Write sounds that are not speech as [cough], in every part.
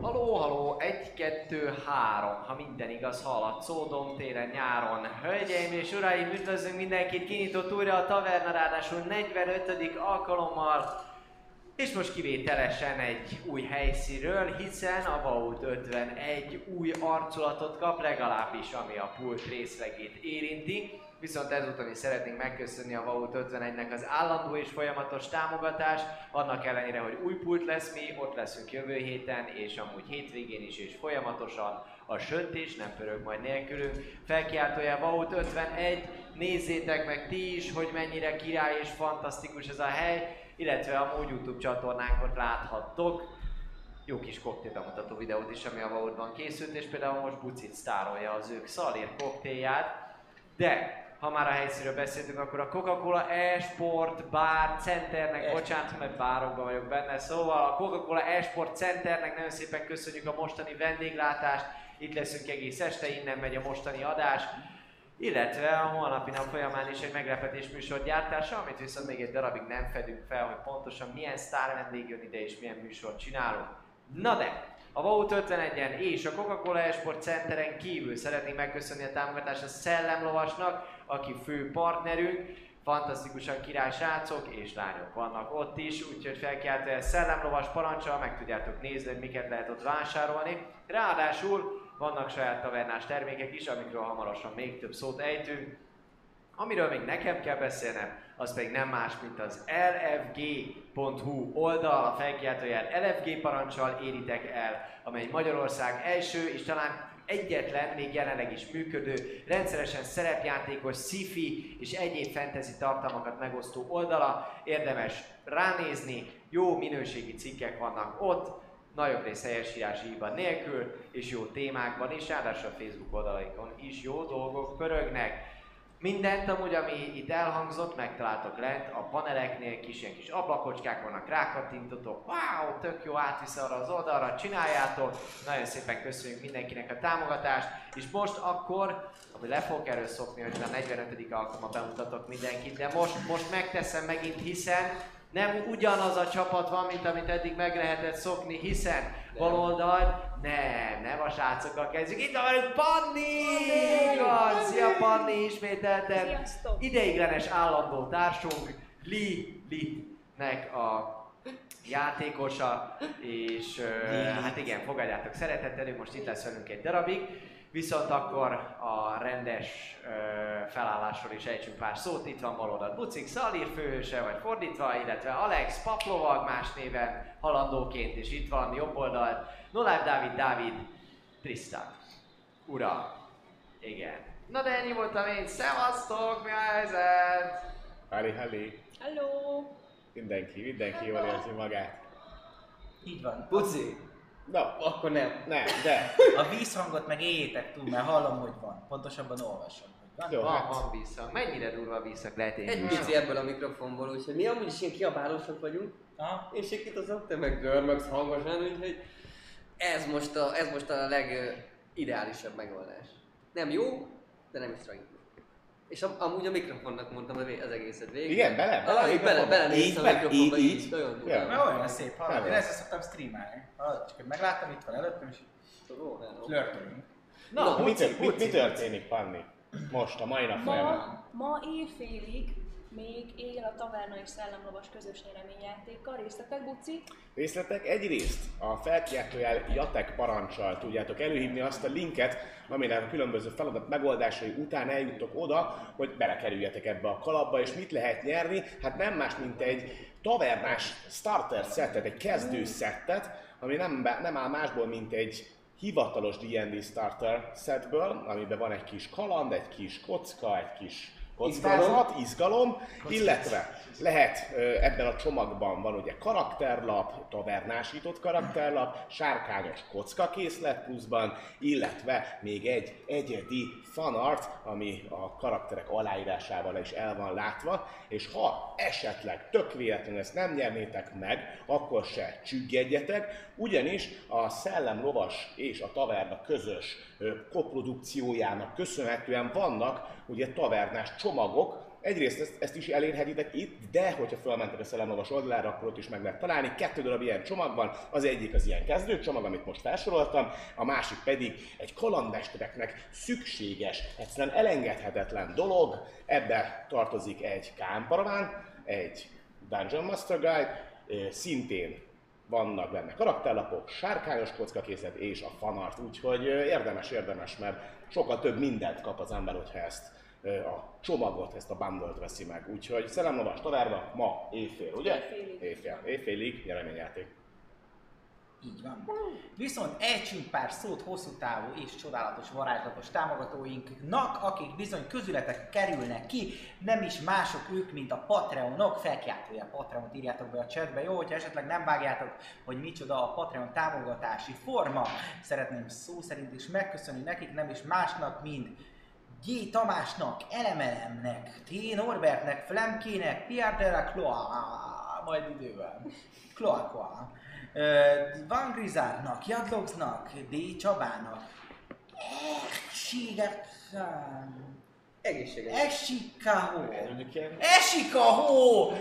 Haló, haló, egy, kettő, három, ha minden igaz, halad Szódom téren, nyáron. Hölgyeim és uraim, üdvözlünk mindenkit, kinyitott újra a taverna, ráadásul 45. alkalommal. És most kivételesen egy új helyszínről, hiszen a Vault 51 új arculatot kap, legalábbis ami a pult részlegét érinti. Viszont ezúton is szeretnénk megköszönni a Vault 51-nek az állandó és folyamatos támogatást, annak ellenére, hogy új pult lesz, mi ott leszünk jövő héten, és amúgy hétvégén is, és folyamatosan. A söntés nem pörög majd nélkülünk. Felkiáltója Vault 51, nézzétek meg ti is, hogy mennyire király és fantasztikus ez a hely, illetve a YouTube csatornánkon láthattok. Jó kis koktél bemutató videót is, ami a Vaultban készült, és például most Bucit sztárolja az ők szalír koktélját, de ha már a helyszínről beszéltünk, akkor a Coca-Cola e-sport bar centernek, E- bocsánat, mert bárokban vagyok benne, szóval a Coca-Cola e-sport centernek nagyon szépen köszönjük a mostani vendéglátást, itt leszünk egész este, innen megy a mostani adás, illetve a holnapi nap folyamán is egy meglepetés műsor gyártása, amit viszont még egy darabig nem fedünk fel, hogy pontosan milyen sztár vendég jön ide és milyen műsort csinálunk. Na de, a Vault 51-en és a Coca-Cola Esport Centeren kívül szeretnénk megköszönni a támogatást a Szellemlovasnak, aki fő partnerünk, fantasztikusan király srácok és lányok vannak ott is, úgyhogy felkiáltva Szellemlovas parancsal meg tudjátok nézni, hogy miket lehet ott vásárolni. Ráadásul vannak saját tavernás termékek is, amikről hamarosan még több szót ejtünk. Amiről még nekem kell beszélnem, az pedig nem más, mint az lfg.hu oldal, a felkiáltóját LFG parancsal éritek el, amely Magyarország első és talán egyetlen, még jelenleg is működő, rendszeresen szerepjátékos, sci-fi és egyéb fantasy tartalmakat megosztó oldala. Érdemes ránézni, jó minőségi cikkek vannak ott, nagyobb rész helyesírási hiba nélkül, és jó témákban is, ráadásul a Facebook oldalaikon is jó dolgok pörögnek. Mindent amúgy, ami itt elhangzott, megtaláltok lent a paneleknél, kis ilyen kis ablakocskák vannak, rákattintotok, wow, tök jó, átvisz arra az oldalra, csináljátok, nagyon szépen köszönjük mindenkinek a támogatást, és most akkor, ami le fogok erről szokni, hogy a 45. alkalommal bemutatok mindenkit, de most, most megteszem megint, hiszen nem ugyanaz a csapat van, mint amit eddig meg lehetett szokni, hiszen oldalt, nem, nem a srácokkal kezdjük. Itt van velünk Panni! Igaz! Szia Panni, ismételten. Sziasztok! Ideiglenes állandó társunk, Li Litnek a játékosa, és hát igen, fogadjátok szeretettel, ő most itt lesz velünk egy darabig. Viszont akkor a rendes ö, felállásról is ejtsünk pár szót. Itt van baloldalt Bucik Szalír főhőse, vagy fordítva, illetve Alex Paplovag más néven halandóként, és itt van jobb oldalt Noláv Dávid Dávid Tristan. Ura. Igen. Na de ennyi voltam én. Szevasztok, mi a helyzet? Hali, hali. Hello! Mindenki, mindenki jól érzi magát. Így van. Puci, Na, akkor nem. nem, de. A vízhangot meg éljétek túl, mert hallom, hogy van. Pontosabban olvasom, van. Jó, Van, hát. van vissza. Mennyire durva a visszak lehet én Egy pici ebből a mikrofonból, úgyhogy mi amúgy is ilyen kiabálósak vagyunk. Aha. Én sikítozok, te meg görmögsz hangosan, úgyhogy ez most a, ez most a legideálisabb megoldás. Nem jó, de nem is tragikus. És am, amúgy a mikrofonnak mondtam az egészet végig. Igen, bele? Ah, így bele, bele Így a bele, mikrofonba, így, így, így. nagyon durva. Ja. Mert olyan szép hallani. Én ezzel szoktam streamelni. Hallod? Csak hogy megláttam, itt van előttem, és flörtölünk. Na, Na, Mi, Buci, tör- mi, történik, Panni? Most, a mai nap folyamán. Ma, ma éjfélig még él a Taverna és Szellemlovas közös nyereményjátékkal. Részletek, Buci? Részletek egyrészt a felkiáltójel Jatek parancsal tudjátok előhívni azt a linket, aminek a különböző feladat megoldásai után eljuttok oda, hogy belekerüljetek ebbe a kalapba, és mit lehet nyerni? Hát nem más, mint egy tavernás starter szettet, egy kezdő szettet, ami nem, nem áll másból, mint egy hivatalos D&D starter setből, amiben van egy kis kaland, egy kis kocka, egy kis kockázat, izgalom, illetve lehet ebben a csomagban van ugye karakterlap, tavernásított karakterlap, sárkányos kockakészlet pluszban, illetve még egy egyedi fanart, ami a karakterek aláírásával is el van látva, és ha esetleg tök véletlenül ezt nem nyernétek meg, akkor se csüggedjetek, ugyanis a Szellem Lovas és a Taverna közös koprodukciójának köszönhetően vannak ugye tavernás csomagok, Egyrészt ezt, ezt is elérhetitek itt, de hogyha felmentek a szellemlovas oldalára, akkor ott is meg lehet találni. Kettő darab ilyen csomag van, az egyik az ilyen kezdőcsomag, amit most felsoroltam, a másik pedig egy kalandmestereknek szükséges, egyszerűen elengedhetetlen dolog. Ebbe tartozik egy kámparaván, egy Dungeon Master Guide, szintén vannak benne karakterlapok, sárkányos kockakészlet és a fanart, úgyhogy érdemes, érdemes, mert sokkal több mindent kap az ember, hogyha ezt a csomagot, ezt a bundle veszi meg. Úgyhogy Szellemlovas tavárba ma éjfél, ugye? Éjfélig. Éjfél. Éjfélig nyereményjáték. Így van. Viszont ejtsünk pár szót hosszú távú és csodálatos varázslatos támogatóinknak, akik bizony közületek kerülnek ki, nem is mások ők, mint a Patreonok, felkiáltója Patreont írjátok be a chatbe, jó, hogyha esetleg nem vágjátok, hogy micsoda a Patreon támogatási forma, szeretném szó szerint is megköszönni nekik, nem is másnak, mint G. Tamásnak, Elemelemnek, T. Norbertnek, Flemkének, Pierre de la Croix, majd idővel, Cloaqua, Van Grizárnak, Jadlogsnak, D. Csabának, Eséget, Egészséges. Ilyen Esikaho,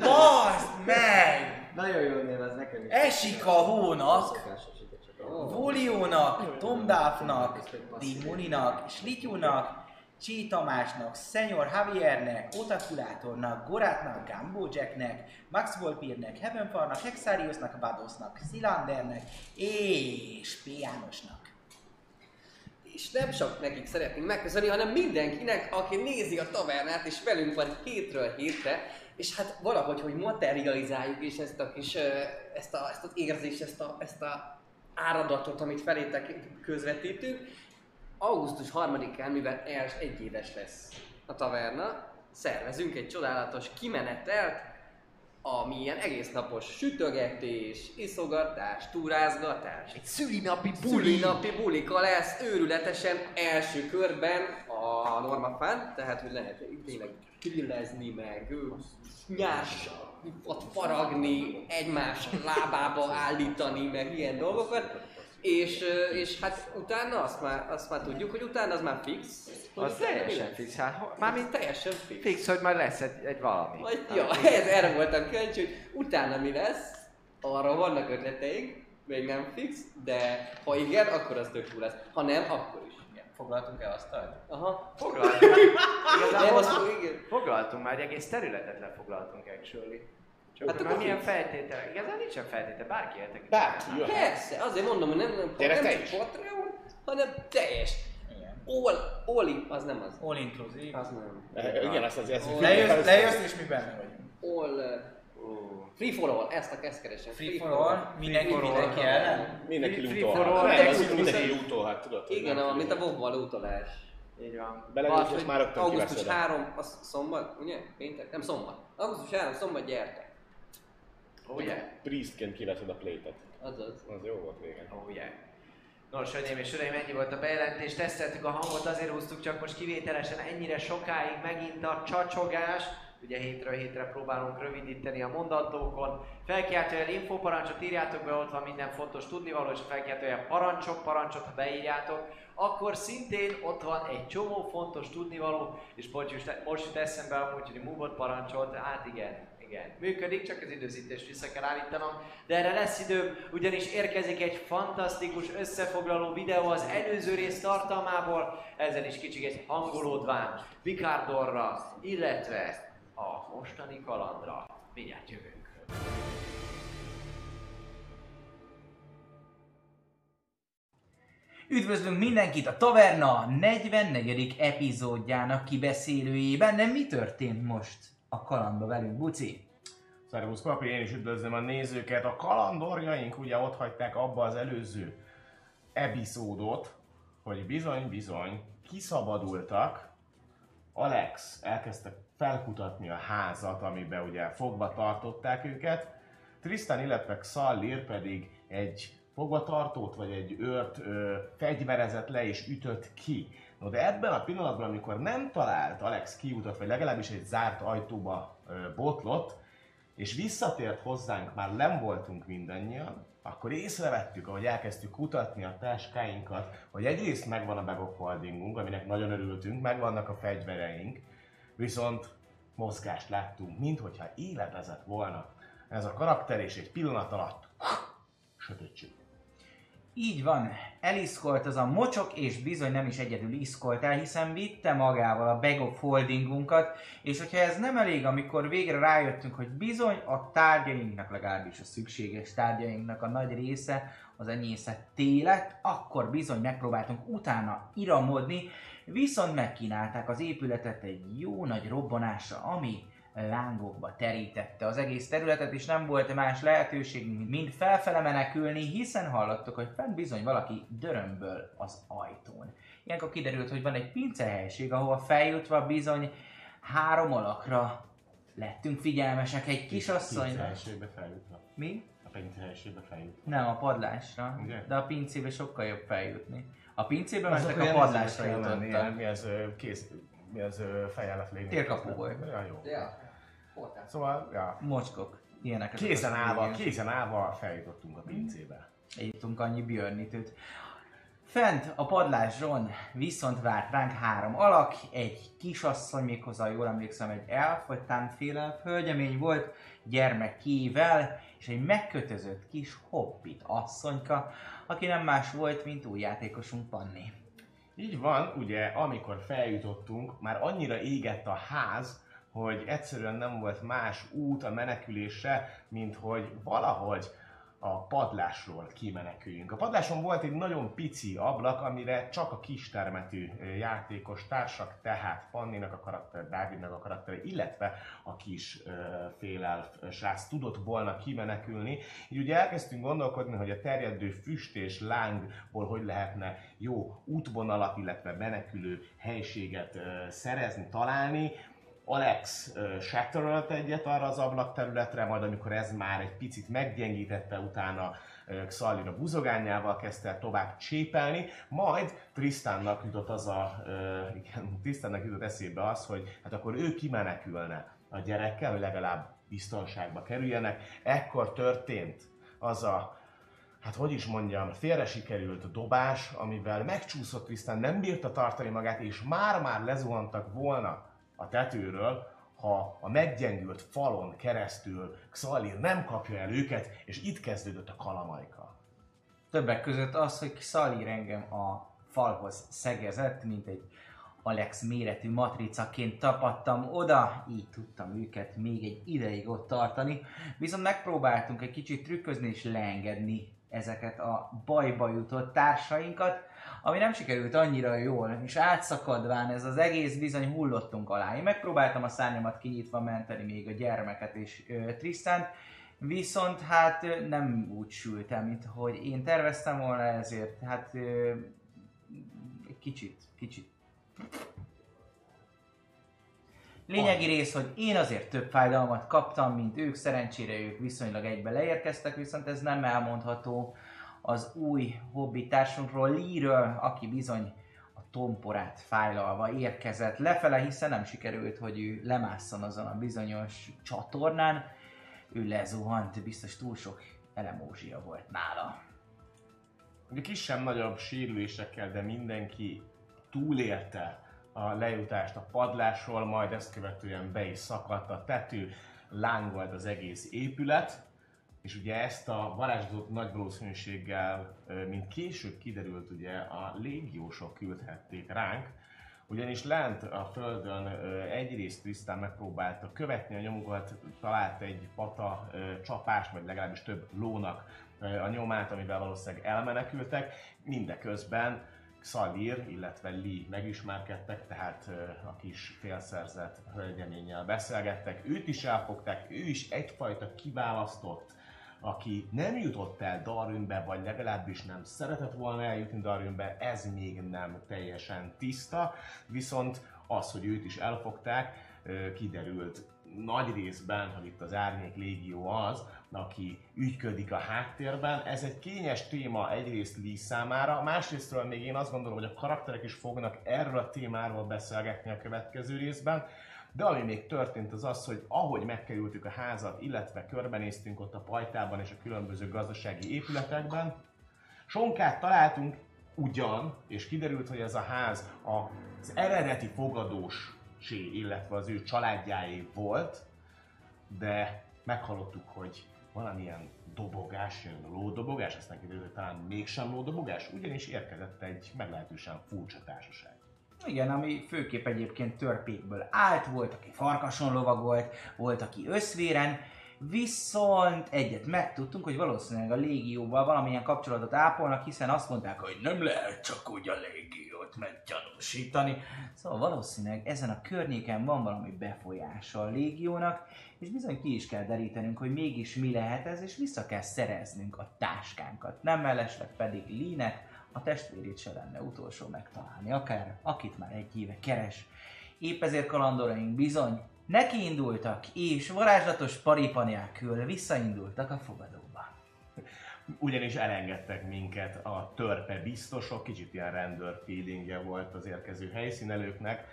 bazd meg, Nagyon jól név ez nekem is. Esikahónak, Voliónak, Tomdáfnak, Dimoninak, Slityúnak, Csí Tamásnak, Szenyor Javiernek, Otakulátornak, Gorátnak, Gumbo Jacknek, Max Volpirnek, Heavenfallnak, Hexariusnak, Vadosnak, Szilandernek és P. Jánosnak. És nem csak nekik szeretnénk megköszönni, hanem mindenkinek, aki nézi a tavernát, és velünk van hétről hétre, és hát valahogy, hogy materializáljuk is ezt a kis, ezt, a, ezt az érzést, ezt a, ezt a áradatot, amit felétek közvetítünk. Augusztus 3-án, mivel els egy éves lesz a taverna, szervezünk egy csodálatos kimenetelt, ami ilyen egész napos sütögetés, iszogatás, túrázgatás, Egy szülinapi Buli. Napi bulika lesz őrületesen első körben a Norma Fan, tehát hogy lehet tényleg grillezni, meg ő, nyás, ott faragni, egymás lábába állítani, meg ilyen dolgokat. És, és hát utána azt már, azt már tudjuk, hogy utána az már fix. Az teljesen fix. Hát, ho- Mármint teljesen fix. fix, hogy majd lesz egy, egy valami. Vagy, ja, [laughs] ez, erre voltam kíváncsi, hogy utána mi lesz, arra vannak ötleteink, még nem fix, de ha igen, akkor az tök jó lesz. Ha nem, akkor is. Igen, foglaltunk el asztalt? Aha. Foglaltunk. [laughs] Nem, Igazából azt igen. foglaltunk már, egy egész területet lefoglaltunk actually. Csak Hát akkor milyen fix. feltételek? Igazán nincsen feltétel, bárki értek. Bárki jöhet. Persze, azért mondom, hogy nem, nem, Gyere nem csak. Patreon, hanem teljes. All, all in, az nem az. All inclusive. Az nem. Eh, Igen, azt azért Lejössz, lejössz és mi benne vagyunk. All, uh, free for all, ezt a ezt keresem. Free for all, mindenki, for all. mindenki ellen. Mindenki lootolhat. all, mindenki lootolhat. tudod? Igen, mint a. WoW-val utolás. Így van. Hogy már rögtön Augusztus kiveszed. 3, az szombat, ugye? Péntek? Nem szombat. Augusztus 3, szombat gyertek. Oh yeah. Priestként kiveszed a plate-et. Azaz. Az jó volt régen. Oh yeah. Nos, hölgyeim és uraim, ennyi volt a bejelentés, teszteltük a hangot, azért húztuk csak most kivételesen ennyire sokáig megint a csacsogás. Ugye hétről hétre próbálunk rövidíteni a mondatókon. Felkiáltójel infoparancsot írjátok be, ott van minden fontos tudnivaló, és felkiáltójel parancsok, parancsot, ha beírjátok, akkor szintén ott van egy csomó fontos tudnivaló, és most jut, eszembe amúgy, hogy a move parancsolt, hát igen, igen, működik, csak az időzítést vissza kell állítanom, de erre lesz időm, ugyanis érkezik egy fantasztikus összefoglaló videó az előző rész tartalmából, ezen is kicsit hangolódván Picardorra, illetve a mostani kalandra. Mindjárt jövünk. Üdvözlünk mindenkit a Taverna 44. epizódjának kibeszélőjében. De mi történt most a kalandba velünk, Buci? Szervusz papi, én is üdvözlöm a nézőket. A kalandorjaink ugye ott hagyták abba az előző epizódot, hogy bizony-bizony kiszabadultak. Alex elkezdte felkutatni a házat, amiben ugye fogva tartották őket. Tristan, illetve Xallir pedig egy fogvatartót vagy egy őrt ö, fegyverezett le és ütött ki. No de ebben a pillanatban, amikor nem talált Alex kiutat, vagy legalábbis egy zárt ajtóba botlott, és visszatért hozzánk, már nem voltunk mindannyian, akkor észrevettük, ahogy elkezdtük kutatni a táskáinkat, hogy egyrészt megvan a bag of holdingunk, aminek nagyon örültünk, megvannak a fegyvereink, viszont mozgást láttunk, minthogyha életezett volna ez a karakter, és egy pillanat alatt sötétség. Így van, eliszkolt az a mocsok, és bizony nem is egyedül iszkolt el, hiszen vitte magával a bag of holdingunkat, és hogyha ez nem elég, amikor végre rájöttünk, hogy bizony a tárgyainknak, legalábbis a szükséges tárgyainknak a nagy része az enyészet télet, akkor bizony megpróbáltunk utána iramodni, viszont megkínálták az épületet egy jó nagy robbanásra, ami lángokba terítette az egész területet, és nem volt más lehetőség, mint mind felfele menekülni, hiszen hallottuk, hogy fent bizony valaki dörömböl az ajtón. Ilyenkor kiderült, hogy van egy pincehelység, ahol feljutva bizony három alakra lettünk figyelmesek. Egy kisasszony... Pince helységbe feljutva. Mi? A pince helységbe feljutva. Nem, a padlásra. Ugye? De a pincébe sokkal jobb feljutni. A pincébe mentek a padlásra jutottak. Mi ez ö, kész, mi ez ö, fejjel lépni. Térkapu volt. Ja, jó. Ja. Voltál. Szóval, ja. Mocskok. Ilyeneket. Kézen akartam állva, kézen állva feljutottunk a pincébe. Írtunk annyi björnitőt. Fent a padláson viszont várt ránk három alak, egy kisasszony, méghozzá jól emlékszem, egy elf, vagy tánféle hölgyemény volt, gyermekével, és egy megkötözött kis hobbit asszonyka, aki nem más volt, mint új játékosunk Panni. Így van, ugye, amikor feljutottunk, már annyira égett a ház, hogy egyszerűen nem volt más út a menekülésre, mint hogy valahogy a padlásról kimeneküljünk. A padláson volt egy nagyon pici ablak, amire csak a kistermetű ö, játékos társak, tehát Panninak a karakter, Dávidnak a karakter, illetve a kis ö, félelf srác tudott volna kimenekülni. Így ugye elkezdtünk gondolkodni, hogy a terjedő füst és lángból hogy lehetne jó útvonalat, illetve menekülő helységet ö, szerezni, találni. Alex shatterölt egyet arra az ablakterületre, majd amikor ez már egy picit meggyengítette, utána Xalir a buzogányával kezdte tovább csépelni, majd Tristannak jutott az a, igen, [laughs] Tristannak jutott eszébe az, hogy hát akkor ő kimenekülne a gyerekkel, hogy legalább biztonságba kerüljenek. Ekkor történt az a hát hogy is mondjam, félre sikerült dobás, amivel megcsúszott Tristan, nem bírta tartani magát, és már-már lezuhantak volna a tetőről, ha a meggyengült falon keresztül Xalir nem kapja el őket, és itt kezdődött a kalamajka. Többek között az, hogy Xalir engem a falhoz szegezett, mint egy Alex méretű matricaként tapadtam oda, így tudtam őket még egy ideig ott tartani. Viszont megpróbáltunk egy kicsit trükközni és leengedni ezeket a bajba jutott társainkat, ami nem sikerült annyira jól, és átszakadván ez az egész bizony hullottunk alá. Én megpróbáltam a szárnyamat kinyitva menteni még a gyermeket és ö, viszont hát nem úgy sült el, mint hogy én terveztem volna, ezért hát ö, kicsit, kicsit. Lényegi rész, hogy én azért több fájdalmat kaptam, mint ők, szerencsére ők viszonylag egybe leérkeztek, viszont ez nem elmondható az új hobbi társunkról, Lee-ről, aki bizony a tomporát fájlalva érkezett lefele, hiszen nem sikerült, hogy ő lemásszon azon a bizonyos csatornán. Ő lezuhant, biztos túl sok elemózsia volt nála. Ugye kisebb-nagyobb sérülésekkel, de mindenki túlélte a lejutást a padlásról, majd ezt követően be is szakadt a tető, lángolt az egész épület, és ugye ezt a varázslatot nagy valószínűséggel, mint később kiderült, ugye a légiósok küldhették ránk, ugyanis lent a földön egyrészt Trisztán megpróbálta követni a nyomokat, talált egy pata csapást, vagy legalábbis több lónak a nyomát, amivel valószínűleg elmenekültek, mindeközben Xalir, illetve Lee megismerkedtek, tehát a kis félszerzett hölgyeménnyel beszélgettek, őt is elfogták, ő is egyfajta kiválasztott, aki nem jutott el Darwinbe, vagy legalábbis nem szeretett volna eljutni Darwinbe, ez még nem teljesen tiszta, viszont az, hogy őt is elfogták, kiderült nagy részben, hogy itt az Árnyék Légió az, aki ügyködik a háttérben. Ez egy kényes téma egyrészt Lee számára, másrésztről még én azt gondolom, hogy a karakterek is fognak erről a témáról beszélgetni a következő részben. De ami még történt az az, hogy ahogy megkerültük a házat, illetve körbenéztünk ott a pajtában és a különböző gazdasági épületekben, sonkát találtunk ugyan, és kiderült, hogy ez a ház az eredeti fogadós illetve az ő családjáé volt, de meghallottuk, hogy valamilyen dobogás jön, lódobogás, aztán kiderült, hogy talán mégsem lódobogás, ugyanis érkezett egy meglehetősen furcsa társaság. Igen, ami főképp egyébként törpékből állt, volt, aki farkason lovagolt, volt, aki összvéren, viszont egyet megtudtunk, hogy valószínűleg a légióval valamilyen kapcsolatot ápolnak, hiszen azt mondták, hogy nem lehet csak úgy a légiót meggyanúsítani. Szóval valószínűleg ezen a környéken van valami befolyása a légiónak, és bizony ki is kell derítenünk, hogy mégis mi lehet ez, és vissza kell szereznünk a táskánkat. Nem mellesleg pedig Línet, a testvérét se lenne utolsó megtalálni, akár akit már egy éve keres. Épp ezért kalandoraink bizony nekiindultak, és varázslatos paripa nélkül visszaindultak a fogadóba. Ugyanis elengedtek minket a törpe biztosok, kicsit ilyen rendőr feelingje volt az érkező helyszínelőknek.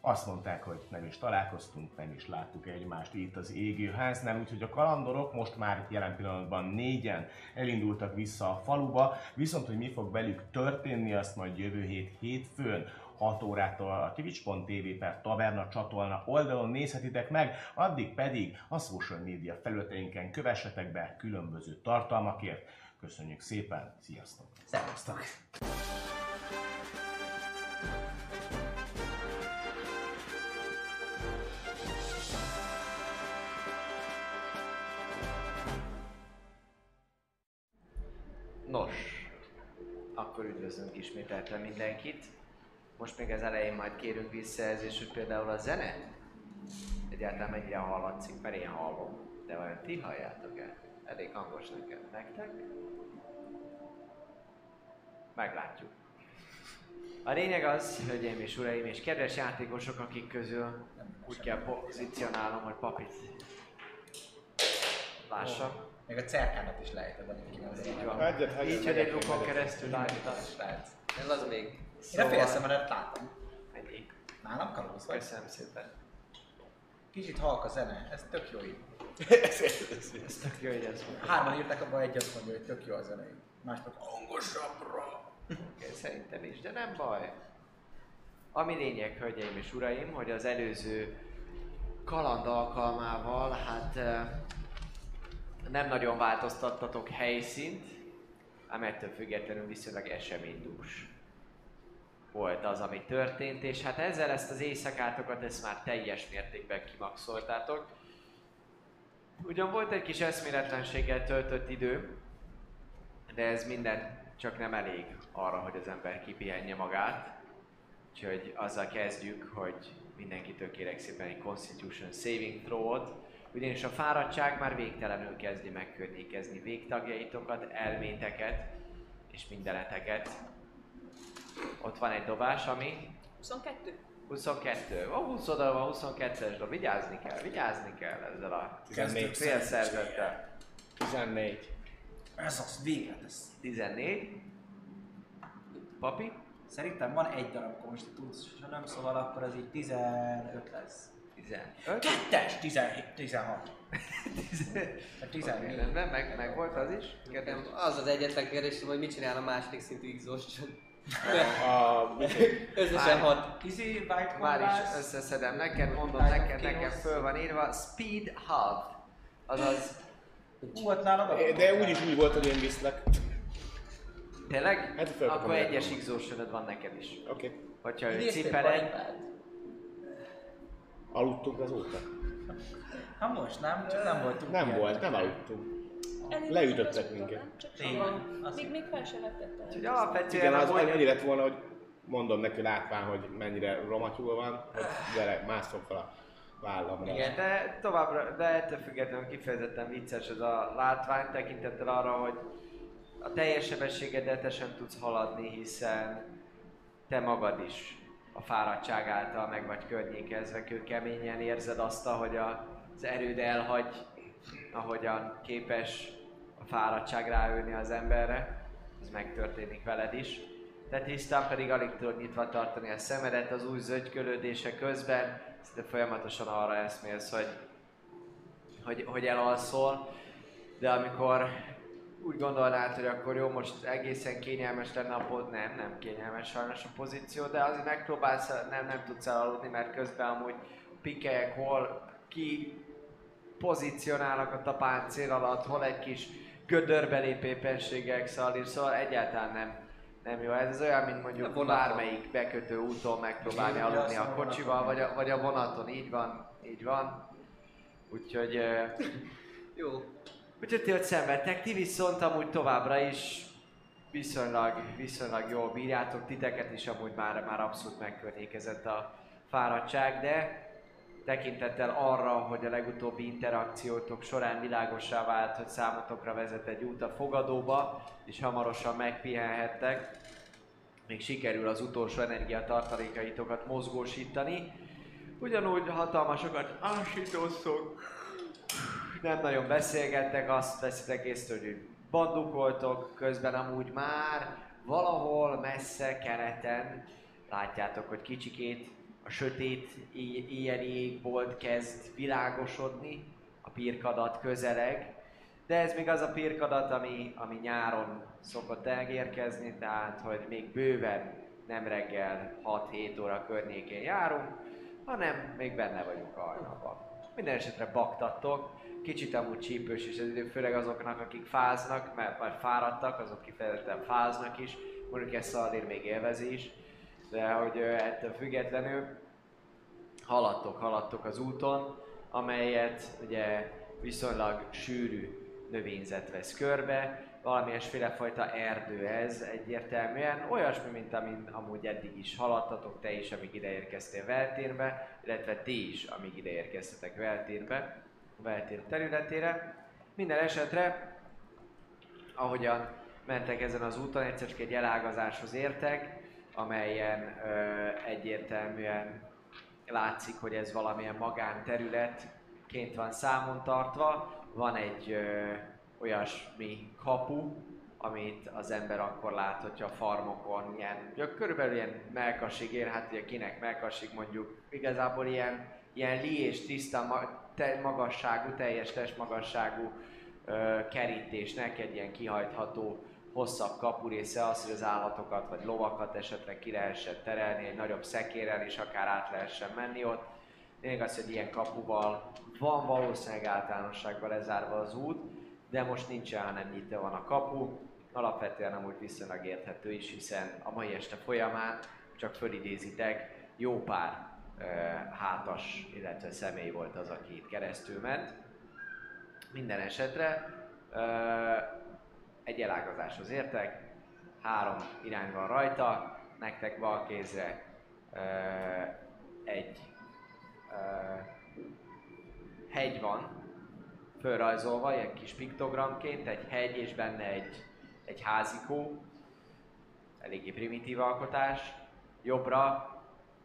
Azt mondták, hogy nem is találkoztunk, nem is láttuk egymást itt az égőháznál, úgyhogy a kalandorok most már jelen pillanatban négyen elindultak vissza a faluba, viszont hogy mi fog velük történni, azt majd jövő hét hétfőn 6 órától a twitch.tv per taverna csatorna oldalon nézhetitek meg, addig pedig a social media felületeinken kövessetek be különböző tartalmakért. Köszönjük szépen, sziasztok! Szevasztok! Nos, akkor üdvözlünk ismételten mindenkit. Most még az elején majd kérünk visszajelzést, hogy például a zene egyáltalán mennyire hallatszik, mert én hallom. De vajon ti halljátok el? Elég hangos nekem. Nektek? Meglátjuk. A lényeg az, hölgyeim és uraim, és kedves játékosok, akik közül úgy kell pozícionálnom, hogy papit lássa. Még a cerkámat is lejted, amit az Így van. Egyet hagyom, Így, hogy egy megyek. keresztül. Lát. Ez az még. Én a Szóval- félszemedet látom. Ennyi. Nálam kalóz vagy. Köszönöm szépen. Kicsit halk a zene, ez tök jó így. Ez tök jó, hogy ez. Hárman írták abban egy azt mondja, hogy tök jó a zene. Más meg hangosabbra. Oké, Szerintem is, de nem baj. Ami lényeg, hölgyeim és uraim, hogy az előző kaland alkalmával, hát eh, nem nagyon változtattatok helyszínt, ám ettől függetlenül viszonylag eseménydús volt az, ami történt, és hát ezzel ezt az éjszakátokat ezt már teljes mértékben kimaxoltátok. Ugyan volt egy kis eszméletlenséggel töltött idő, de ez minden csak nem elég arra, hogy az ember kipihenje magát. Úgyhogy azzal kezdjük, hogy mindenkitől kérek szépen egy Constitution Saving Throw-ot, ugyanis a fáradtság már végtelenül kezdi megkörnyékezni végtagjaitokat, elméteket és mindeneteket. Ott van egy dobás, ami 22. 22. Ó, 20 oldal van, 22-es dob. Vigyázni kell, vigyázni kell ezzel a 14. félszerzettel. 14. Ez az végre ez. 14. Papi? Szerintem van egy darab konstitúcióm, szóval akkor az így 15 lesz. 15. Kettes! 17, 16. [laughs] Oké, 14. rendben, meg, meg volt az is. Nekem az az egyetlen kérdésem, hogy mit csinál a második szintű exhaustion. [laughs] Összesen hat. Izé, White Már is összeszedem neked, mondom neked, nekem föl van írva Speed Halved. Azaz, Hú, ott nálad De úgyis úgy volt, hogy én viszlek. tényleg? Hát Akkor egyes el. exhaustionod van neked is. Oké. Okay. Hogyha ő cipeled, paripát? Aludtunk azóta? Hát most nem, csak nem voltunk Nem ilyen. volt, nem aludtunk. Elég Leütöttek minket. Tényleg? Még, még fel se vettette. úgyhogy alapvetően Igen, az annyi lett volna, hogy mondom neki látván, hogy mennyire romatyúl van, hogy gyere, másszok fel a vállamra. Igen, de továbbra, de ettől függetlenül kifejezetten vicces ez a látvány tekintettel arra, hogy a teljes sebességeddel sem tudsz haladni, hiszen te magad is a fáradtság által meg vagy környékezve, kőkeményen érzed azt, hogy a, az erőd elhagy, ahogyan képes a fáradtság ráülni az emberre, ez megtörténik veled is. Te tisztán pedig alig tudod nyitva tartani a szemedet az új zögykölődése közben, de folyamatosan arra eszmélsz, hogy, hogy, hogy elalszol, de amikor úgy gondolnád, hogy akkor jó, most egészen kényelmes lenne a pod, nem, nem kényelmes sajnos a pozíció, de azért megpróbálsz, nem, nem tudsz elaludni, mert közben amúgy pikelyek hol ki pozícionálnak a páncél alatt, hol egy kis gödörbelépő éppenségek szalir, szóval egyáltalán nem, nem jó. Ez olyan, mint A mondjuk vonaton. bármelyik bekötő úton megpróbálni aludni a a kocsival, vagy a, vagy a vonaton, így van, így van. Úgyhogy, Jó. Úgyhogy ti ott szenvedtek, ti viszont amúgy továbbra is viszonylag, viszonylag jól bírjátok, titeket is amúgy már, már abszolút megkörnyékezett a fáradtság, de tekintettel arra, hogy a legutóbbi interakciótok során világosá vált, hogy számotokra vezet egy út a fogadóba, és hamarosan megpihenhettek, még sikerül az utolsó energiatartalékaitokat mozgósítani. Ugyanúgy hatalmasokat ásítoztok, nem nagyon beszélgettek, azt veszitek észre, hogy bandukoltok, közben amúgy már valahol messze keleten látjátok, hogy kicsikét a sötét éjjeli égbolt kezd világosodni, a pirkadat közeleg, de ez még az a pirkadat, ami, ami nyáron szokott elérkezni, tehát hogy még bőven nem reggel 6-7 óra környékén járunk, hanem még benne vagyunk a hajnalban. Minden esetre baktattok, kicsit amúgy csípős is az idő, főleg azoknak, akik fáznak, mert már fáradtak, azok kifejezetten fáznak is, mondjuk ezt Szaldér még élvezi is, de hogy ettől függetlenül haladtok, haladtok az úton, amelyet ugye viszonylag sűrű növényzet vesz körbe, valamilyenféle fajta erdő ez egyértelműen, olyasmi, mint amin amúgy eddig is haladtatok, te is, amíg ide érkeztél Veltérbe, illetve ti is, amíg ide érkeztetek Veltérbe, a Veltér területére. Minden esetre, ahogyan mentek ezen az úton, egyszer csak egy elágazáshoz értek, amelyen ö, egyértelműen látszik, hogy ez valamilyen magánterületként van számon tartva. Van egy ö, olyasmi kapu, amit az ember akkor lát, hogyha a farmokon ilyen, ja, körülbelül ilyen melkasig ér, hát ugye kinek melkasig mondjuk, igazából ilyen, ilyen li és tiszta te, magasságú, teljes testmagasságú ö, kerítésnek egy ilyen kihajtható hosszabb kapurésze az, hogy az állatokat vagy lovakat esetleg ki lehessen terelni, egy nagyobb szekérrel is akár át lehessen menni ott. Lényeg az, hogy ilyen kapuval van valószínűleg általánosságban lezárva az út, de most nincsen, hanem nyitva van a kapu. Alapvetően amúgy viszonylag érthető is, hiszen a mai este folyamán csak fölidézitek, jó pár hátas, illetve személy volt az, aki itt keresztül ment. Minden esetre egy elágazáshoz értek, három irány van rajta, nektek bal kézre egy hegy van, fölrajzolva, ilyen kis piktogramként, egy hegy és benne egy, egy házikó, eléggé primitív alkotás. Jobbra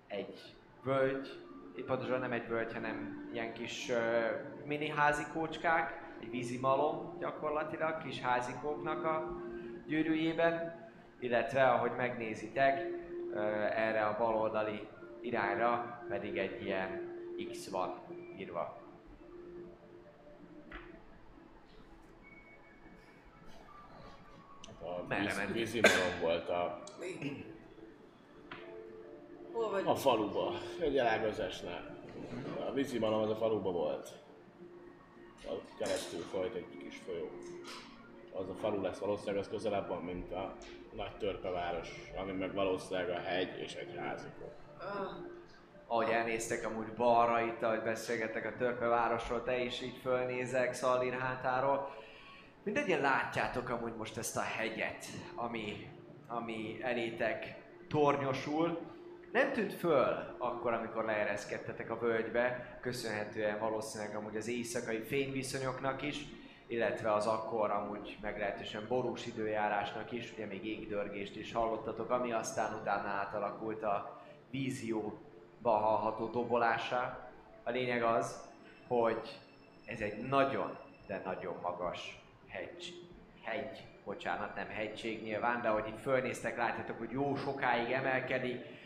egy völgy, pontosan nem egy völgy, hanem ilyen kis uh, mini házikócskák, egy vízimalom gyakorlatilag, kis házikóknak a gyűrűjében, illetve ahogy megnézitek, uh, erre a baloldali irányra pedig egy ilyen X van írva. Hát a Merre víz, vízimalom volt a, Hol vagy? a faluba, egy elágazásnál. A vízimalom az a faluba volt. Ott keresztül folyt egy kis folyó. Az a falu lesz valószínűleg az közelebb van, mint a nagy törpeváros, ami meg valószínűleg a hegy és egy házikó. Ah, ahogy elnéztek amúgy balra itt, ahogy beszélgettek a törpevárosról, te is így fölnézek Szalír hátáról. Mindegyen látjátok amúgy most ezt a hegyet, ami, ami elétek tornyosul. Nem tűnt föl akkor, amikor leereszkedtetek a völgybe, köszönhetően valószínűleg amúgy az éjszakai fényviszonyoknak is, illetve az akkor amúgy meglehetősen borús időjárásnak is, ugye még égdörgést is hallottatok, ami aztán utána átalakult a vízióba hallható dobolásá. A lényeg az, hogy ez egy nagyon, de nagyon magas hegy, hegy, bocsánat, nem hegység nyilván, de ahogy itt fölnéztek, látjátok, hogy jó sokáig emelkedik.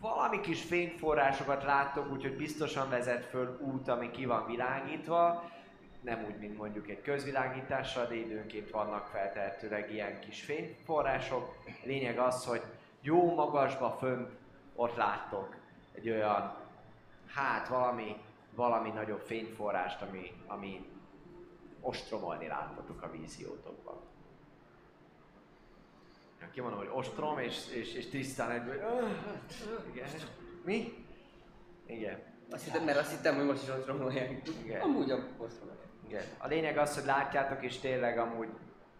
Valami kis fényforrásokat láttok, úgyhogy biztosan vezet föl út, ami ki van világítva. nem úgy, mint mondjuk egy közvilágítással, de időnként vannak feltehetőleg ilyen kis fényforrások. Lényeg az, hogy jó magasba fönt ott láttok egy olyan, hát valami, valami nagyobb fényforrást, ami, ami ostromolni láttatok a víziótokban. Kimondom, hogy ostrom, és, és, és tisztán egyből... Igen. Mi? Igen. Azt hittem, mert azt hittem, hogy most is ott romolják. Igen. Amúgy a ostromolják. Igen. A lényeg az, hogy látjátok, és tényleg amúgy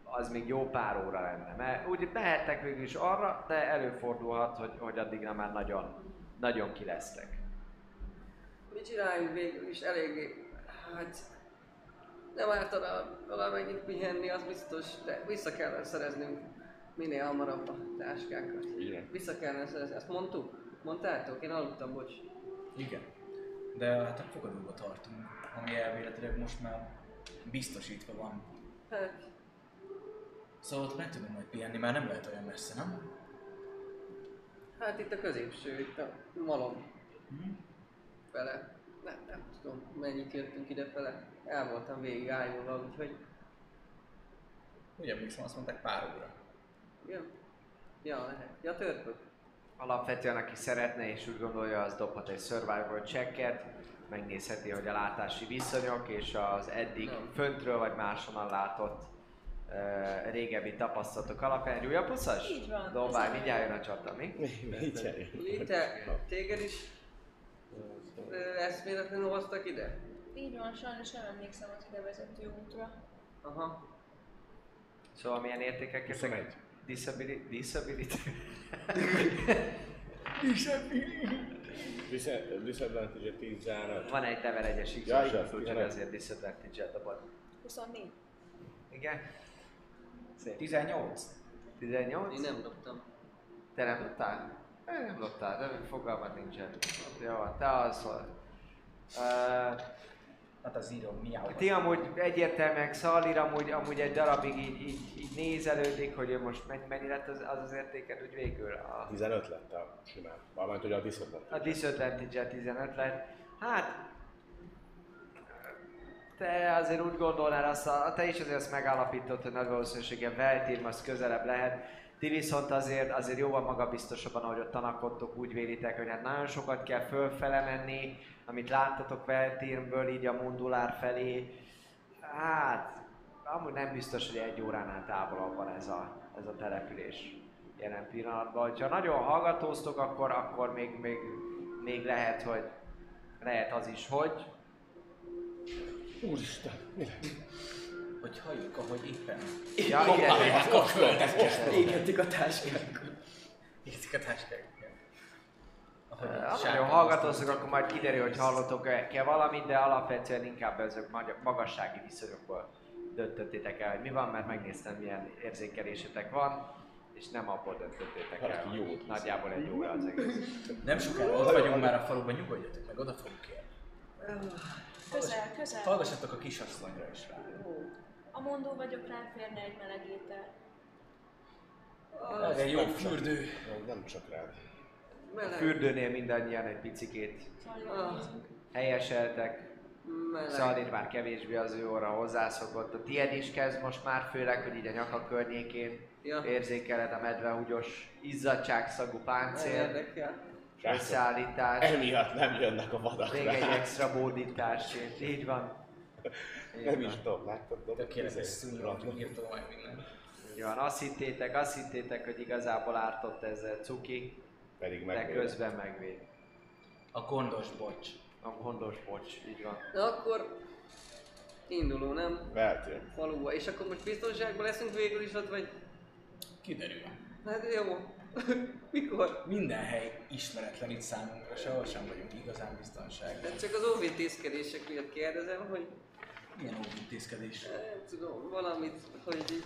az még jó pár óra lenne. Mert úgy mehettek végül is arra, de előfordulhat, hogy, hogy addigra már nagyon, nagyon ki lesztek. Mit csináljunk végül is eléggé, hát nem ártana valamennyit pihenni, az biztos, de vissza kellene szereznünk minél hamarabb a táskákat. Igen. Vissza kellene szerezni, ezt mondtuk? Mondtátok? Én aludtam, bocs. Igen. De hát a fogadóba tartunk, ami elméletileg most már biztosítva van. Hát, Szóval ott meg tudunk majd pihenni, már nem lehet olyan messze, nem? hát itt a középső, itt a malom Hm? fele. Nem, nem tudom, mennyit jöttünk ide fele. El voltam végig ájulva, úgyhogy... Úgy emlékszem, azt mondták pár óra. Ja, ja lehet. Ja, törpök. Alapvetően aki szeretne és úgy gondolja, az dobhat egy survival checket, megnézheti, hogy a látási viszonyok és az eddig Nem. föntről vagy máshonnan látott uh, régebbi tapasztalatok alapján. Egy újabb puszas? Így van. Dobálj, mindjárt jön a csata, mi? Jön? Lite, téged is eszméletlenül hoztak ide? Így van, sajnos nem emlékszem az ide vezető útra. Aha. Szóval milyen értékek jöttek? 21. Disability? Disability? Dis- Disadvantage 15. Van egy level 1-es x Ja, igaz, úgyhogy 11. azért disadvantage-et dobod. 24. Igen? Szép. 18. 18? Én nem dobtam. Te nem tudtál? Én nem dobtál, de fogalmat nincsen. Jó, te vagy. Uh, Hát az író miau. ti amúgy egyértelműen Szalír amúgy, amúgy egy darabig így, így, így nézelődik, hogy ő most mennyi, lett az, az, az értéked úgy végül. A, 15 lett a simán. Valamint, hogy a disadvantage. a disadvantage 15 lett. Hát, te azért úgy gondolnál, azt a, te is azért azt megállapított, hogy nagy valószínűséggel Veltím az közelebb lehet. Ti viszont azért, azért jóval magabiztosabban, ahogy ott tanakodtok, úgy vélitek, hogy hát nagyon sokat kell fölfele menni, amit láttatok Veltírmből, így a Mundulár felé. Hát, amúgy nem biztos, hogy egy óránál távolabb van ez a, ez a település jelen pillanatban. Ha nagyon hallgatóztok, akkor, akkor még, még, még lehet, hogy lehet az is, hogy Úristen, mi lett? Hogy halljuk, ahogy éppen Ja, igen. Égetik a táskákat. érzik a táskájukat. Ahogy Ha sárga nagyon hallgatóztok, akkor majd kiderül, hogy hallottok-e valamit, de alapvetően inkább ezek maga- magassági viszonyokból döntöttétek el, hogy mi van, mert megnéztem, milyen érzékelésetek van, és nem abból döntöttétek el, Valaki hogy jót nagyjából egy óra az egész. Nem sokára ott vagyunk már a faluban, nyugodjatok meg, oda fogunk érni. Közel, közel. Hallgassatok a kisasszonyra is rá. A mondó vagyok, ráférne egy meleg étel. Egy jó fürdő. Nem, nem csak rád. A Meleg. fürdőnél mindannyian egy picikét Ah. helyeseltek, Meleg. Szalin már kevésbé az ő óra hozzászokott. A tiéd is kezd most már, főleg, hogy így a nyaka környékén Ja. érzékeled a medvehúgyos izzadságszagú páncél, összeállítás, Emiatt nem jönnek a vadak még egy extra bódítás, és így van. Így Nem van. is tudom, láttad? Tökéletes szúnyra, hogy írtam majd minden. Így van. Azt hittétek, azt hittétek, hogy igazából ártott ezzel cuki, Pedig de meg közben megvéd. A gondos bocs. A gondos bocs, így van. Na akkor induló, nem? Veltél. Faluba. És akkor most biztonságban leszünk végül is ott, vagy? Kiderül. Hát jó. [laughs] Mikor? Minden hely ismeretlen itt számunkra, sehol sem vagyunk igazán biztonságban. Hát csak az óvintézkedések miatt kérdezem, hogy Milyen óvintézkedés? nem tudom, valamit, hogy így...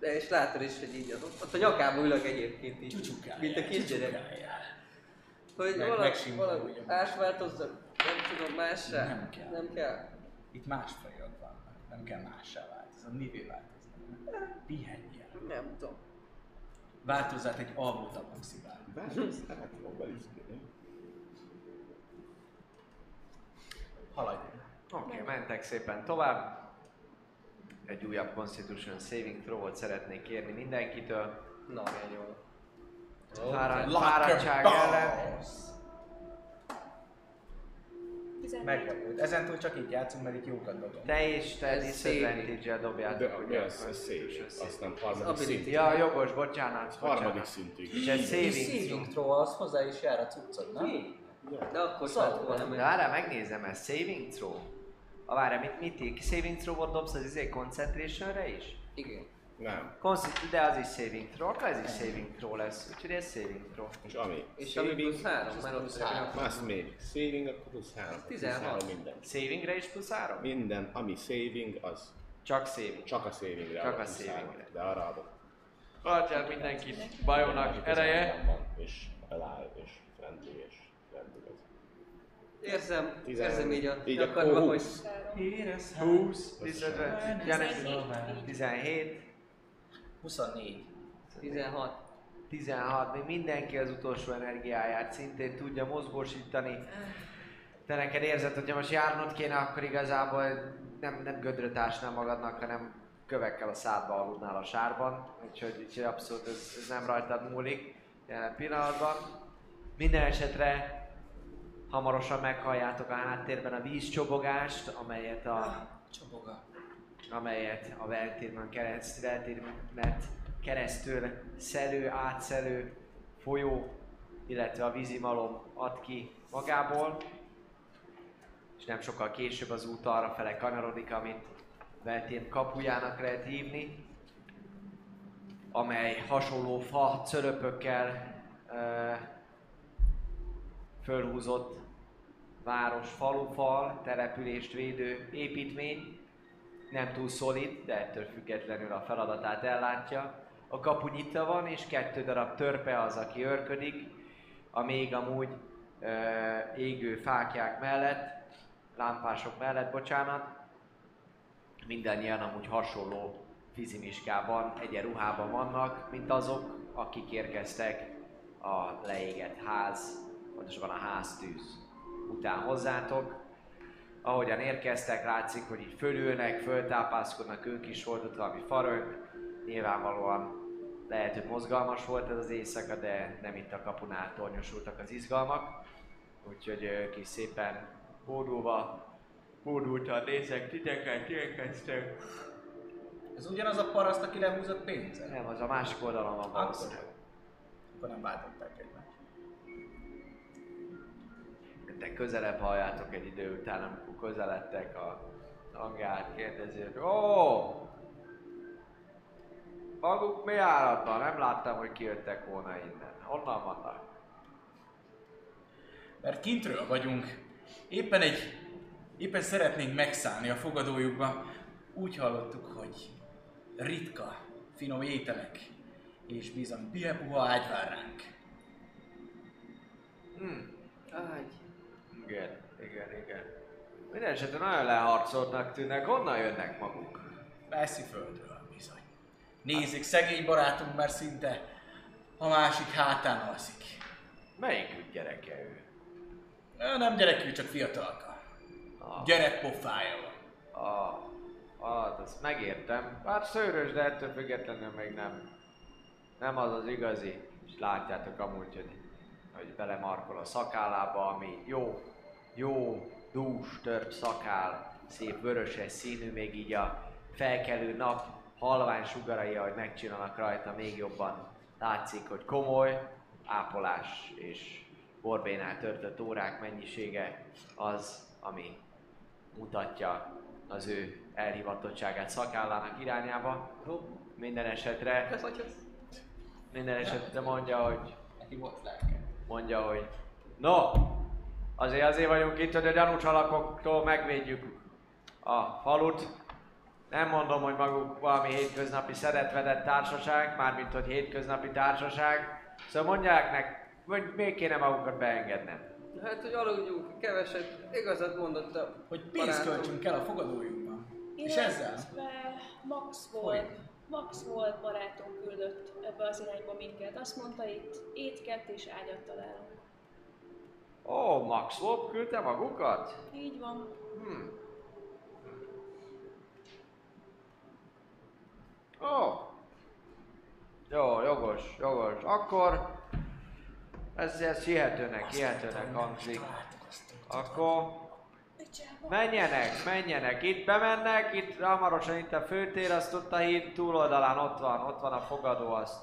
De és látod is, hogy így az ott, ott a nyakába ülök egyébként így. Csúcsukáljál, Mint a kisgyerek. Hogy Meg- valami, valami ásváltozzak, nem tudom, mássá? Nem kell. Nem kell. Itt más fajok vannak, nem kell mássá változni, mivé változni. Pihenjél. Nem tudom. Változzát egy alvó tabaxibál. Változz, hát fogom beliszkélni. Haladj. Oké, okay, mentek szépen tovább. Egy újabb Constitution Saving Throw-ot szeretnék kérni mindenkitől. Na, milyen jó. Fáradtság ellen. boss! 14. Meglepőd. Ezentúl csak így játszunk, mert itt jókat dobom. Te is, te disadvantage-el De dobjátok, ugye? az? Ez szép. Azt nem harmadik ability. szint. Ja, jogos, bocsánat, Harmadik szintig. És egy saving throw. az hozzá is jár a cuccod, nem? De akkor Szóval, volna De várjál, megnézem, ez saving throw? A várjál, mit, mit ír? Saving throw-ot dobsz az izé concentrationre is? Igen. Nem. Consti- de az is saving throw, akkor ez is saving throw lesz, úgyhogy ez saving throw. És ami? És ami plusz három, mert ott plusz három. Más még. Saving, akkor plusz 3. Plusz 16. 3 minden. Savingre is plusz 3? Minden, ami saving, az Csak saving. csak a savingre. Csak a plusz savingre. De arra adok. Tartjál mindenkit bajónak ereje. És alive, és friendly, és. Érzem, Tizen- érzem így a így ó, hogy 20, disadvantage, Janes, 17. 17, 24. 16. 16, még mindenki az utolsó energiáját szintén tudja mozgósítani. Te neked érzed, hogyha most járnod kéne, akkor igazából nem, nem gödröt ásnál magadnak, hanem kövekkel a szádba aludnál a sárban. Úgyhogy, úgyhogy abszolút ez, ez nem rajtad múlik jelen pillanatban. Minden esetre hamarosan meghalljátok a háttérben a vízcsobogást, amelyet a Csoboga. amelyet a Veltérmen keresztül, Veltérmet keresztül szelő, átszelő folyó, illetve a vízimalom ad ki magából, és nem sokkal később az út arra fele kanyarodik, amit Veltén kapujának lehet hívni, amely hasonló fa cölöpökkel fölhúzott város, falufal, települést védő építmény, nem túl szolid, de ettől függetlenül a feladatát ellátja. A kapu nyitva van, és kettő darab törpe az, aki őrködik, a még amúgy ö, égő fákják mellett, lámpások mellett, bocsánat. Mindannyian amúgy hasonló fizimiskában, egyenruhában vannak, mint azok, akik érkeztek a leégett ház, pontosabban a háztűz után hozzátok. Ahogyan érkeztek, látszik, hogy így fölülnek, föltápászkodnak, ők is volt ott valami farönk. Nyilvánvalóan lehet, hogy mozgalmas volt ez az éjszaka, de nem itt a kapunál tornyosultak az izgalmak. Úgyhogy ők is szépen hódulva, hódultan nézek titeket, érkeztek. Ez ugyanaz a paraszt, aki lehúzott pénzet? Nem, az a másik oldalon van valószínűleg. akkor nem váltották egymást. De közelebb halljátok egy idő után, amikor közeledtek a hangját, kérdezi, hogy Ó! Maguk mi állatban? Nem láttam, hogy kijöttek volna innen. Honnan vannak? Mert kintről vagyunk. Éppen egy... Éppen szeretnénk megszállni a fogadójukba. Úgy hallottuk, hogy ritka, finom ételek és bizony pihepuha ágy vár ránk. Hm, Ágy. Igen, igen, igen. Minden esetre nagyon leharcoltnak tűnnek. Honnan jönnek maguk? Messzi földről bizony. Nézzük, szegény barátunk már szinte a másik hátán alszik. Melyikük gyereke ő? Ő nem gyerekű, csak fiatalka. Ah, Gyerekpofája van. ah, ah, azt megértem. Bár szőrös, de ettől függetlenül még nem. Nem az az igazi. És látjátok amúgy, hogy, hogy belemarkol a szakállába, ami jó, jó, dús, tört szakál, szép vöröses színű, még így a felkelő nap halvány sugarai, ahogy megcsinálnak rajta, még jobban látszik, hogy komoly ápolás és borbénál törtött órák mennyisége az, ami mutatja az ő elhivatottságát szakállának irányába. Minden esetre, minden esetre mondja, hogy Neki volt lelke. mondja, hogy no, azért azért vagyunk itt, hogy a gyanús alakoktól megvédjük a falut. Nem mondom, hogy maguk valami hétköznapi szeretvedett társaság, mármint hogy hétköznapi társaság. Szóval mondják nek, hogy még kéne magukat beengednem. Hát, hogy aludjunk keveset, igazat mondott a Hogy pénzt költsünk el a fogadójukban. És ezzel? Max volt, Max volt barátunk küldött ebbe az irányba minket. Azt mondta itt étket és ágyat találunk. Ó, oh, Max Lop küldte magukat? Így van. Hm. Ó. Oh. Jó, jogos, jogos. Akkor ez, ez hihetőnek, hihetőnek hangzik. Akkor menjenek, menjenek. Itt bemennek, itt hamarosan itt a főtér, azt ott a híd túloldalán ott van, ott van a fogadó azt.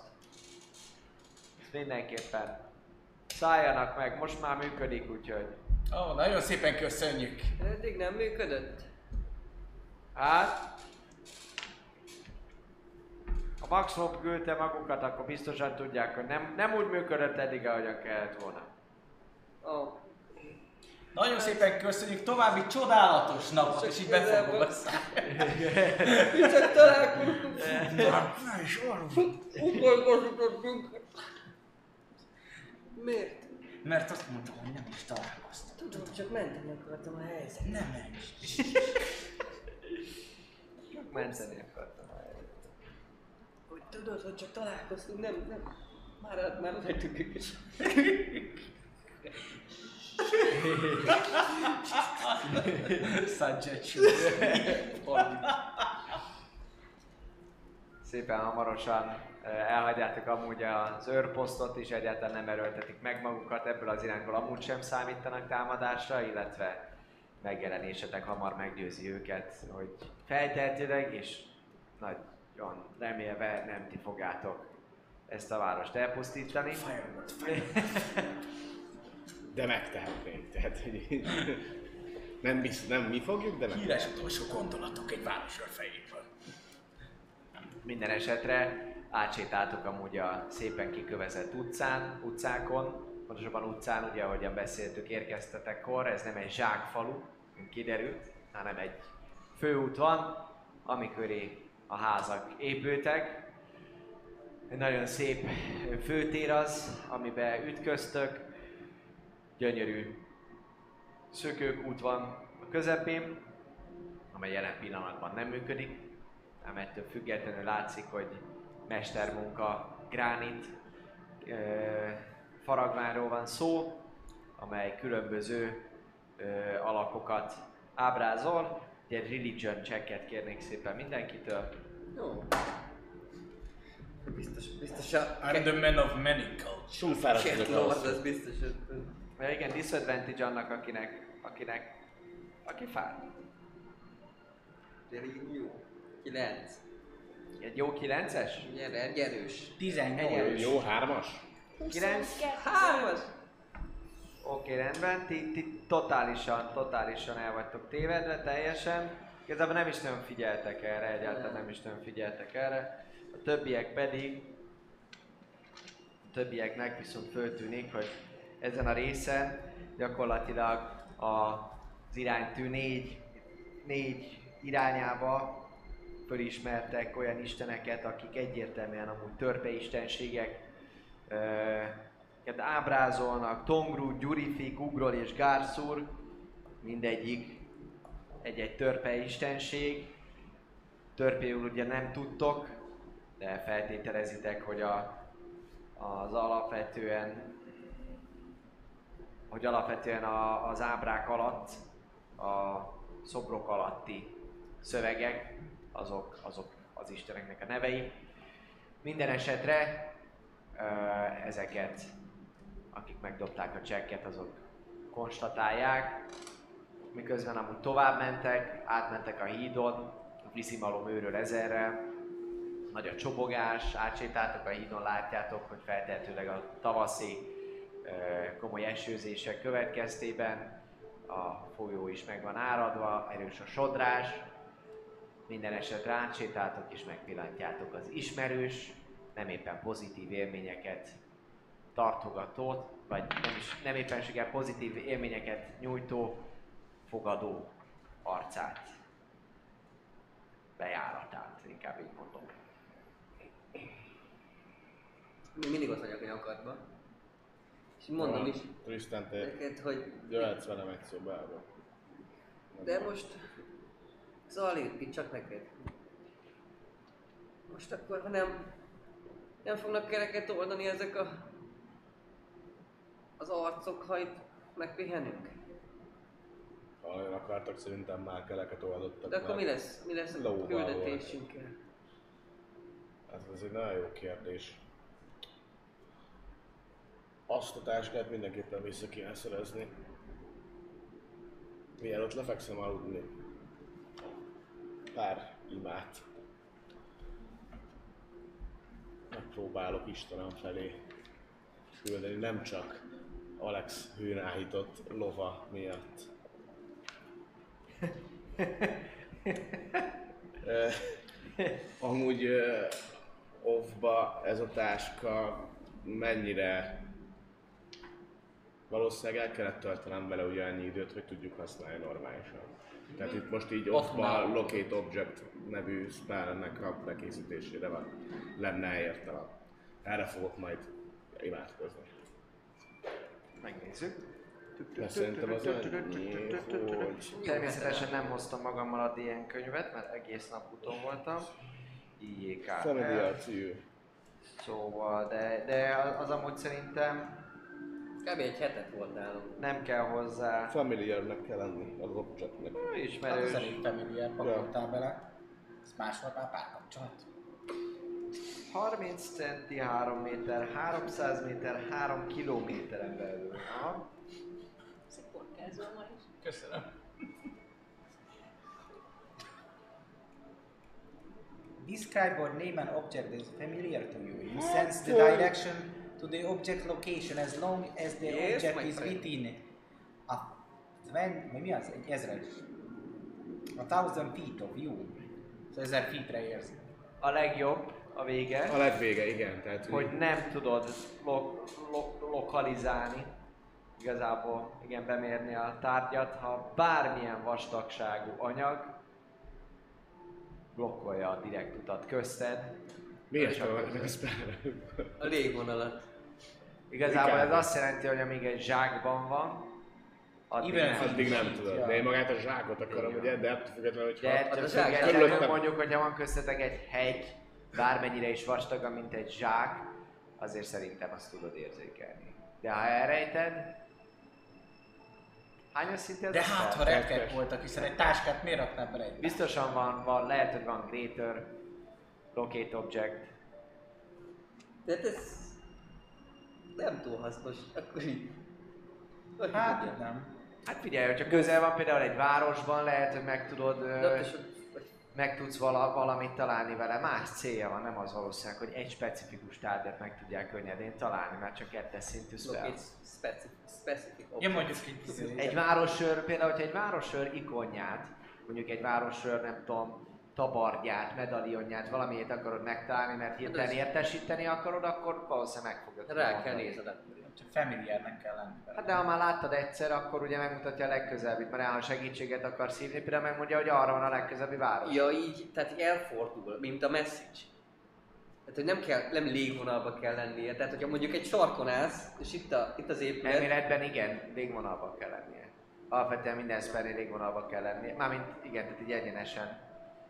Ezt mindenképpen Szálljanak meg, most már működik, úgyhogy. Ó, nagyon szépen köszönjük. Eddig nem működött. Hát... Ha Max Hopp küldte magukat, akkor biztosan tudják, hogy nem, nem úgy működött eddig, ahogyan kellett volna. Ó, Nagyon szépen köszönjük, további csodálatos napot, és így befogom a mi csak találkoztunk. Miért? Mert azt mondtam, hogy nem is találkoztam. Tudom, csak menteni akartam a helyzet. Nem, nem is. Menteni akartam. Hogy tudod, hogy csak találkoztunk, nem, nem. Már, már hagytuk őket. Sajjajtsu. Szépen hamarosan elhagyjátok amúgy az őrposztot is, egyáltalán nem erőltetik meg magukat, ebből az irányból amúgy sem számítanak támadásra, illetve megjelenésetek hamar meggyőzi őket, hogy feltehetőleg és nagyon remélve nem ti fogjátok ezt a várost elpusztítani. De megtehetnénk, tehát hogy nem, biz, nem mi fogjuk, de meg. Híres utolsó gondolatok egy városról fejéből. Minden esetre átsétáltok amúgy a szépen kikövezett utcán, utcákon, pontosabban utcán, ugye ahogyan beszéltük, érkeztetekkor, ez nem egy zsákfalu, mint kiderült, hanem egy főút van, ami köré a házak épültek. Egy nagyon szép főtér az, amiben ütköztök, gyönyörű szökőkút van a közepén, amely jelen pillanatban nem működik, ám ettől függetlenül látszik, hogy mestermunka, gránit ö, faragványról van szó, amely különböző ö, alakokat ábrázol. Egy religion checket kérnék szépen mindenkitől. Jó. Biztos, biztos a... I'm the man of many cultures. Túl fáradt Lord, ahhoz. az biztos, hogy... Mert igen, disadvantage annak, akinek, akinek, aki. Gyerünk, jó. 9. Egy jó 9-es? Gyere, egy erős. 18. Jó, jó, hármas? 9? Hármas! Oké, rendben, ti, ti totálisan, totálisan el vagytok tévedve, teljesen. Igazából nem is nagyon figyeltek erre, egyáltalán nem is nagyon figyeltek erre. A többiek pedig, a többieknek viszont föltűnik, hogy ezen a részen gyakorlatilag a, az iránytű négy, négy irányába fölismertek olyan isteneket, akik egyértelműen amúgy törpeistenségek, ö, amiket ábrázolnak, Tongru, Gyurifi, Gugrol és Gárszur, mindegyik egy-egy törpe istenség. Törpéül ugye nem tudtok, de feltételezitek, hogy a, az alapvetően hogy alapvetően a, az ábrák alatt, a szobrok alatti szövegek, azok, azok az isteneknek a nevei. Minden esetre ezeket, akik megdobták a csekket, azok konstatálják, miközben amúgy tovább mentek, átmentek a hídon, Viszimalom őről ezerre, nagy a csobogás, átsétáltok a hídon, látjátok, hogy feltehetőleg a tavaszi komoly esőzések következtében a folyó is meg van áradva, erős a sodrás, minden esetre átsétáltok és megpillantjátok az ismerős, nem éppen pozitív élményeket tartogatót, vagy nem, is, nem éppenséggel pozitív élményeket nyújtó fogadó arcát. Bejáratát, inkább így mondom. Még mindig ott vagyok a nyakadban. És mondom is Tristan, te neked, hogy... jöhetsz velem egy szobába. De most... Zali, itt csak neked. Most akkor, ha nem... Nem fognak kereket oldani ezek a... Az arcok, ha itt megpihenünk? Ha olyan akartak, szerintem már keleket oldottak De akkor mi lesz? Mi lesz a küldetésünkkel? Hát ez egy nagyon jó kérdés. Azt a táskát mindenképpen vissza kéne szerezni. Mielőtt lefekszem aludni. Pár imát. Megpróbálok Istenem felé küldeni, nem csak Alex hőn áhított lova miatt. [laughs] Amúgy ö, offba ez a táska mennyire valószínűleg el kellett töltenem vele ugye annyi időt, hogy tudjuk használni normálisan. Tehát itt most így már- Locate Object nevű spellnek a bekészítésére van, lenne értelem. Erre fogok majd imádkozni. Megnézzük. Mert szerintem az annyi, hogy... Természetesen nem hoztam magammal a DN könyvet, mert egész nap úton voltam. IJK. Szóval, de, de az amúgy szerintem Kb. egy hetet volt nálunk. nem kell hozzá Familiarnek kell lenni az objectnek. Hát ez ismerős. elég familiar, pakoltál bele. Ez más volt már párkapcsolat. 30 centi, 3 méter, 300 méter, 3 kilométeren belül. Aha. Sziporkázol ma is. Köszönöm. Describe or name an object that is familiar to you. You sense the direction to the object location as long as the Yes, object is friend. within a 20, vagy mi az? Egy ezres. A thousand feet of you. Szóval ezer feetre érzi. A legjobb a vége, A legvége, igen. Tehát, hogy nem tudod lo- lo- lokalizálni, igazából igen bemérni a tárgyat, ha bármilyen vastagságú anyag blokkolja a direkt utat közted. Miért akkor- ennek a légvonalat. Igazából ez Inkább. azt jelenti, hogy amíg egy zsákban van, addig Even nem. Addig nem tudod. De én magát a zsákot akarom, ugye? De ettől függetlenül, hogy De ha... ettől zsák- függetlenül mondjuk, hogyha van köztetek egy hegy, bármennyire is vastaga, mint egy zsák, azért szerintem azt tudod érzékelni. De ha elrejted, hányos szintű ez De a hát, ha retkek voltak, hiszen egy táskát miért raknál bele egy Biztosan van, van, lehet, hogy van Greater, Locate Object. De ez nem túl hasznos. Akkor így. Hogy Hát tudja? nem. Hát figyelj, hogyha közel van például egy városban, lehet, hogy meg tudod, ö, meg tudsz vala, valamit találni vele. Más célja van, nem az valószínűleg, hogy egy specifikus tárgyat meg tudják könnyedén találni, mert csak kettes szintű spell. Ja, mondjuk így. Egy városőr, például, hogyha egy városőr ikonját, mondjuk egy városőr, nem tudom, tabardját, medalionját, valamiért akarod megtalálni, mert hirtelen ez- értesíteni akarod, akkor valószínűleg meg fogod Rá kell akkor. Csak familiárnek kell lenni. Hát de ha már láttad egyszer, akkor ugye megmutatja a legközelebbi, mert ha segítséget akarsz hívni, például megmondja, hogy arra van a legközelebbi város. Ja, így, tehát elfordul, mint a message. Tehát, hogy nem kell, nem légvonalba kell lennie. Tehát, hogyha mondjuk egy sarkon állsz, és itt, a, itt az épület, Elméletben igen, légvonalban kell lennie. Alapvetően minden spellnél légvonalban kell lennie. Mármint igen, tehát így egyenesen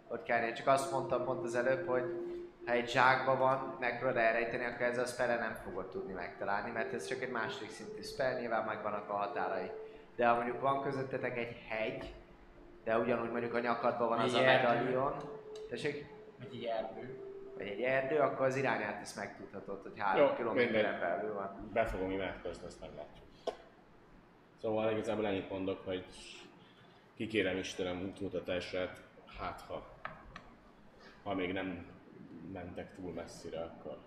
ott kell lennie. Csak azt mondtam pont az előbb, hogy ha egy zsákba van, megpróbálod elrejteni, akkor ez a spell nem fogod tudni megtalálni, mert ez csak egy második szintű spell, nyilván megvannak a határai. De ha mondjuk van közöttetek egy hegy, de ugyanúgy mondjuk a nyakadban van az a Egy medalion, tessék, Vagy egy erdő. vagy egy erdő, akkor az irányát is megtudhatod, hogy három kilométeren belül van. Be fogom imádkozni, azt meglátjuk. Szóval igazából ennyit mondok, hogy kikérem Istenem útmutatását, hát ha, ha még nem mentek túl messzire, akkor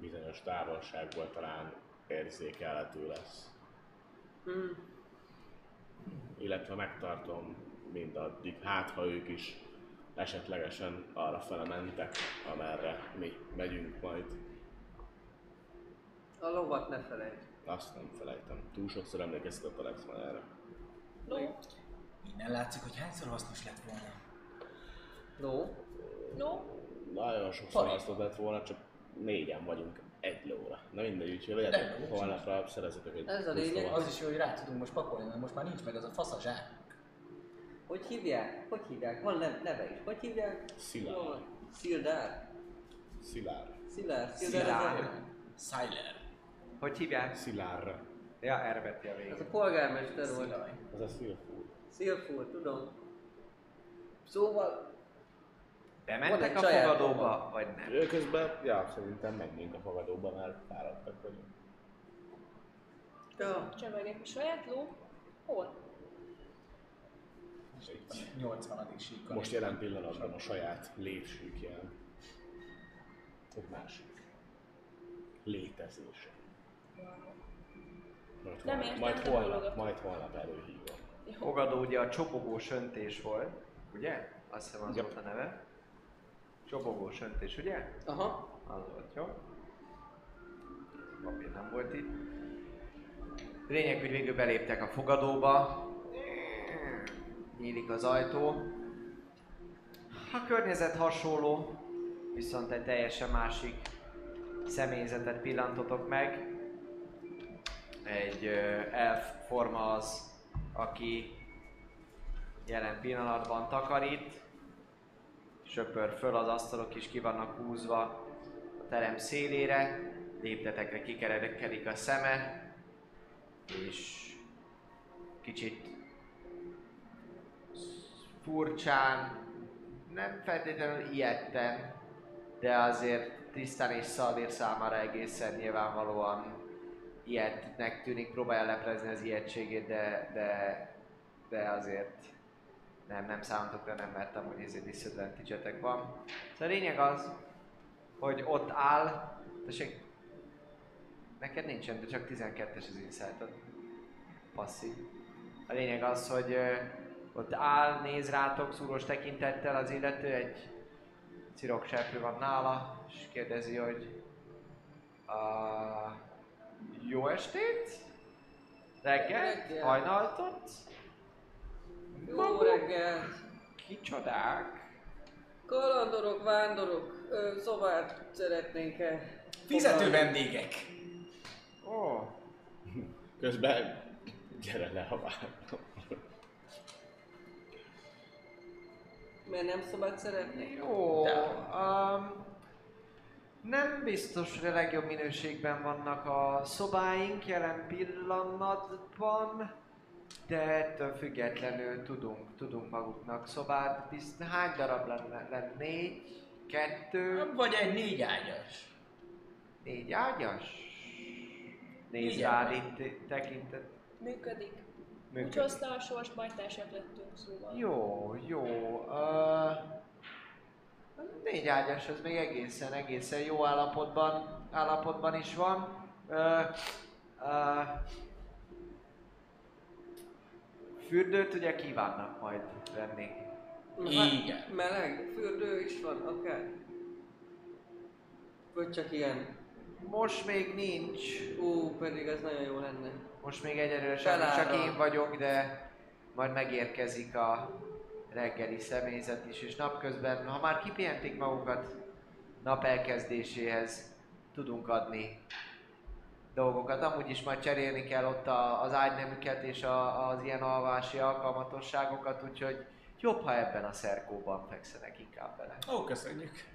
bizonyos távolságból talán érzékelhető lesz. Hmm. Illetve megtartom mindaddig, hát ha ők is esetlegesen arra fele mentek, amerre mi megyünk majd. a lovat ne felejtsd. Azt nem felejtem. Túl sokszor emlékeztetett Alex már erre. No, Innen látszik, hogy hányszor hasznos lett volna. No, no, Nagyon sokszor azt lett volna, csak négyen vagyunk egy lóra. Na mindegy, úgyhogy jó, holnapra, szerezzetek egy Ez a lényeg. Az is jó, hogy rá tudunk most pakolni, mert most már nincs meg az a fasz a zsák. hogy hívják? Hogy hívják? Van nev- neve is. Hogy hívják? Szilárd. Jól van. Szildár. Szilár. Szilárd. Szilárd. ez a- Siler. Hogy hívják? Szilár. Ja, erre veti a Ez végét. a polgármester volt. Ez a szilfúr. Szilfúr, tudom. Szóval, Bementek a fogadóba, vagy nem? Ő közben, ja, szerintem menjünk a fogadóba, mert fáradtak vagyunk. Ja. Csevegek a saját ló. Hol? És itt van egy 80. síkon. Most jelen pillanatban a saját létsíkján. Egy másik. Létezése. Majd, Nem holnap- értem, majd, nem holnap, majd holnap előhívom. Fogadó ugye a csobogós öntés volt, ugye? Azt hiszem az Yep. volt a neve. Csobogós öntés, ugye? Aha. Az volt, jó? Papír nem volt itt. Lényeg, hogy végül beléptek a fogadóba. Nyílik az ajtó. A környezet hasonló, viszont egy teljesen másik személyzetet pillantotok meg. Egy elf forma az, aki jelen pillanatban takarít. Söpör föl, az asztalok is ki vannak húzva a terem szélére, léptetekre kikerekedik a szeme, és kicsit furcsán, nem feltétlenül ilyetten, de azért tisztán és szalvér számára egészen nyilvánvalóan ilyetnek tűnik, próbálja leplezni az ijegységét, de, de, de azért nem, nem számotokra nem, mert amúgy ezért disadvantage van. Szóval a lényeg az, hogy ott áll, tessék, neked nincsen, de csak 12-es az insight passzív. A lényeg az, hogy ö, ott áll, néz rátok szúros tekintettel az illető, egy cirokseprő van nála, és kérdezi, hogy uh, jó estét? Reggel? Reggel. Hajnaltot? Jó reggel. Kicsodák? Kalandorok, vándorok, ö, szobát szeretnénk-e? Fizető foglalni? vendégek! Ó, Közben gyere le a várba. Mert nem szobát szeretnénk? Jó, um, nem biztos, hogy a legjobb minőségben vannak a szobáink jelen pillanatban, de ettől függetlenül tudunk, tudunk maguknak szobát. Bizt, hány darab lenne? lenne? Négy? Kettő? Vagy egy négy ágyas. Négy ágyas? Nézd rád itt tekintet. Működik. Úgy Működik. hozta a sors, majd társak lettünk, szóval. Jó, jó. Uh, négy ágyas, az még egészen, egészen jó állapotban, állapotban is van. Uh, uh, fürdőt ugye kívánnak majd venni. Igen. Meleg, fürdő is van, akár. Vagy csak ilyen. Most még nincs, Ú, pedig ez nagyon jó lenne. most még egyelőre sem, csak én vagyok, de majd megérkezik a reggeli személyzet is, és napközben, ha már kipihentik magukat nap elkezdéséhez, tudunk adni dolgokat. Amúgy is majd cserélni kell ott a, az ágynemüket és a, az ilyen alvási alkalmatosságokat, úgyhogy jobb, ha ebben a szerkóban fekszenek inkább bele. Ó, köszönjük.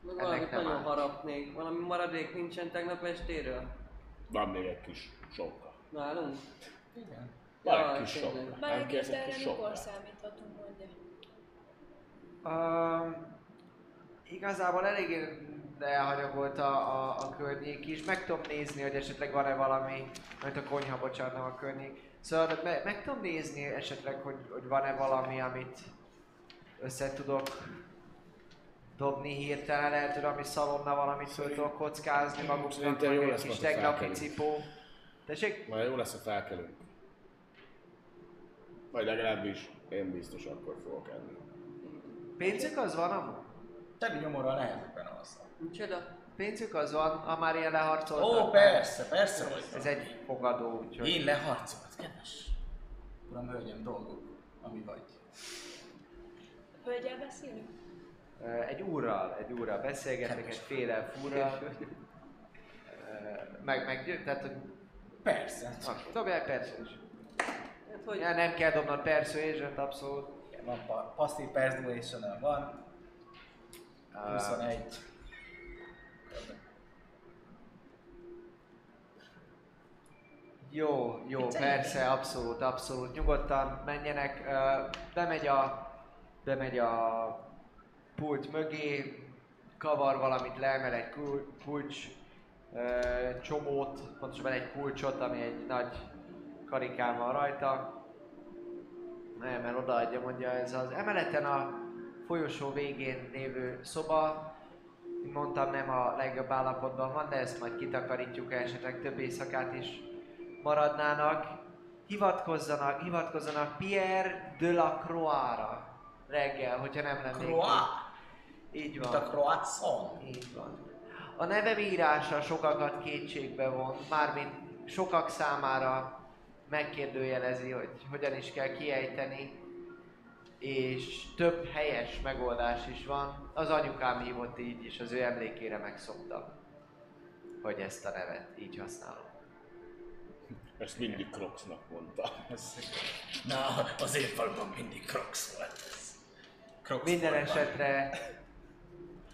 Meg valamit nagyon harapnék. Valami maradék nincsen tegnap estéről? Van még egy kis sonka. Nálunk? Igen. Van egy kis sonka. Már egy erre kis mikor sonkát? számíthatunk, mondja. Um, igazából elég elhanyagolt a, a, a környék is. Meg tudom nézni, hogy esetleg van-e valami, mert a konyha, bocsánat, a környék. Szóval me, meg tudom nézni esetleg, hogy, hogy van-e valami, amit össze tudok dobni hirtelen, lehet, hogy valami szalonna valamit föl tudok kockázni maguknak, meg jó egy kis tegnapi cipó. Tessék? Majd jó lesz, ha felkelünk. Vagy legalábbis én biztos akkor fogok enni. Pénzük az van amúgy? Teli nyomorral nehezebben alszom. Micsoda? Pénzük az van, ha már ilyen leharcoltak? Ó, persze, persze, hogy Ez egy fogadó, úgyhogy... Én leharcolt, kedves. Uram, hölgyem, dolgok, ami vagy. Hölgyel beszélünk? Egy úrral, egy úrral beszélgetek, egy Kedves. fél úrral. Ö, Meg, meg, tehát, hogy... Persze. Na, dobjál persze is. Hát hogy... Ja, nem kell dobnod persuasion abszolút. Igen, van pa- passzív persuasion van. Ö, 21. Jó, jó, persze, abszolút, abszolút. Nyugodtan menjenek. Bemegy a... Bemegy a pult mögé, kavar valamit, leemel egy kul- kulcs csomót, pontosabban egy kulcsot, ami egy nagy karikán van rajta. Nem, mert odaadja, mondja, ez az emeleten a folyosó végén lévő szoba, mondtam, nem a legjobb állapotban van, de ezt majd kitakarítjuk, esetleg több éjszakát is maradnának. Hivatkozzanak, hivatkozzanak Pierre de la Croix-ra reggel, hogyha nem lennék Croix? Így Mint van. a croissant. Így van. A nevem írása sokakat kétségbe von, mármint sokak számára megkérdőjelezi, hogy hogyan is kell kiejteni, és több helyes megoldás is van. Az anyukám hívott így, és az ő emlékére megszoktam, hogy ezt a nevet így használom. Ezt mindig Crocsnak mondta. Ez... Na, az én mindig Crocs volt. Crocs Minden falban. esetre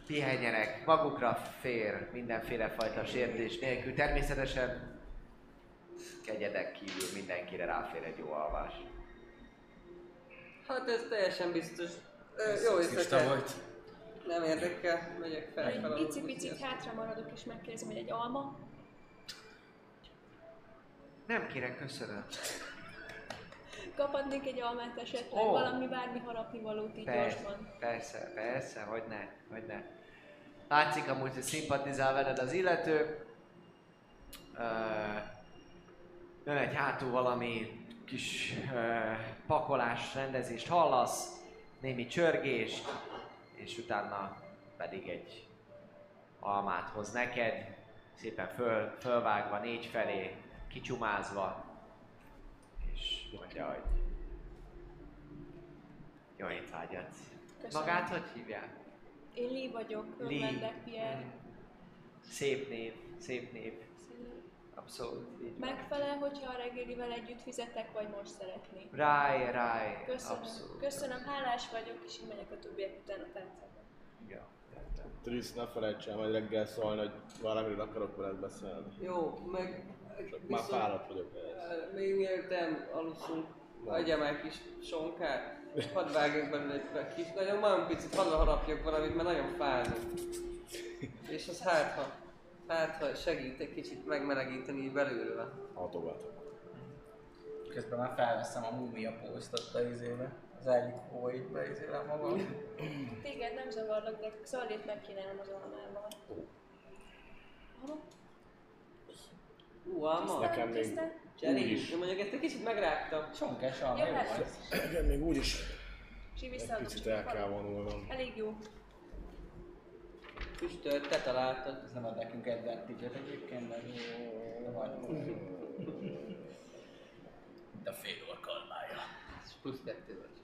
pihenjenek, magukra fér mindenféle fajta sértés nélkül. Természetesen kegyedek kívül mindenkire ráfér egy jó alvás. Hát ez teljesen biztos. Ö, Ez jó éjszakát. volt. Nem érdekel, megyek fel. Egy fel picit hátra maradok és megkérdezem, hogy egy alma. Nem kérek, köszönöm. Kaphatnék egy almát esetleg, Ó. valami bármi harapni valót így Persze, gyorsban. persze, persze, hogy ne, hogy ne. Látszik amúgy, hogy szimpatizál veled az illető. Ö, Jön egy hátul valami kis pakolás, rendezést hallasz, némi csörgést, és utána pedig egy almát hoz neked, szépen föl, fölvágva négy felé, kicsumázva, és mondja, hogy jó étvágyat. Köszönöm. Magát hogy hívják? Én Lee vagyok, örvendek Pierre. Szép név, szép név. Abszolút. Így van. Megfelel, hogyha a reggelivel együtt fizetek, vagy most szeretné. Ráj, ráj. Köszönöm. Abszolút. Köszönöm, hálás vagyok, és én megyek a többiek után a tárcába. Ja, értem. Trisz, ne felejts el majd reggel szólni, hogy valamiről akarok veled beszélni. Jó, meg Csak már fáradt vagyok ehhez. Ö, Még mielőtt aluszunk, adjam egy kis sonkát. Hadd vágjak belőle egy kis, nagyon, nagyon picit, hadd harapjak valamit, mert nagyon fázik. [laughs] És az hát, ha, hát, ha segít egy kicsit megmelegíteni így belülről. Hatogat. Közben már felveszem a múmia posztot a izébe. Az egyik hóitbe izélem magam. Téged nem zavarlak, de Xalét megkínálom az almával. Ú, alma. Nekem még? Jenny, úgyis. én mondjuk ezt egy kicsit megrágtam. Csonkás alma, Jó, hát. az. Nekem még úgyis egy picit el a kell vonulnom. Elég jó. Füstölt, te találtad. Ez nem ad nekünk advantage-et egyébként, mert. Mint a fél ork almája. Ez plusz kettő vagy.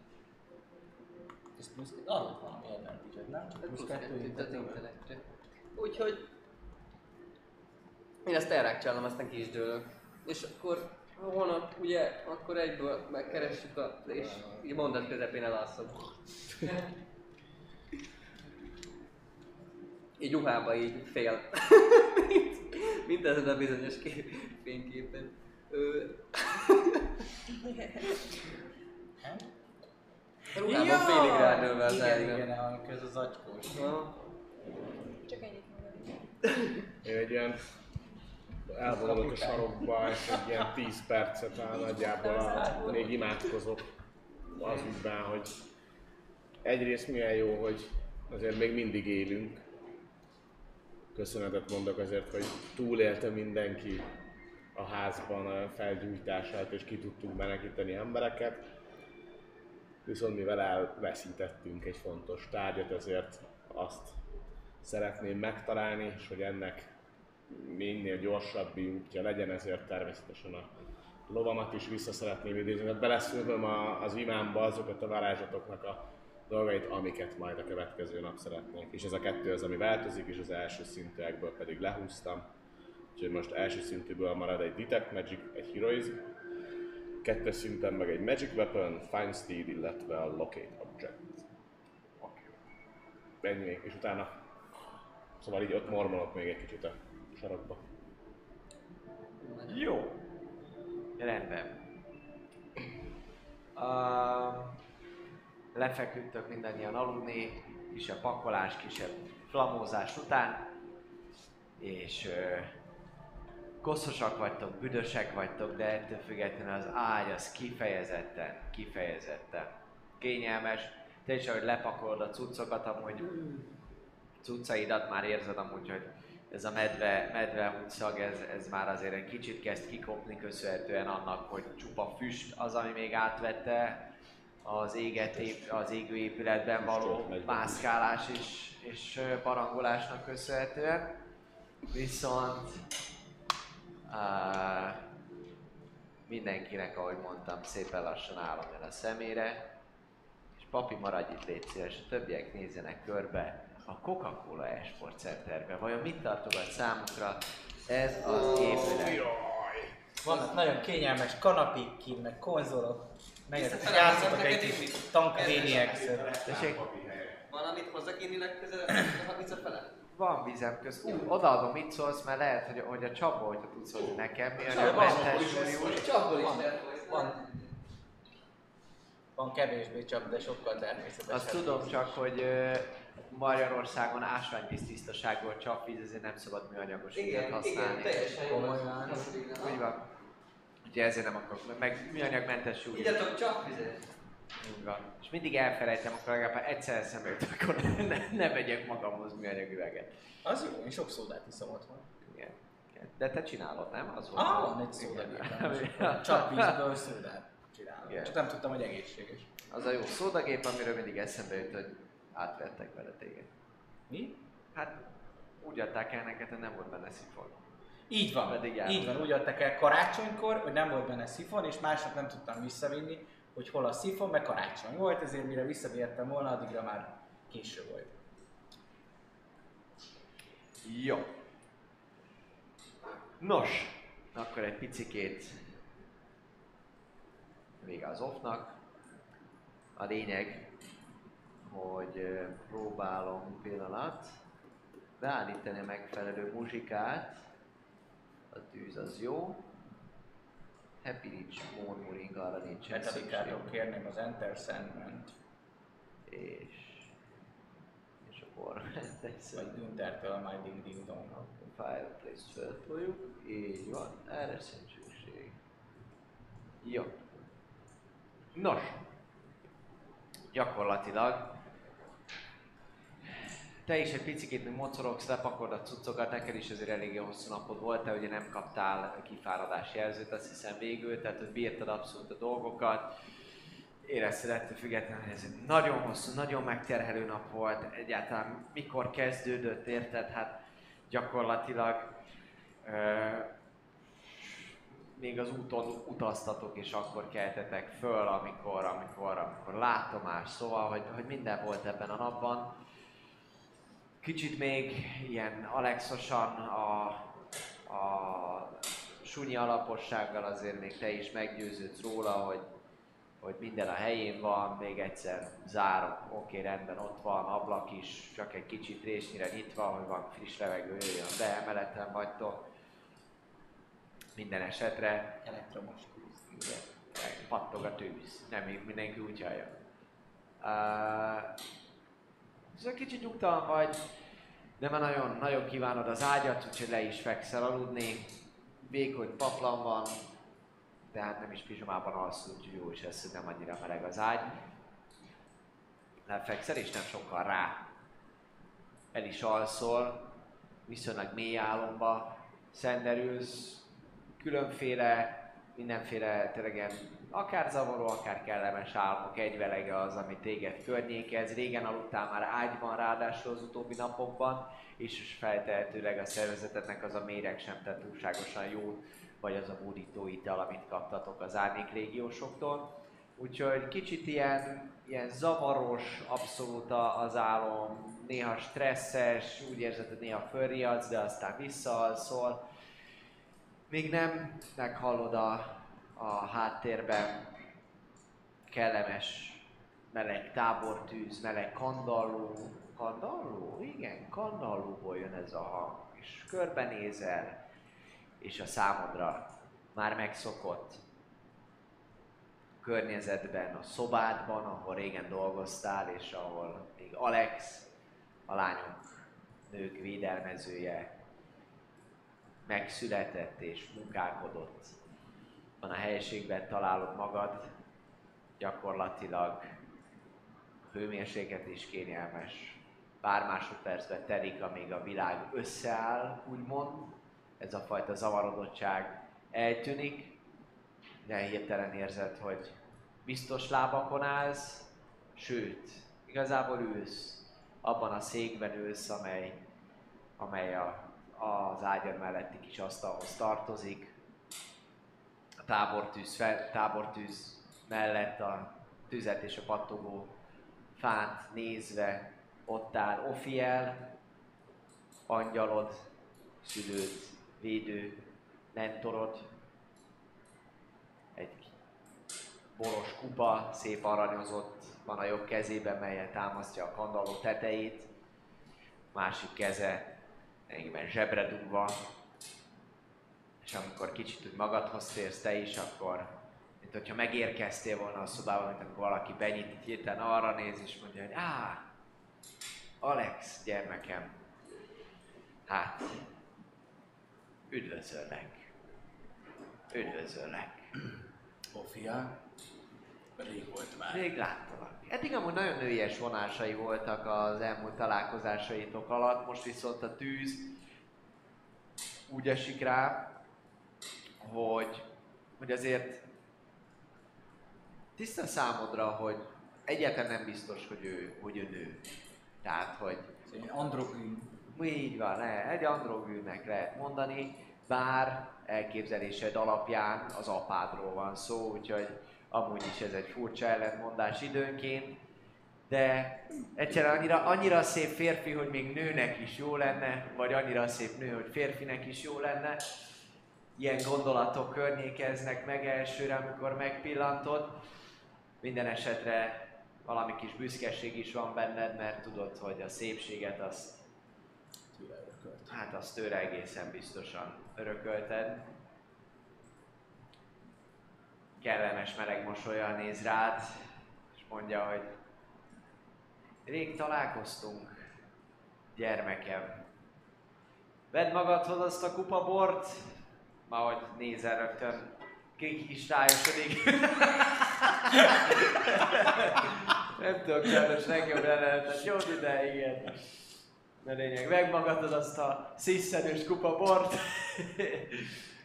Ez plusz, adott valami advantage nem? Tehát Plusz kettő kettő, tehát intellektre. Úgyhogy én ezt elrákcsálom, aztán ki is dőlök. És akkor holnap ugye, akkor egyből megkeressük a... és mondat közepén elalszom. Így ruhába így fél. [laughs] Mint ezen a bizonyos kép, fényképen. [laughs] Ruhában félig rádőlve az igen, igen, amikor ez az agykós. Csak ennyit mondani. Én egy ilyen elvonulok a sarokba, és egy ilyen 10 percet áll nagyjából a, még imádkozok az ügyben, hogy egyrészt milyen jó, hogy azért még mindig élünk. Köszönetet mondok azért, hogy túlélte mindenki a házban a felgyújtását, és ki tudtunk menekíteni embereket. Viszont mivel elveszítettünk egy fontos tárgyat, ezért azt szeretném megtalálni, és hogy ennek minél gyorsabbi útja legyen, ezért természetesen a lovamat is vissza szeretném idézni. Tehát beleszülöm a, az imámba azokat a varázslatoknak a dolgait, amiket majd a következő nap szeretnék. És ez a kettő az, ami változik, és az első szintűekből pedig lehúztam. Úgyhogy most első szintűből marad egy Detect Magic, egy Heroism, kettes szinten meg egy Magic Weapon, Fine Steed, illetve a Locate Object. Ennyi még, és utána Szóval így ott mormolok még egy kicsit a sarokba. Jó. Rendben. Uh, lefeküdtök mindannyian aludni, kisebb pakolás, kisebb flamózás után, és ö, koszosak vagytok, büdösek vagytok, de ettől függetlenül az ágy az kifejezetten, kifejezetten kényelmes. Te is, ahogy lepakolod a cuccokat, amúgy cuccaidat már érzed amúgy, hogy ez a medve, medve útszag, ez, ez már azért egy kicsit kezd kikopni köszönhetően annak, hogy csupa füst az, ami még átvette az, éget, ép, az égő épületben való mászkálás és, és barangolásnak köszönhetően. Viszont uh, mindenkinek, ahogy mondtam, szépen lassan állom el a szemére, és papi maradj itt légy szíves, a többiek nézzenek körbe a Coca-Cola Esport Centerbe. Vajon mit tartogat számukra ez az épület? Vannak nagyon kényelmes kanapék kint, meg konzolok. Játszotok neked egy is kis mit? tankvéniexet. Tessék, Valamit hozzak inni legközelebb, ha visszafele? van vizem köz. Ú, odaadom, mit szólsz, mert lehet, hogy, hogy a Csaba, hogyha tudsz hozni nekem, mi a mentes súlyú. Csapból is lehet van. Van kevésbé csak, de sokkal természetesebb. Azt tudom csak, hogy Magyarországon ásványvíz tisztaságból csapvíz, ezért nem szabad műanyagos vizet Igen, igen, használni. teljesen jó. Komolyan. Úgy van. Úgyhogy ezért nem akarok, meg műanyagmentes súlyú. Igyatok csapvizet. Úgy van. És mindig elfelejtem, akkor legalább egyszer eszembe jut, akkor [laughs] ne, ne vegyek magamhoz műanyag üveget. Az jó, én sok szódát iszom otthon. Igen. De te csinálod, nem? Az volt Ah, van egy Igen. szódagépem. [laughs] Csak vízből szódát csinálom. Igen. Csak nem tudtam, hogy egészséges. Az a jó szódagép, amiről mindig eszembe jut, hogy átvettek vele téged. Mi? Hát úgy adták el neked, hogy nem volt benne szifon. Így van, Pedig járunk. így van, úgy adtak el karácsonykor, hogy nem volt benne szifon, és másnap nem tudtam visszavinni, hogy hol a szifon, mert karácsony volt, ezért mire visszavihettem volna, addigra már késő volt. Jó. Nos, akkor egy picikét vége az offnak. A lényeg, hogy próbálom pillanat beállítani a megfelelő muzsikát. A tűz az jó. Happy Rich Murmuring arra nincsen Metallica-tól kérném az Enter Sandman, És... És akkor [laughs] vagy Günthertől My Ding Ding Dong. Fireplace feltoljuk, így van, erre sincs szükség. Jó. Nos, gyakorlatilag te is egy picit még mocorogsz, lepakold a cuccokat, neked is azért eléggé hosszú napod volt, te ugye nem kaptál kifáradás jelzőt, azt hiszem végül, tehát hogy bírtad abszolút a dolgokat. Érezted ettől függetlenül, hogy ez egy nagyon hosszú, nagyon megterhelő nap volt, egyáltalán mikor kezdődött, érted? Hát gyakorlatilag ö, még az úton utaztatok, és akkor keltetek föl, amikor, amikor, amikor látomás, szóval, hogy, hogy minden volt ebben a napban. Kicsit még ilyen alexosan a, a sunyi alapossággal azért még te is meggyőződsz róla, hogy, hogy minden a helyén van, még egyszer zárok, oké, rendben, ott van, ablak is, csak egy kicsit résnyire nyitva, hogy van friss levegő, jöjjön be, emeleten vagytok. Minden esetre Elektromos. igen, pattog a tűz, nem mindenki úgy hallja. Uh, szóval kicsit nyugtalan vagy, de már nagyon, nagyon kívánod az ágyat, úgyhogy le is fekszel aludni. Vékony paplan van, de hát nem is pizsomában alszol, úgyhogy jó is lesz, nem annyira meleg az ágy. Lefekszel és nem sokkal rá. El is alszol, viszonylag mély álomba szenderülsz, különféle, mindenféle tényleg akár zavaró, akár kellemes álmok egyvelege az, ami téged környékez. Régen aludtál már ágyban ráadásul az utóbbi napokban, és feltehetőleg a szervezetednek az a méreg sem tett túlságosan jót, vagy az a búdító ital, amit kaptatok az árnyék régiósoktól. Úgyhogy kicsit ilyen, ilyen zavaros, abszolút az álom, néha stresszes, úgy érzed, hogy néha fölriadsz, de aztán visszaalszol. Még nem meghallod a, a háttérben kellemes meleg tábortűz, meleg kandalló. Kandalló? Igen, kandallóból jön ez a hang. És körbenézel, és a számodra már megszokott környezetben, a szobádban, ahol régen dolgoztál, és ahol még Alex, a lányok, nők védelmezője, megszületett és munkálkodott. Van a helyiségben találod magad, gyakorlatilag hőmérséklet is kényelmes. Pár másodpercben telik, amíg a világ összeáll, úgymond. Ez a fajta zavarodottság eltűnik, de hirtelen érzed, hogy biztos lábakon állsz, sőt, igazából ülsz, abban a székben ülsz, amely, amely a, az ágyad melletti kis asztalhoz tartozik. A tábortűz, fel, tábortűz mellett a tüzet és a pattogó fát nézve ott áll Ofiel, angyalod, szülőd, védő, mentorod, egy boros kupa, szép aranyozott, van a jobb kezében, melyet támasztja a kandalló tetejét, másik keze egyben zsebre dugva, és amikor kicsit úgy magadhoz térsz te is, akkor mint hogyha megérkeztél volna a szobába, mint amikor valaki benyit, így hirtelen arra néz és mondja, hogy á, Alex, gyermekem, hát, üdvözöllek, üdvözöllek. Sofia, rég volt már. Rég láttalak. Eddig amúgy nagyon nőies vonásai voltak az elmúlt találkozásaitok alatt, most viszont a tűz úgy esik rá, hogy, hogy azért tiszta számodra, hogy egyáltalán nem biztos, hogy ő, hogy ő nő. Tehát, hogy Egy androgyn. így van, le, egy androgűnnek lehet mondani, bár elképzelésed alapján az apádról van szó, úgyhogy amúgy is ez egy furcsa ellentmondás időnként, de egyszerűen annyira, annyira szép férfi, hogy még nőnek is jó lenne, vagy annyira szép nő, hogy férfinek is jó lenne. Ilyen gondolatok környékeznek meg elsőre, amikor megpillantod. Minden esetre valami kis büszkeség is van benned, mert tudod, hogy a szépséget azt Tőle örökölt. Hát azt tőle egészen biztosan örökölted. Kellemes meleg mosolyal néz rád, és mondja, hogy rég találkoztunk, gyermekem. Vedd magadhoz azt a kupa bort, ma hogy nézel rögtön, ki is rájosodik. Nem tudok sajnos legjobb jelenetet, jó ide, igen. De lényeg, megmagadod azt a sziszenős kupa bort,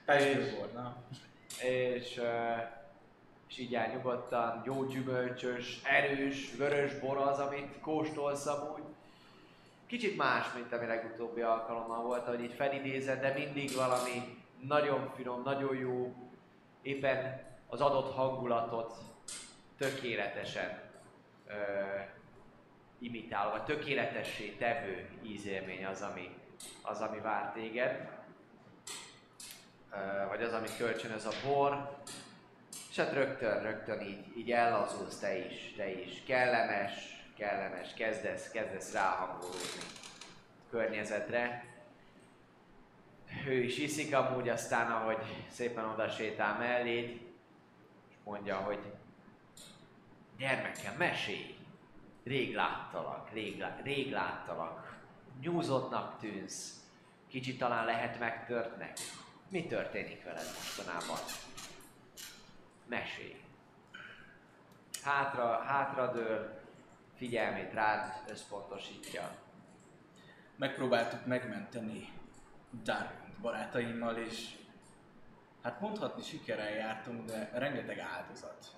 Pestő volt, na. és, és így áll nyugodtan, jó gyümölcsös, erős, vörös bor az, amit kóstolsz amúgy. Kicsit más, mint ami legutóbbi alkalommal volt, hogy így felidézed, de mindig valami nagyon finom, nagyon jó, éppen az adott hangulatot tökéletesen ö, imitál, vagy tökéletessé tevő ízélmény az, ami, az, ami vár téged. Ö, vagy az, ami kölcsönöz a bor. És hát rögtön, rögtön így, így ellazulsz te is, te is. Kellemes, kellemes, kezdesz, kezdesz ráhangolódni környezetre. Ő is iszik amúgy, aztán ahogy szépen oda sétál melléd, és mondja, hogy gyermekem, mesélj! Rég láttalak, rég, rég láttalak. Nyúzottnak tűnsz. Kicsit talán lehet megtörtnek. Mi történik veled mostanában? Mesélj. Hátra, hátradől, figyelmét rád összpontosítja. Megpróbáltuk megmenteni Darwin barátaimmal, és hát mondhatni sikerrel jártunk, de rengeteg áldozat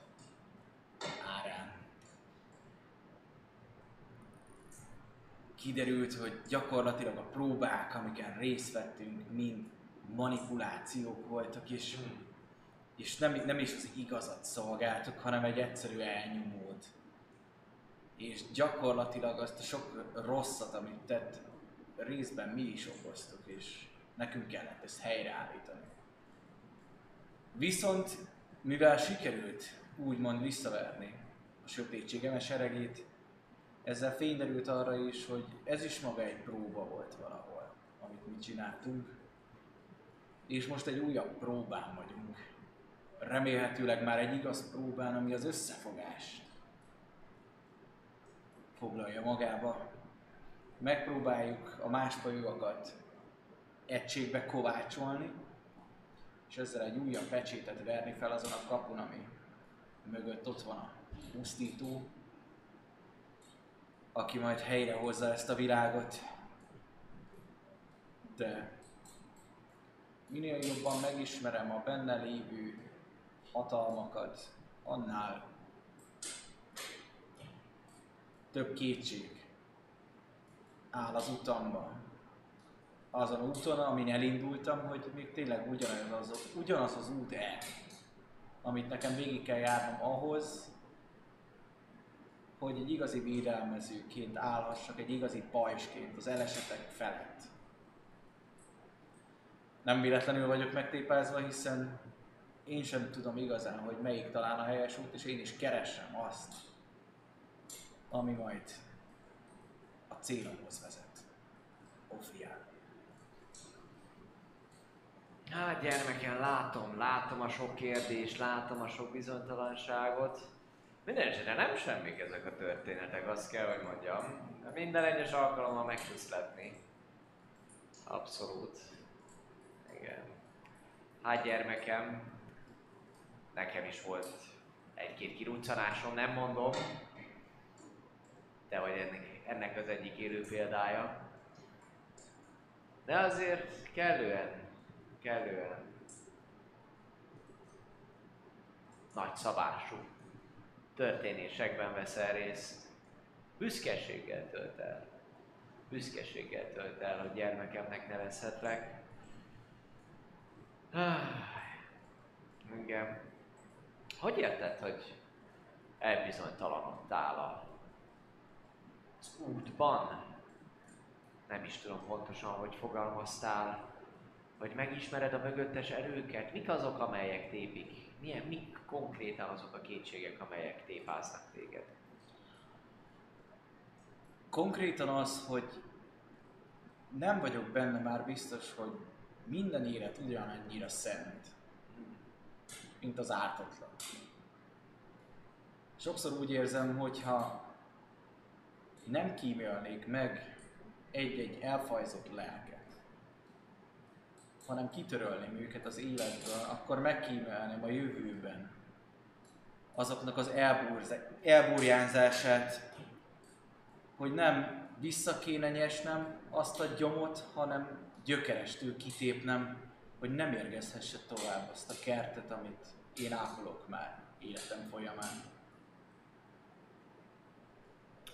árán. Kiderült, hogy gyakorlatilag a próbák, amiken részt vettünk, mind manipulációk voltak, és, és nem, nem is az igazat szolgáltuk, hanem egy egyszerű elnyomót. És gyakorlatilag azt a sok rosszat, amit tett, részben mi is okoztuk, és nekünk kellett ezt helyreállítani. Viszont, mivel sikerült úgymond visszaverni a sötétség seregét, ezzel fényderült arra is, hogy ez is maga egy próba volt valahol, amit mi csináltunk. És most egy újabb próbán vagyunk. Remélhetőleg már egy igaz próbán, ami az összefogást foglalja magába. Megpróbáljuk a másfajogakat egységbe kovácsolni, és ezzel egy újabb pecsétet verni fel azon a kapun, ami mögött ott van a pusztító, aki majd helyrehozza ezt a világot. De minél jobban megismerem a benne lévő hatalmakat, annál több kétség áll az utamba. Azon úton, amin elindultam, hogy még tényleg ugyanaz az, ugyanaz az út-e, amit nekem végig kell járnom ahhoz, hogy egy igazi védelmezőként állhassak, egy igazi pajsként az elesetek felett. Nem véletlenül vagyok megtépázva, hiszen én sem tudom igazán, hogy melyik talán a helyes út, és én is keresem azt, ami majd a célomhoz vezet. Ofrián. Hát gyermekem, látom, látom a sok kérdést, látom a sok bizonytalanságot. Minden esetre nem semmik ezek a történetek, azt kell, hogy mondjam. Minden egyes alkalommal meg tudsz lepni. Abszolút. Igen. Hát gyermekem, nekem is volt egy-két kiruccanásom, nem mondom. De vagy ennek, ennek az egyik élő példája. De azért kellően, kellően nagy szabású történésekben veszel részt. Büszkeséggel tölt el. Büszkeséggel tölt el, hogy gyermekemnek nevezhetlek. Igen. Hogy érted, hogy elbizonytalanodtál a- az útban? Nem is tudom pontosan, hogy fogalmaztál. Hogy megismered a mögöttes erőket? Mik azok, amelyek tépik? Milyen, mik konkrétan azok a kétségek, amelyek tépáznak téged? Konkrétan az, hogy nem vagyok benne már biztos, hogy minden élet ugyanannyira szent, mint az ártatlan. Sokszor úgy érzem, hogyha nem kímélnék meg egy-egy elfajzott lelket, hanem kitörölném őket az életből, akkor megkímélném a jövőben azoknak az elburjánzását, hogy nem vissza kéne nyesnem azt a gyomot, hanem gyökerestől kitépnem, hogy nem érgezhesse tovább azt a kertet, amit én ápolok már életem folyamán.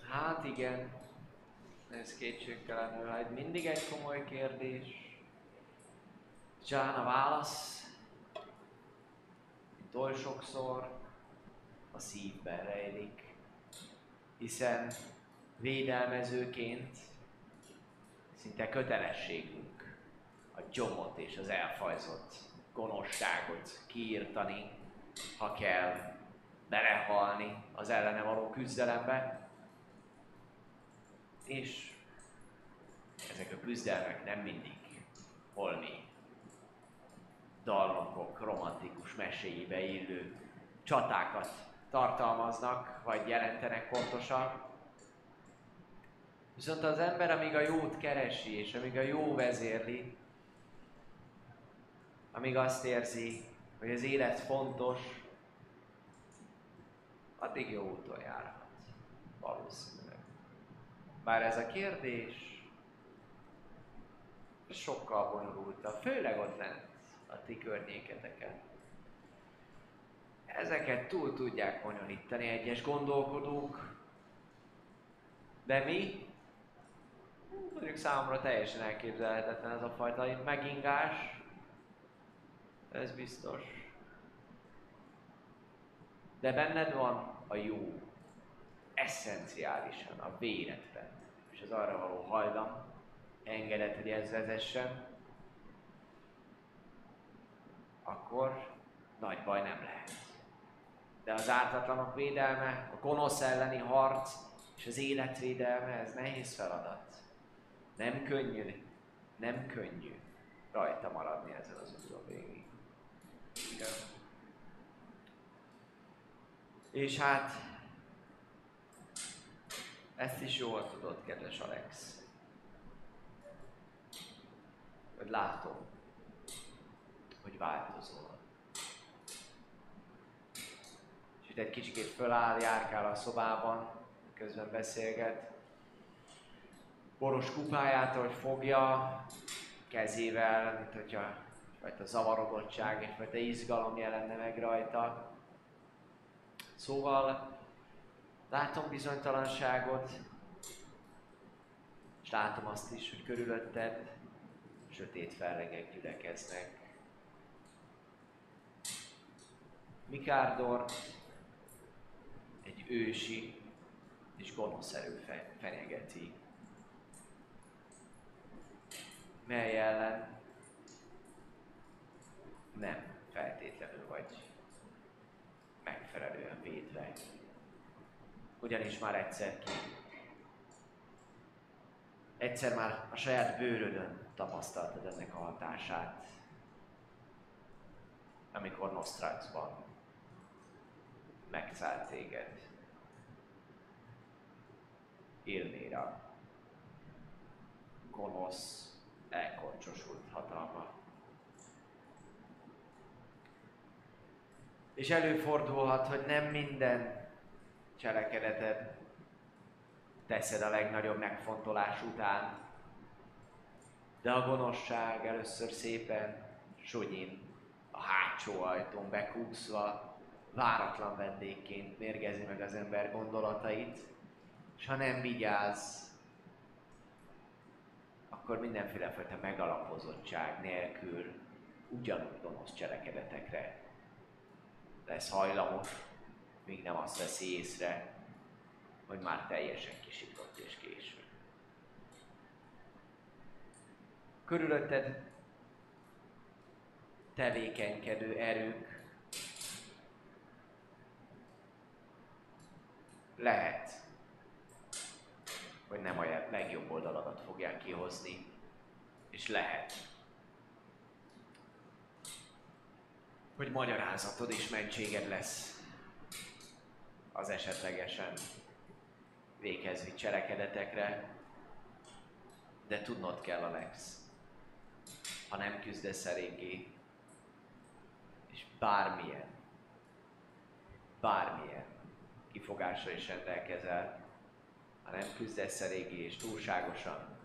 Hát igen, ez kétségtelenül egy mindig egy komoly kérdés. Csán a válasz, mint oly sokszor, a szívben rejlik. Hiszen védelmezőként szinte kötelességünk a gyomot és az elfajzott gonoszságot kiírtani, ha kell belehalni az ellene való küzdelembe. És ezek a küzdelmek nem mindig holmi dallamok romantikus meséibe illő csatákat tartalmaznak, vagy jelentenek pontosan. Viszont az ember, amíg a jót keresi, és amíg a jó vezérli, amíg azt érzi, hogy az élet fontos, addig jó úton járhat. Valószínűleg. Bár ez a kérdés sokkal bonyolultabb, főleg ott lent a ti környéketeken. Ezeket túl tudják bonyolítani egyes gondolkodók, de mi, mondjuk számomra teljesen elképzelhetetlen ez a fajta megingás, ez biztos. De benned van a jó, eszenciálisan a véredben, és az arra való hajlam, engedett, hogy ez vezessen, akkor nagy baj nem lehet. De az ártatlanok védelme, a gonosz elleni harc és az életvédelme, ez nehéz feladat. Nem könnyű, nem könnyű rajta maradni ezen az úton végig. És hát Ezt is jól tudod, kedves Alex. Hogy látom, hogy változol. És itt egy kicsikét föláll, járkál a szobában, közben beszélget. Boros kupáját, hogy fogja, kezével, mint hogyha egyfajta zavarodottság, egyfajta izgalom jelenne meg rajta. Szóval látom bizonytalanságot, és látom azt is, hogy körülötted sötét fellegek gyülekeznek. Mikárdor egy ősi és gonosz erő fe- fenyegeti, mely ellen nem feltétlenül vagy megfelelően védve. Ugyanis már egyszer ki. Egyszer már a saját bőrödön tapasztaltad ennek a hatását. Amikor Nostraxban megszállt téged. Ilnéra. Gonosz, elkoncsosult hatalma. És előfordulhat, hogy nem minden cselekedeted teszed a legnagyobb megfontolás után, de a gonoszság először szépen sugyin a hátsó ajtón bekúszva, váratlan vendégként mérgezi meg az ember gondolatait, és ha nem vigyáz, akkor mindenféle fajta megalapozottság nélkül ugyanúgy gonosz cselekedetekre lesz hajlamos, míg nem azt veszi észre, hogy már teljesen kisiklott és késő. Körülötted tevékenykedő erők lehet, hogy nem a legjobb oldaladat fogják kihozni, és lehet, hogy magyarázatod és mentséged lesz az esetlegesen véghez cselekedetekre, de tudnod kell, Alex, ha nem küzdesz eléggé, és bármilyen, bármilyen kifogásra is rendelkezel, ha nem küzdesz eléggé és túlságosan,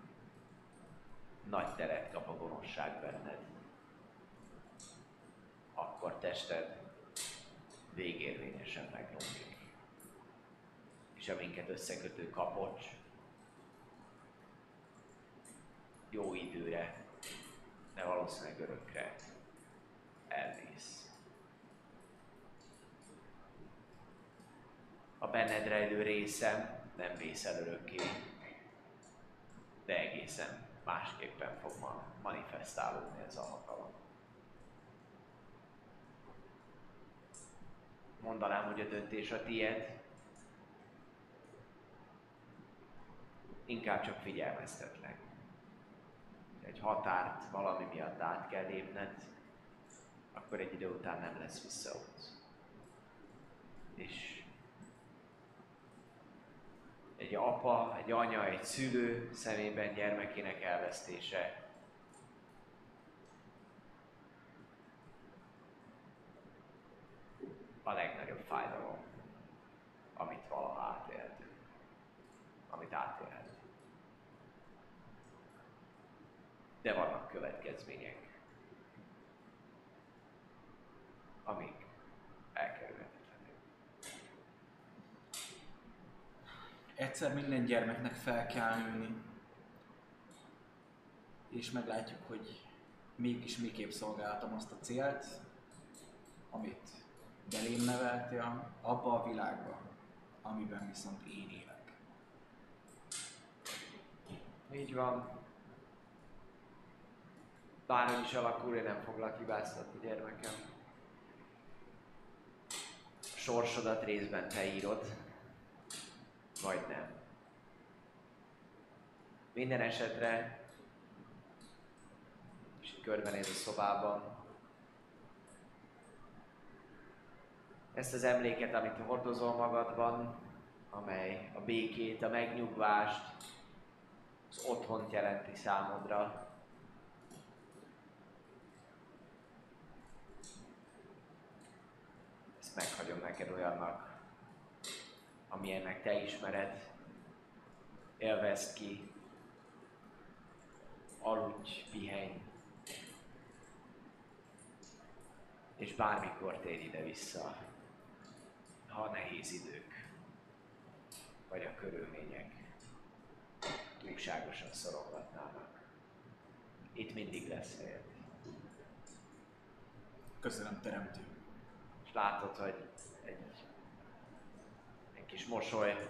nagy teret kap a gonoszság benned. Akkor tested végérvényesen megromlik. És a minket összekötő kapocs jó időre, de valószínűleg örökre elvész. A benned rejlő részem nem vész el örökké, de egészen másképpen fog ma manifestálódni ez a hatalom. Mondanám, hogy a döntés a tied, inkább csak figyelmeztetlek. Egy határt valami miatt át kell lépned, akkor egy idő után nem lesz visszaút. És egy apa, egy anya, egy szülő szemében gyermekének elvesztése a legnagyobb fájdalom, amit valaha átéltünk, amit átélhetünk. De vannak következmények, amik elkerülhetetlenek. Egyszer minden gyermeknek fel kell nőni. És meglátjuk, hogy mégis miképp szolgáltam azt a célt, amit belém neveltél, abba a világba, amiben viszont én élek. Így van. Bárhogy is alakul, én nem foglak hibáztatni, gyermekem. A sorsodat részben te írod, vagy nem. Minden esetre, és itt körbenéz a szobában, ezt az emléket, amit hordozol magadban, amely a békét, a megnyugvást, az otthont jelenti számodra. Ezt meghagyom neked olyannak, amilyennek te ismered. Élvezd ki, aludj, pihenj, és bármikor térj ide-vissza, ha nehéz idők, vagy a körülmények túlságosan szorongatnának. Itt mindig lesz helyed. Köszönöm, teremtő. És látod, hogy egy, egy kis mosoly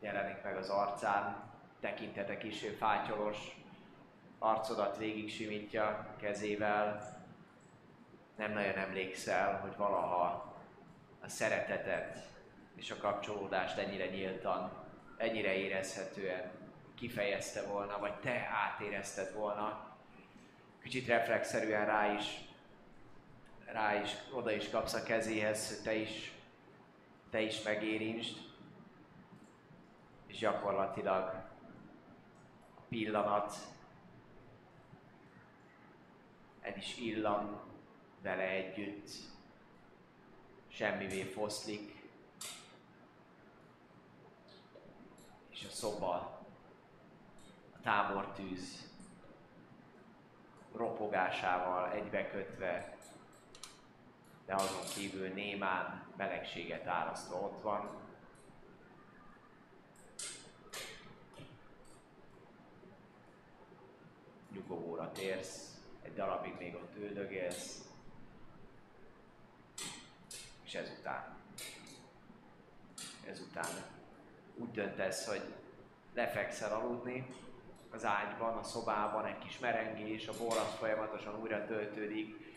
jelenik meg az arcán, tekintete kisé fátyolos, arcodat végig simítja kezével, nem nagyon emlékszel, hogy valaha a szeretetet és a kapcsolódást ennyire nyíltan, ennyire érezhetően kifejezte volna, vagy te átérezted volna. Kicsit reflexzerűen rá is, rá is, oda is kapsz a kezéhez, te is, te is megérintsd. És gyakorlatilag a pillanat el is illan vele együtt, semmivé foszlik, és a szoba, a tábortűz ropogásával egybekötve, de azon kívül némán melegséget árasztva ott van. Nyugovóra térsz, egy darabig még ott üldögélsz, és ezután, ezután úgy döntesz, hogy lefekszel aludni az ágyban, a szobában, egy kis merengés, a bor folyamatosan újra töltődik,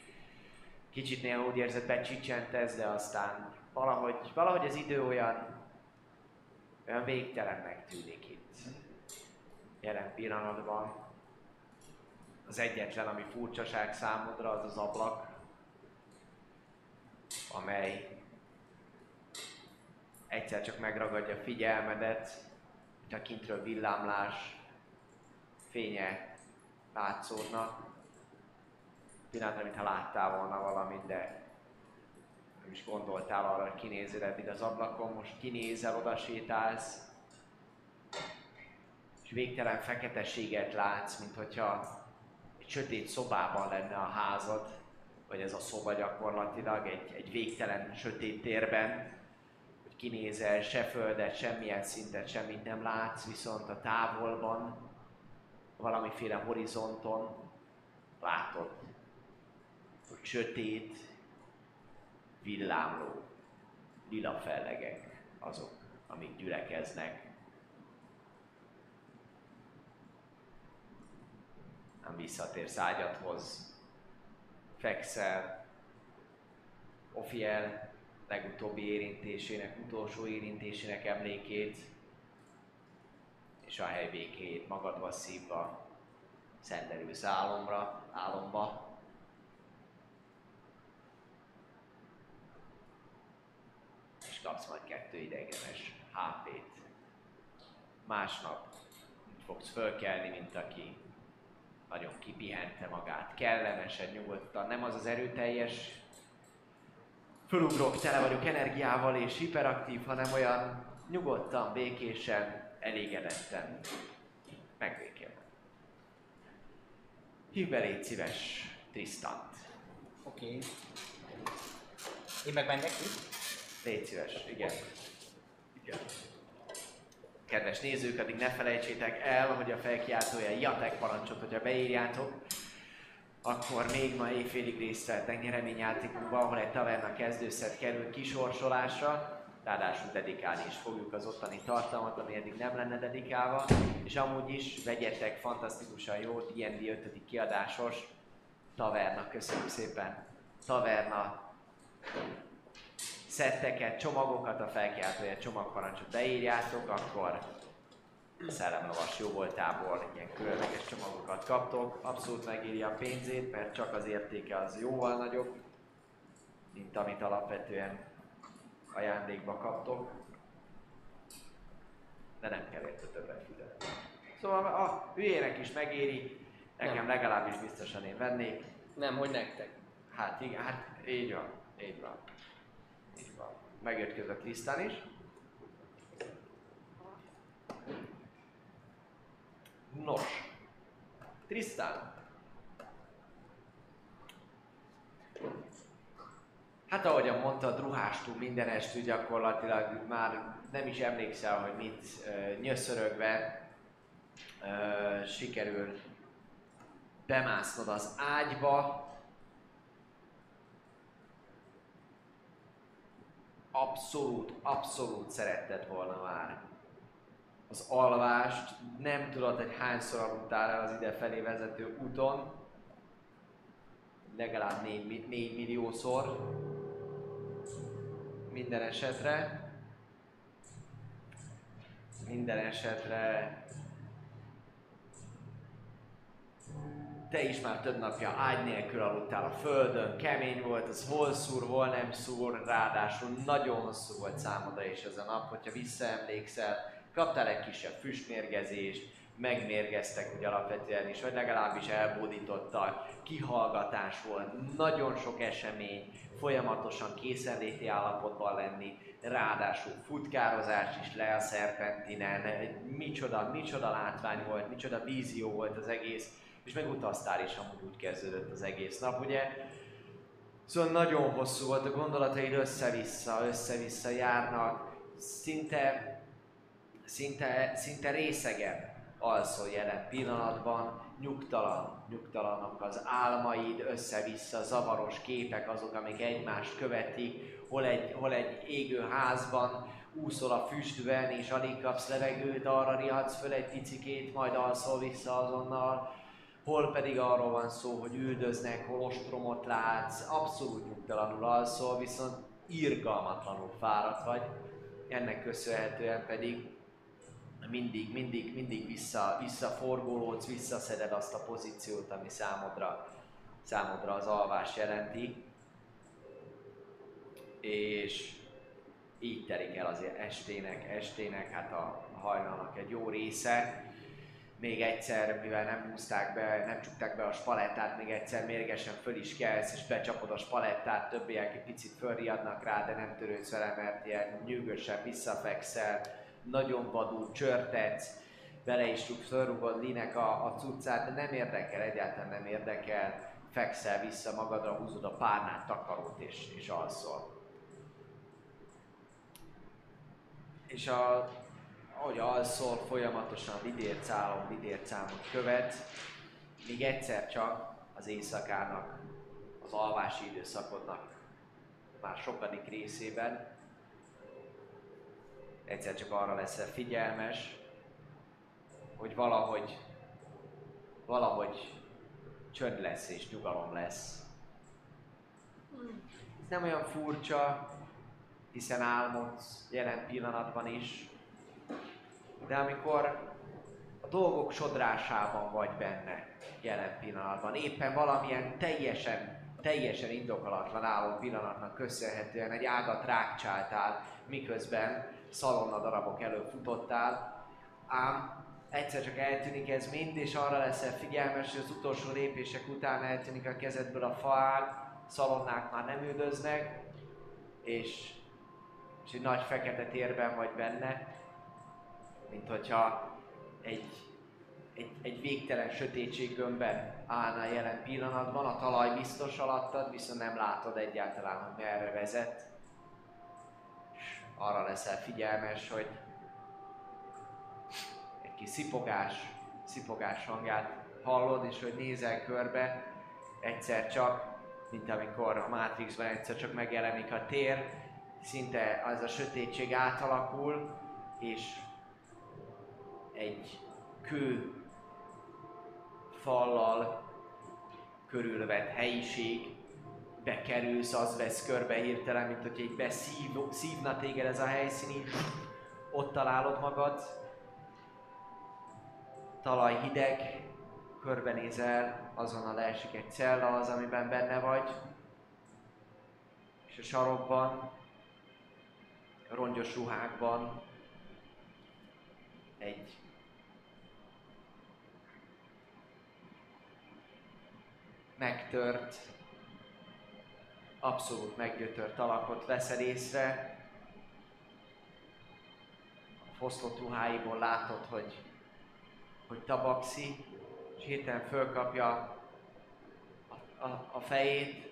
kicsit néha úgy érzed, becsicsentesz, de aztán valahogy, valahogy az idő olyan, olyan végtelennek tűnik itt. Jelen pillanatban az egyetlen, ami furcsaság számodra, az az ablak, amely egyszer csak megragadja a figyelmedet, mint a kintről villámlás, fénye látszódna. Pillanatra, mintha láttál volna valamit, de nem is gondoltál arra, hogy kinézel eddig az ablakon, most kinézel, oda sétálsz, és végtelen feketeséget látsz, mint hogyha egy sötét szobában lenne a házad, vagy ez a szoba gyakorlatilag egy, egy végtelen sötét térben, hogy kinézel, se földet, semmilyen szintet, semmit nem látsz, viszont a távolban, valamiféle horizonton látod, hogy sötét, villámló, lila fellegek azok, amik gyülekeznek. Nem visszatérsz ágyadhoz, fekszel, Ofiel legutóbbi érintésének, utolsó érintésének emlékét, és a hely békéjét magadba szívva szenderülsz álomra, álomba. És kapsz majd kettő idegenes HP-t. Másnap úgy fogsz fölkelni, mint aki nagyon kipihente magát, kellemesen, nyugodtan, nem az az erőteljes, fölugrok, tele vagyok energiával és hiperaktív, hanem olyan nyugodtan, békésen, elégedetten, megvékélve. Hívd be, légy szíves, Tristant. Oké. Okay. Én meg menjek ki? Légy szíves, igen. Igen. Kedves nézők, addig ne felejtsétek el, hogy a felkiáltója Jatek parancsot, hogyha beírjátok, akkor még ma éjfélig részt vettek nyereményjátékunkban, ahol egy taverna kezdőszet kerül kisorsolásra, ráadásul dedikálni is fogjuk az ottani tartalmat, ami eddig nem lenne dedikálva, és amúgy is vegyetek fantasztikusan jó D&D 5. kiadásos taverna, köszönjük szépen, taverna szetteket, csomagokat, a felkiáltója csomagparancsot beírjátok, akkor szellemlovas jó voltából ilyen különleges csomagokat kaptok. Abszolút megírja a pénzét, mert csak az értéke az jóval nagyobb, mint amit alapvetően ajándékba kaptok. De nem kell érte többet fizetni. Szóval a hülyének is megéri, nekem Nem. legalábbis biztosan én vennék. Nem, hogy nektek. Hát igen, hát így van, így van. Közben Krisztán is. Nos, Trisztán. Hát ahogyan mondtad, ruhástól minden estő gyakorlatilag már nem is emlékszel, hogy mit nyöszörögve sikerül bemásznod az ágyba, abszolút, abszolút szeretted volna már. Az alvást, nem tudod, hogy hányszor aludtál el az idefelé vezető úton, legalább 4, 4 milliószor, minden esetre, minden esetre te is már több napja ágy nélkül aludtál a földön, kemény volt, az hol szúr, hol nem szúr, ráadásul nagyon hosszú volt számodra is ez a nap, hogyha visszaemlékszel, kaptál egy kisebb füstmérgezést, megmérgeztek úgy alapvetően is, vagy legalábbis elbódítottak, kihallgatás volt, nagyon sok esemény, folyamatosan készenléti állapotban lenni, ráadásul futkározás is le a szerpentinen, micsoda, micsoda látvány volt, micsoda vízió volt az egész, és megutaztál is, amúgy úgy kezdődött az egész nap, ugye? Szóval nagyon hosszú volt, a gondolataid össze-vissza, össze-vissza járnak, szinte, szinte, szinte részegen alszol jelen pillanatban, nyugtalan, nyugtalanok az álmaid, össze-vissza zavaros képek azok, amik egymást követik, hol egy, hol egy égő házban úszol a füstben, és alig kapsz levegőt, arra riadsz föl egy picikét, majd alszol vissza azonnal, hol pedig arról van szó, hogy üldöznek, hol ostromot látsz, abszolút nyugtalanul alszol, viszont irgalmatlanul fáradt vagy, ennek köszönhetően pedig mindig, mindig, mindig vissza, visszaforgolódsz, visszaszeded azt a pozíciót, ami számodra, számodra az alvás jelenti. És így telik el az estének, estének, hát a hajnalnak egy jó része. Még egyszer, mivel nem húzták be, nem csukták be a spalettát, még egyszer mérgesen föl is kelsz, és becsapod a spalettát, többiek egy picit fölriadnak rá, de nem törődsz vele, mert ilyen nyűgösen visszafekszel, nagyon vadul csörtetsz, bele is rúgsz, fölrugod Linek a, a cuccát, de nem érdekel, egyáltalán nem érdekel, fekszel vissza magadra, húzod a párnát, takarót és, és alszol. És a, ahogy alszol, folyamatosan vidércálom, vidércámot követ, míg egyszer csak az éjszakának, az alvási időszakodnak már sokadik részében. Egyszer csak arra leszel figyelmes, hogy valahogy, valahogy csönd lesz és nyugalom lesz. Ez nem olyan furcsa, hiszen álmodsz jelen pillanatban is, de amikor a dolgok sodrásában vagy benne jelen pillanatban, éppen valamilyen teljesen, teljesen indokolatlan álom pillanatnak köszönhetően egy ágat rákcsáltál, miközben szalonna darabok elől futottál, ám egyszer csak eltűnik ez mind, és arra leszel figyelmes, hogy az utolsó lépések után eltűnik a kezedből a faág, szalonnák már nem üldöznek, és, és egy nagy fekete térben vagy benne, mint hogyha egy, egy, egy végtelen sötétséggömbben állnál jelen pillanatban, a talaj biztos alattad, viszont nem látod egyáltalán, hogy merre vezet. És arra leszel figyelmes, hogy egy kis szipogás, szipogás hangját hallod, és hogy nézel körbe, egyszer csak, mint amikor a Matrixban egyszer csak megjelenik a tér, szinte az a sötétség átalakul, és egy kő fallal körülvett helyiség, bekerülsz, az vesz körbe hirtelen, mint hogy egy beszív, szívna téged ez a helyszín, így ott találod magad, talaj hideg, körbenézel, azonnal leesik egy cella az, amiben benne vagy, és a sarokban rongyos ruhákban egy megtört, abszolút meggyötört alakot veszel észre. A foszlott ruháiból látod, hogy, hogy tabaxi, és hirtelen fölkapja a, a, a fejét,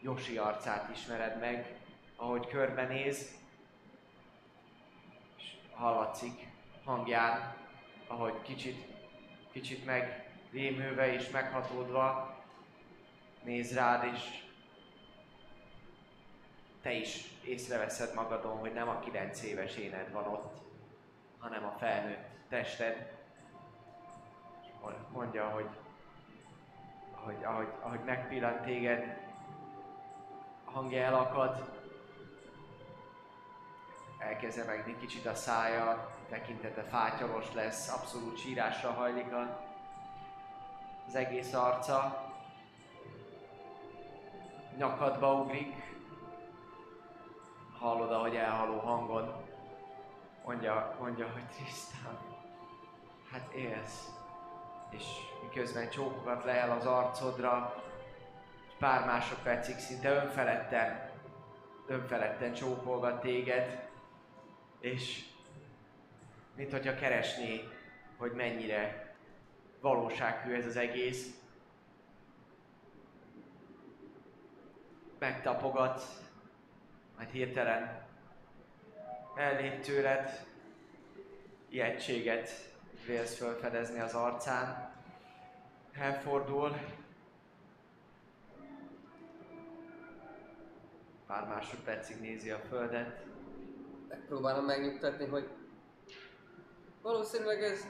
Josi arcát ismered meg, ahogy körbenéz, és hallatszik hangján, ahogy kicsit, kicsit meg rémülve és meghatódva néz rád, és te is észreveszed magadon, hogy nem a 9 éves éned van ott, hanem a felnőtt tested. Mondja, hogy ahogy, ahogy, ahogy megpillant téged, hangja elakad, elkezd megni kicsit a szája, tekintete fátyolos lesz, abszolút sírásra hajlik az egész arca, nyakadba ugrik, hallod, ahogy elhaló hangon mondja, mondja hogy Trisztán, hát élsz. És miközben csókokat lehel az arcodra, pár másodpercig szinte önfeledten, önfeledten csókolgat téged, és mint hogyha keresné, hogy mennyire valósághű ez az egész, megtapogat, majd hirtelen ellép tőled, ijegységet vélsz felfedezni az arcán, elfordul, pár másodpercig nézi a földet, Megpróbálom megnyugtatni, hogy valószínűleg ez,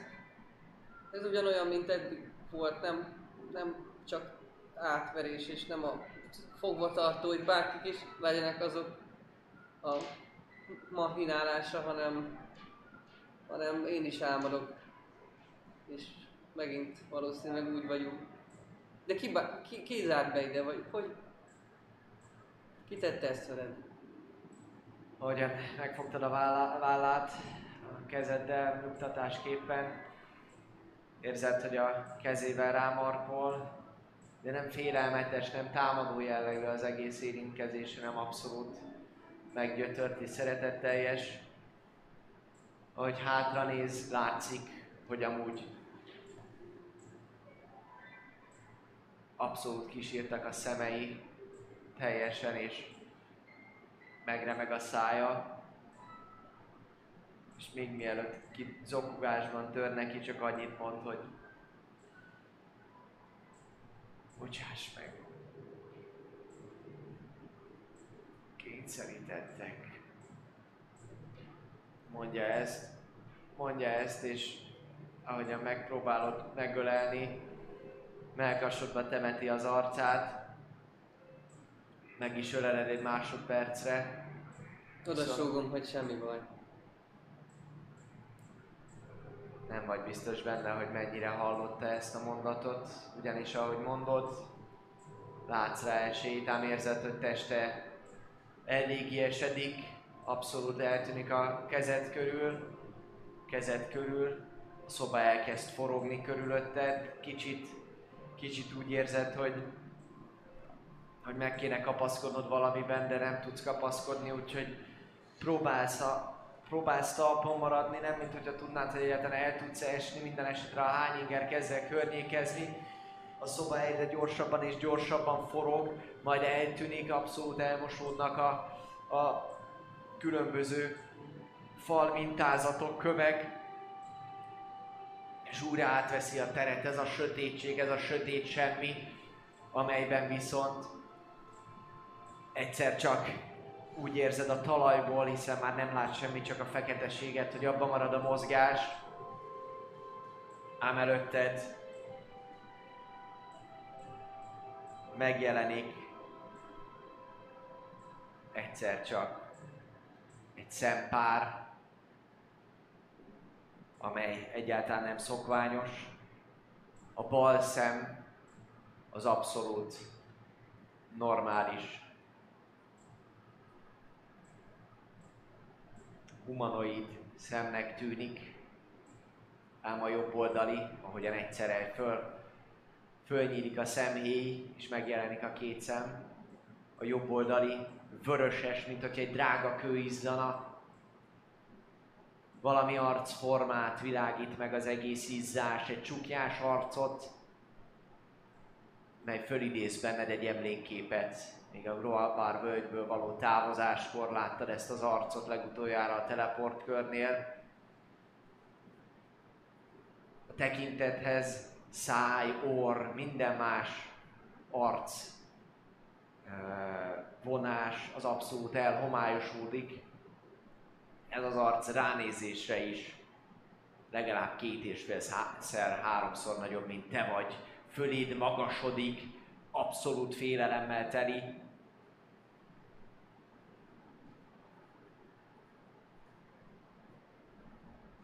ez ugyanolyan, mint eddig volt, nem, nem csak átverés, és nem a fogvatartói, bárkik is legyenek azok a mahinálása, hanem, hanem én is álmodok. És megint valószínűleg úgy vagyunk. De ki, ki, ki zárt be ide, vagy hogy? Ki tette ezt veled? ahogyan megfogtad a vállá- vállát a kezeddel nyugtatásképpen, érzed, hogy a kezével rámarkol, de nem félelmetes, nem támadó jellegű az egész érintkezés, hanem abszolút meggyötört és szeretetteljes. Ahogy hátra néz, látszik, hogy amúgy abszolút kisírtak a szemei teljesen, és megremeg a szája, és még mielőtt ki zokogásban tör neki, csak annyit mond, hogy bocsáss meg. Kényszerítettek. Mondja ezt, mondja ezt, és ahogyan megpróbálod megölelni, melkasodba temeti az arcát, meg is öleled egy másodpercre, Oda Viszont- hogy semmi baj. Nem vagy biztos benne, hogy mennyire hallotta ezt a mondatot, ugyanis ahogy mondod, látsz rá esélyt, ám érzed, hogy teste eléggé esedik, abszolút eltűnik a kezed körül, kezed körül, a szoba elkezd forogni körülötted, kicsit, kicsit úgy érzed, hogy hogy meg kéne kapaszkodnod valamiben, de nem tudsz kapaszkodni, úgyhogy próbálsz, a, próbálsz talpon maradni, nem mint hogyha tudnád, hogy egyáltalán el tudsz esni, minden esetre a hányinger kezd el környékezni, a szoba egyre gyorsabban és gyorsabban forog, majd eltűnik, abszolút elmosódnak a, a különböző fal mintázatok, kövek, és újra átveszi a teret ez a sötétség, ez a sötét semmi, amelyben viszont egyszer csak úgy érzed a talajból, hiszen már nem látsz semmit, csak a feketeséget, hogy abban marad a mozgás, ám előtted megjelenik egyszer csak egy szempár, amely egyáltalán nem szokványos. A bal szem az abszolút normális. Humanoid szemnek tűnik, ám a jobb oldali, ahogyan egyszerre föl, fölnyílik a szemhéj, és megjelenik a két szem. A jobb oldali vöröses, mint hogy egy drága kő izzana. Valami arcformát világít meg az egész izzás, egy csukjás arcot, mely fölidéz benned egy emlékképet. Még a Groalbar völgyből való távozáskor láttad ezt az arcot legutoljára a teleportkörnél. A tekintethez száj, orr, minden más arc vonás az abszolút elhomályosodik. Ez az arc ránézésre is legalább két és félszer, háromszor nagyobb, mint te vagy. Föléd magasodik, abszolút félelemmel teli.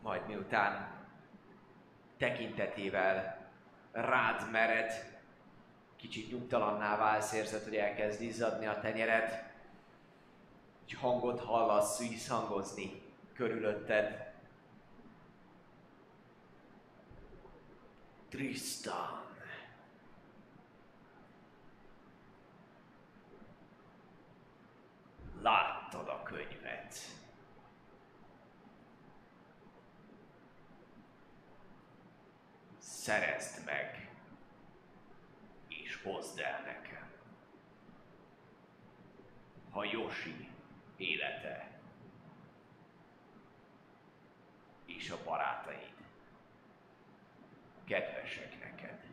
Majd miután tekintetével rád mered, kicsit nyugtalanná válsz, érzed, hogy elkezd izzadni a tenyered, egy hangot hallasz visszhangozni körülötted. Tristan. Láttad a könyvet. Szerezd meg, és hozd el nekem. Ha Yoshi élete és a barátaid kedvesek neked.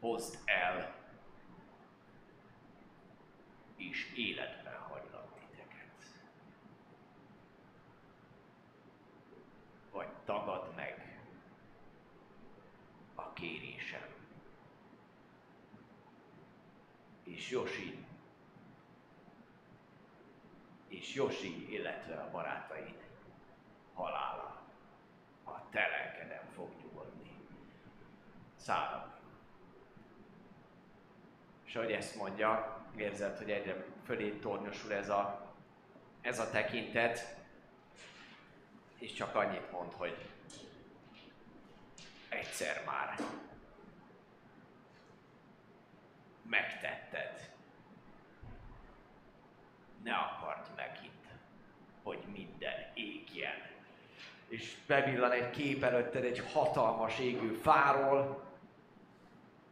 Hozd el, és életben hagylak titeket. Vagy tagad meg a kérésem. És Yoshi és Yoshi, illetve a barátaid halála a te lelkeden fog nyugodni. Szállok. És ahogy ezt mondja, érzed, hogy egyre fölé tornyosul ez a, ez a tekintet, és csak annyit mond, hogy egyszer már megtetted. Ne akart megint, hogy minden égjen. És bevillan egy kép előtted egy hatalmas égő fáról,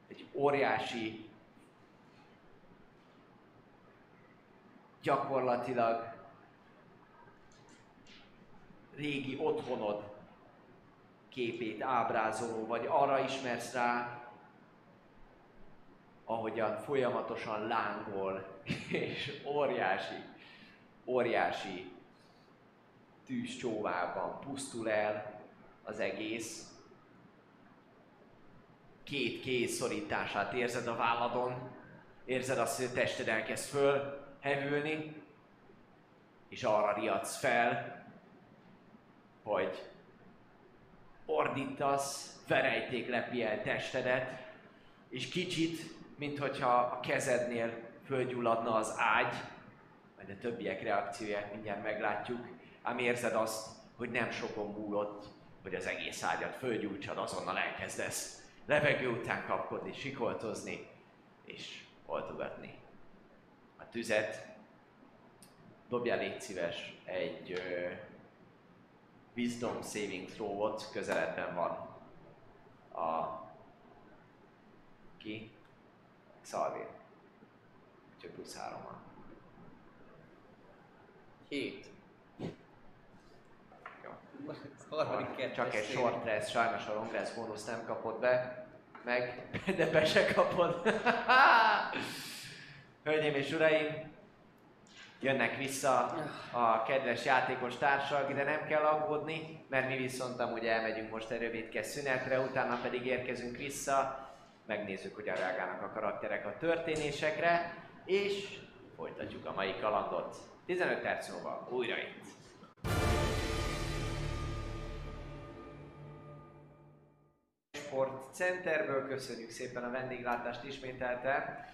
egy óriási, gyakorlatilag régi otthonod képét ábrázoló, vagy arra ismersz rá, ahogyan folyamatosan lángol, és óriási, óriási tűzcsóvában pusztul el az egész. Két kéz szorítását érzed a válladon, érzed azt, hogy a tested elkezd fölhevülni, és arra riadsz fel, hogy ordítasz, verejték lepi el testedet, és kicsit, minthogyha a kezednél fölgyulladna az ágy, majd a többiek reakcióját mindjárt meglátjuk, ám érzed azt, hogy nem sokon múlott, hogy az egész ágyat fölgyújtsad, azonnal elkezdesz levegő után kapkodni, sikoltozni és oltogatni tüzet. Dobjál légy szíves egy ö, Wisdom Saving Throw-ot, közeledben van a ki? Xalvir. Úgyhogy plusz három van. Hét. Jó. Harmadik Csak egy short rest, sajnos a long rest bónusz nem kapod be, meg, de be se kapod. [laughs] Hölgyeim és uraim, jönnek vissza a kedves játékos társak, de nem kell aggódni, mert mi viszont amúgy elmegyünk most egy rövidke szünetre, utána pedig érkezünk vissza, megnézzük, hogyan reagálnak a karakterek a történésekre, és folytatjuk a mai kalandot. 15 perc múlva újra itt. Sport Centerből köszönjük szépen a vendéglátást ismételten.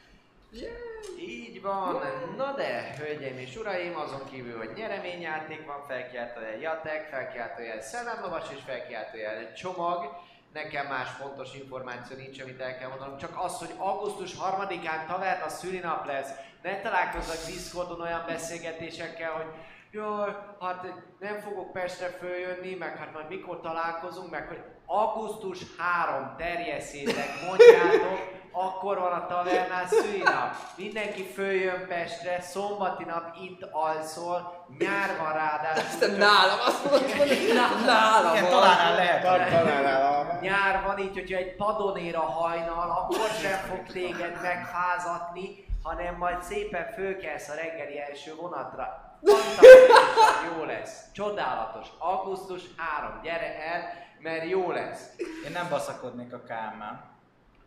Így van. Na de, hölgyeim és uraim, azon kívül, hogy nyereményjáték van, felkiáltójel jatek, felkiáltójel szellemlovas és felkiáltójel csomag. Nekem más fontos információ nincs, amit el kell mondanom, csak az, hogy augusztus 3-án taverna szülinap lesz. Ne találkozzak Discordon olyan beszélgetésekkel, hogy jaj, hát nem fogok Pestre följönni, meg hát majd mikor találkozunk, meg hogy augusztus 3 terjesszétek, mondjátok, akkor van a tavernán szülinap. Mindenki följön Pestre, szombati nap itt alszol, nyár van ráadásul. Aztán nálam azt mondod, hogy nálam Igen, van. talán lehet. Találnál a... Nyár van, így, hogyha egy padon ér a hajnal, akkor sem fog téged megházatni, hanem majd szépen fölkelsz a reggeli első vonatra. Fantasztikusan jó lesz. Csodálatos. Augusztus 3. Gyere el, mert jó lesz. Én nem baszakodnék a kámmel.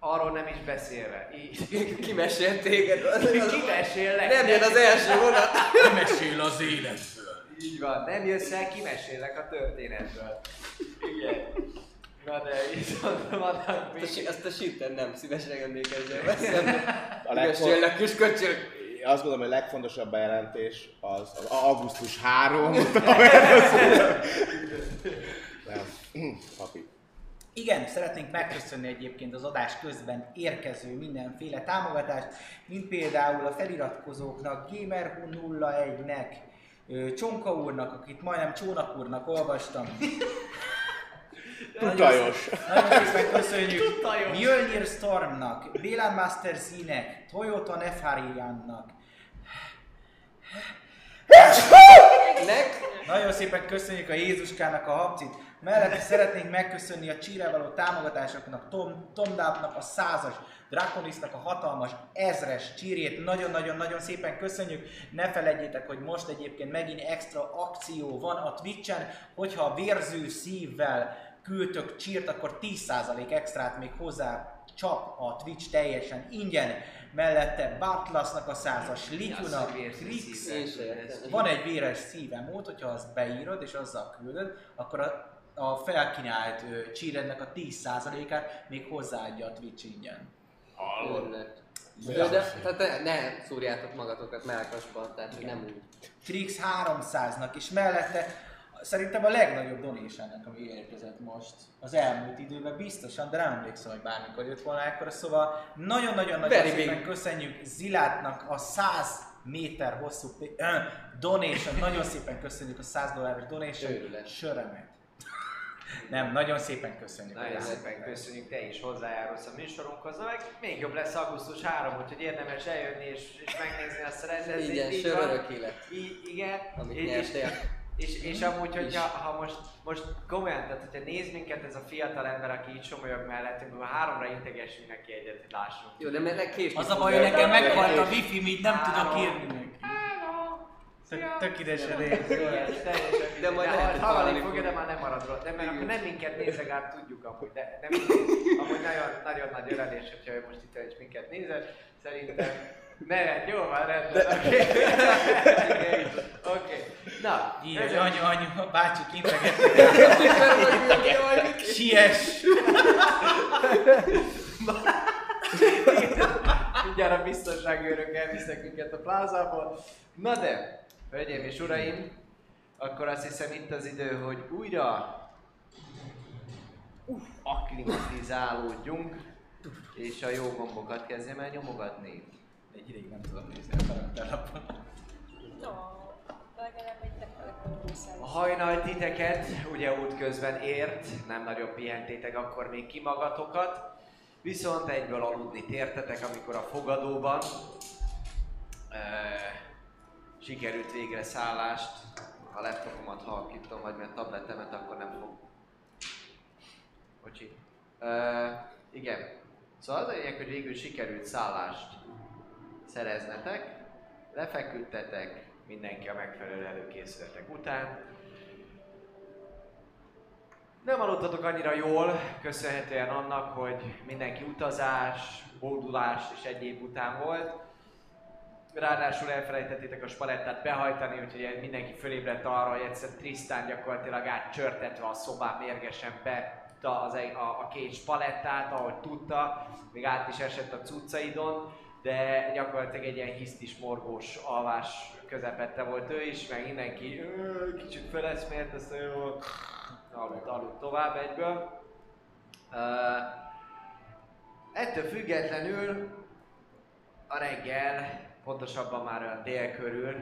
Arról nem is beszélve. Így. [laughs] Kimesélt téged. Kimesélek. Nem jön az első vonat. Mesél az életből. Így van, nem jössz el, kimesélek a történetből. Igen. Na de viszont vannak Azt a még... Azt a shitten nem szívesen jönnék ezzel [laughs] beszélni. A legfon... Mesélnek kis köcsög. Azt gondolom, hogy a legfontosabb bejelentés az, az augusztus 3. [laughs] Nem. [clears throat] Papi. Igen, szeretnénk megköszönni egyébként az adás közben érkező mindenféle támogatást, mint például a feliratkozóknak, Gamer01-nek, ö, Csonka úrnak, akit majdnem Csónak úrnak olvastam. [laughs] Tutajos. Nagyon szépen köszönjük Tutajos. Mjölnir Stormnak, Bélan Master Z-nek, Toyota Nefariannak. Nek? Nagyon szépen köszönjük a Jézuskának a habcit. Mellette szeretnénk megköszönni a csíre való támogatásoknak, Tom, Tom Dábnak a százas, Draconisnak a hatalmas ezres csírét. Nagyon-nagyon-nagyon szépen köszönjük. Ne felejtjétek, hogy most egyébként megint extra akció van a Twitch-en, hogyha a vérző szívvel küldtök csírt, akkor 10% extrát még hozzá csap a Twitch teljesen ingyen. Mellette Bartlasnak a százas, Lityunak, értem. van egy véres szívemód, hogyha azt beírod és azzal küldöd, akkor a, a felkínált ö, csírednek a 10%-át még hozzáadja a Twitch ingyen. Örülök. De, de, tehát ne, ne szúrjátok magatokat melkasban, tehát hogy nem úgy. Trix 300-nak, és mellette szerintem a legnagyobb donésának, ami érkezett most az elmúlt időben, biztosan, de nem emlékszem, hogy bármikor jött volna ekkora, szóval nagyon-nagyon-nagyon szépen köszönjük Zilátnak a 100 méter hosszú p- donation, nagyon szépen köszönjük a 100 dolláros donation Őrület. söremet. Nem, nagyon szépen köszönjük. Nagyon szépen köszönjük, te is hozzájárulsz a műsorunkhoz, de meg még jobb lesz augusztus 3, úgyhogy érdemes eljönni és, és megnézni azt a rendezvényt. Igen, így sör van. örök élet. Igen, Amit és, és, nyertél. és, és amúgy, hogyha ha most, most komolyan, tehát hogyha néz minket ez a fiatal ember, aki így somolyog mellettünk, már háromra integessünk neki egyet, hogy lássunk. Jó, de mert késni Az a baj, hogy nekem meghalt a wifi, így nem tudok írni neki. Tök, tök idesen De majd de lehet, hogy hallani fogja, de már nem marad róla. De mert akkor nem minket néz, legalább tudjuk amúgy, de nem. [laughs] Amúgy nagyon, nagyon nagy ölelés, hogyha ő most itt és minket nézel. Szerintem Mehet, jó van, rendben. Oké. Oké. Na, Így, ez anyu, anyu, bácsi kinteget. Siess! [laughs] Mindjárt a biztonsági őrök elvisznek minket a plázából. Na de, hölgyeim és uraim, akkor azt hiszem itt az idő, hogy újra akklimatizálódjunk, és a jó gombokat kezdjem el nyomogatni. Egy ideig nem tudom nézni a karakterlapon. No, A hajnal titeket ugye útközben ért, nem nagyon pihentétek akkor még ki magatokat, viszont egyből aludni tértetek, amikor a fogadóban e, sikerült végre szállást, a laptopomat halkítom, vagy mert tabletemet, akkor nem fog. Bocsi. E, igen. Szóval az a lényeg, hogy végül sikerült szállást szereznetek, lefeküdtetek, mindenki a megfelelő előkészületek után. Nem aludtatok annyira jól, köszönhetően annak, hogy mindenki utazás, bódulás és egyéb után volt. Ráadásul elfelejtettétek a spalettát behajtani, úgyhogy mindenki fölébredt arra, hogy egyszer Trisztán gyakorlatilag átcsörtetve a szobán mérgesen be az, a, a két spalettát, ahogy tudta, még át is esett a cuccaidon. de gyakorlatilag egy ilyen hisztis, morgós alvás közepette volt ő is, meg mindenki "Ö, kicsit feleszmélt, aztán jó, aludt, aludt tovább egyből. Uh, ettől függetlenül a reggel, pontosabban már olyan dél körül,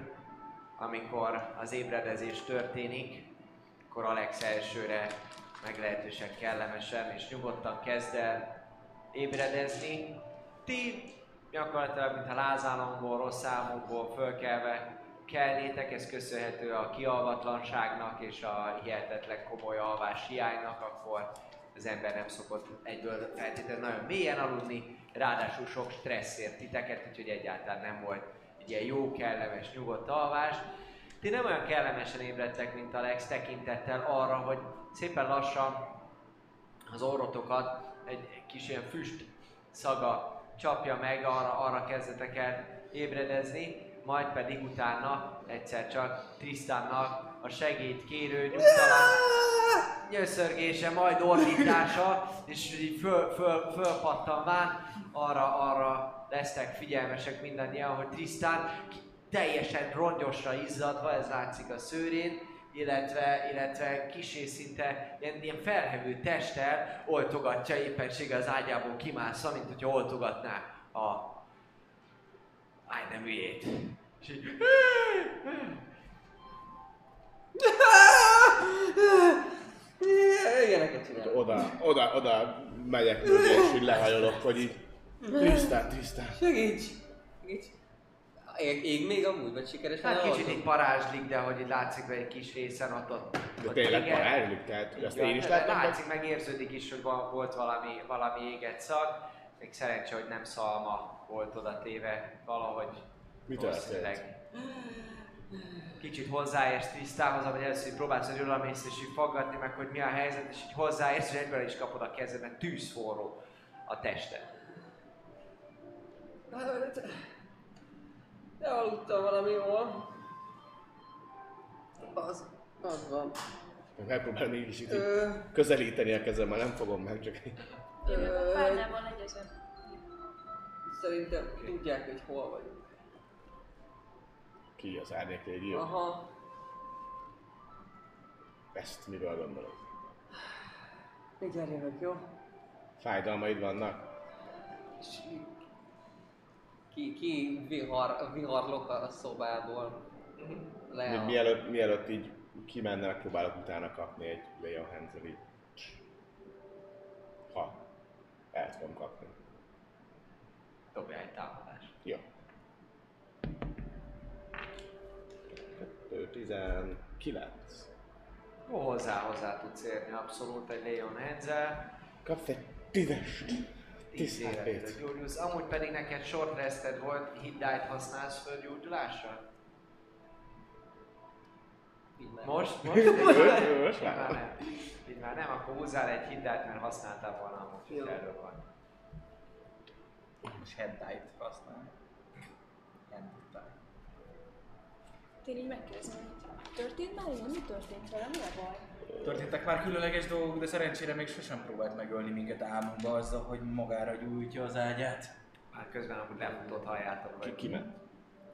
amikor az ébredezés történik, akkor Alex elsőre meglehetősen kellemesen és nyugodtan kezd el ébredezni. Ti gyakorlatilag, mintha lázálomból, rossz álmokból fölkelve kelnétek, ez köszönhető a kialvatlanságnak és a hihetetlen komoly alvás hiánynak, akkor az ember nem szokott egyből feltétlenül nagyon mélyen aludni, ráadásul sok stressz ért titeket, úgyhogy egyáltalán nem volt egy ilyen jó, kellemes, nyugodt alvás. Ti nem olyan kellemesen ébredtek, mint Alex, tekintettel arra, hogy szépen lassan az orrotokat egy kis ilyen füst szaga csapja meg, arra, arra kezdetek el ébredezni, majd pedig utána egyszer csak Tristannak a segít kérő nyugtalan nyöszörgése, majd ordítása, és így föl, föl, fölpattanván arra, arra lesztek figyelmesek mindannyian, hogy Tristan teljesen rongyosra izzadva, ez látszik a szőrén, illetve, illetve kisé szinte ilyen, ilyen felhevő testtel oltogatja éppensége az ágyából kimászva, mint hogyha oltogatná a Áj, nem. És így, Ilyeneket csinál. Oda, oda, oda megyek mögé, és így lehajolok, hogy így tisztán, tisztán. Segíts! Segíts! Ég, ég még amúgy, vagy sikeres Hát kicsit így parázslik, de hogy látszik, hogy egy kis részen ott ott. De tényleg égett. parázslik, tehát azt van, én is láttam? Látszik, meg érződik is, hogy volt valami, valami éget szag. Még szerencsé, hogy nem szalma volt oda téve valahogy. Mi valószínűleg Kicsit hozzáérsz Trisztához, ahogy először próbálsz, hogy odamész és így faggatni meg, hogy mi a helyzet, és így hozzáérsz, és egyből is kapod a kezed, mert tűzforró a tested. De aludtam valami jól. Az, az van. Megpróbálom így is így Ö, közelíteni a kezemmel, nem fogom meg, csak így. Én meg Ö, a párnával egyezem. Szerintem tudják, hogy hol vagyunk. Ki az árnyék légió. Aha. Ezt mivel gondolod? Mindjárt jövök, jó? Fájdalmaid vannak? És ki, ki vihar, viharlok a szobából. Le Még a... mielőtt, mielőtt így kimenne, megpróbálok utána kapni egy Leon Hansen így. Ha el tudom kapni. Dobja egy támadást. Jó. 2, 19. Ó, hozzá, hozzá tudsz érni abszolút egy Leon Henzel. Kapsz egy tízest. 10 Tíz életre HP-t. gyógyulsz. Amúgy pedig neked short rested volt, hit die-t használsz fölgyógyulásra? Így már. Most? Most? [laughs] Most Így már. már nem. Így már nem, akkor húzzál egy hit die-t, mert használtál volna amúgy, Jó. hogy erről van. És head die-t használni. Én így megkérdezem, hogy történt már ilyen? Mi történt vele? Mi a baj? Történtek már különleges dolgok, de szerencsére még sosem próbált megölni minket álmunkba azzal, hogy magára gyújtja az ágyát. Már közben amúgy lefutott halljátok, hogy ki ment?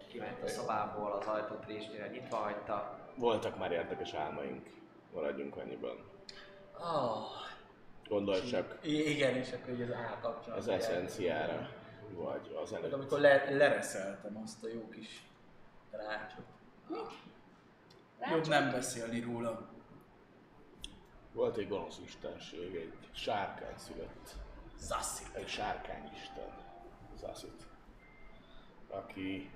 kiment a szobából, az ajtót résnyire nyitva hagyta. Voltak már érdekes álmaink. Maradjunk annyiban. Oh. Gondolj csak Igen, és akkor így az áll kapcsolat. az eszenciára, vagy az előtt. amikor le, lereszeltem azt a jó kis rácsot. Jobb nem beszélni róla. Volt egy gonosz istenség, egy sárkány szülött. Zassi. Egy sárkányisten, Zasit, akinek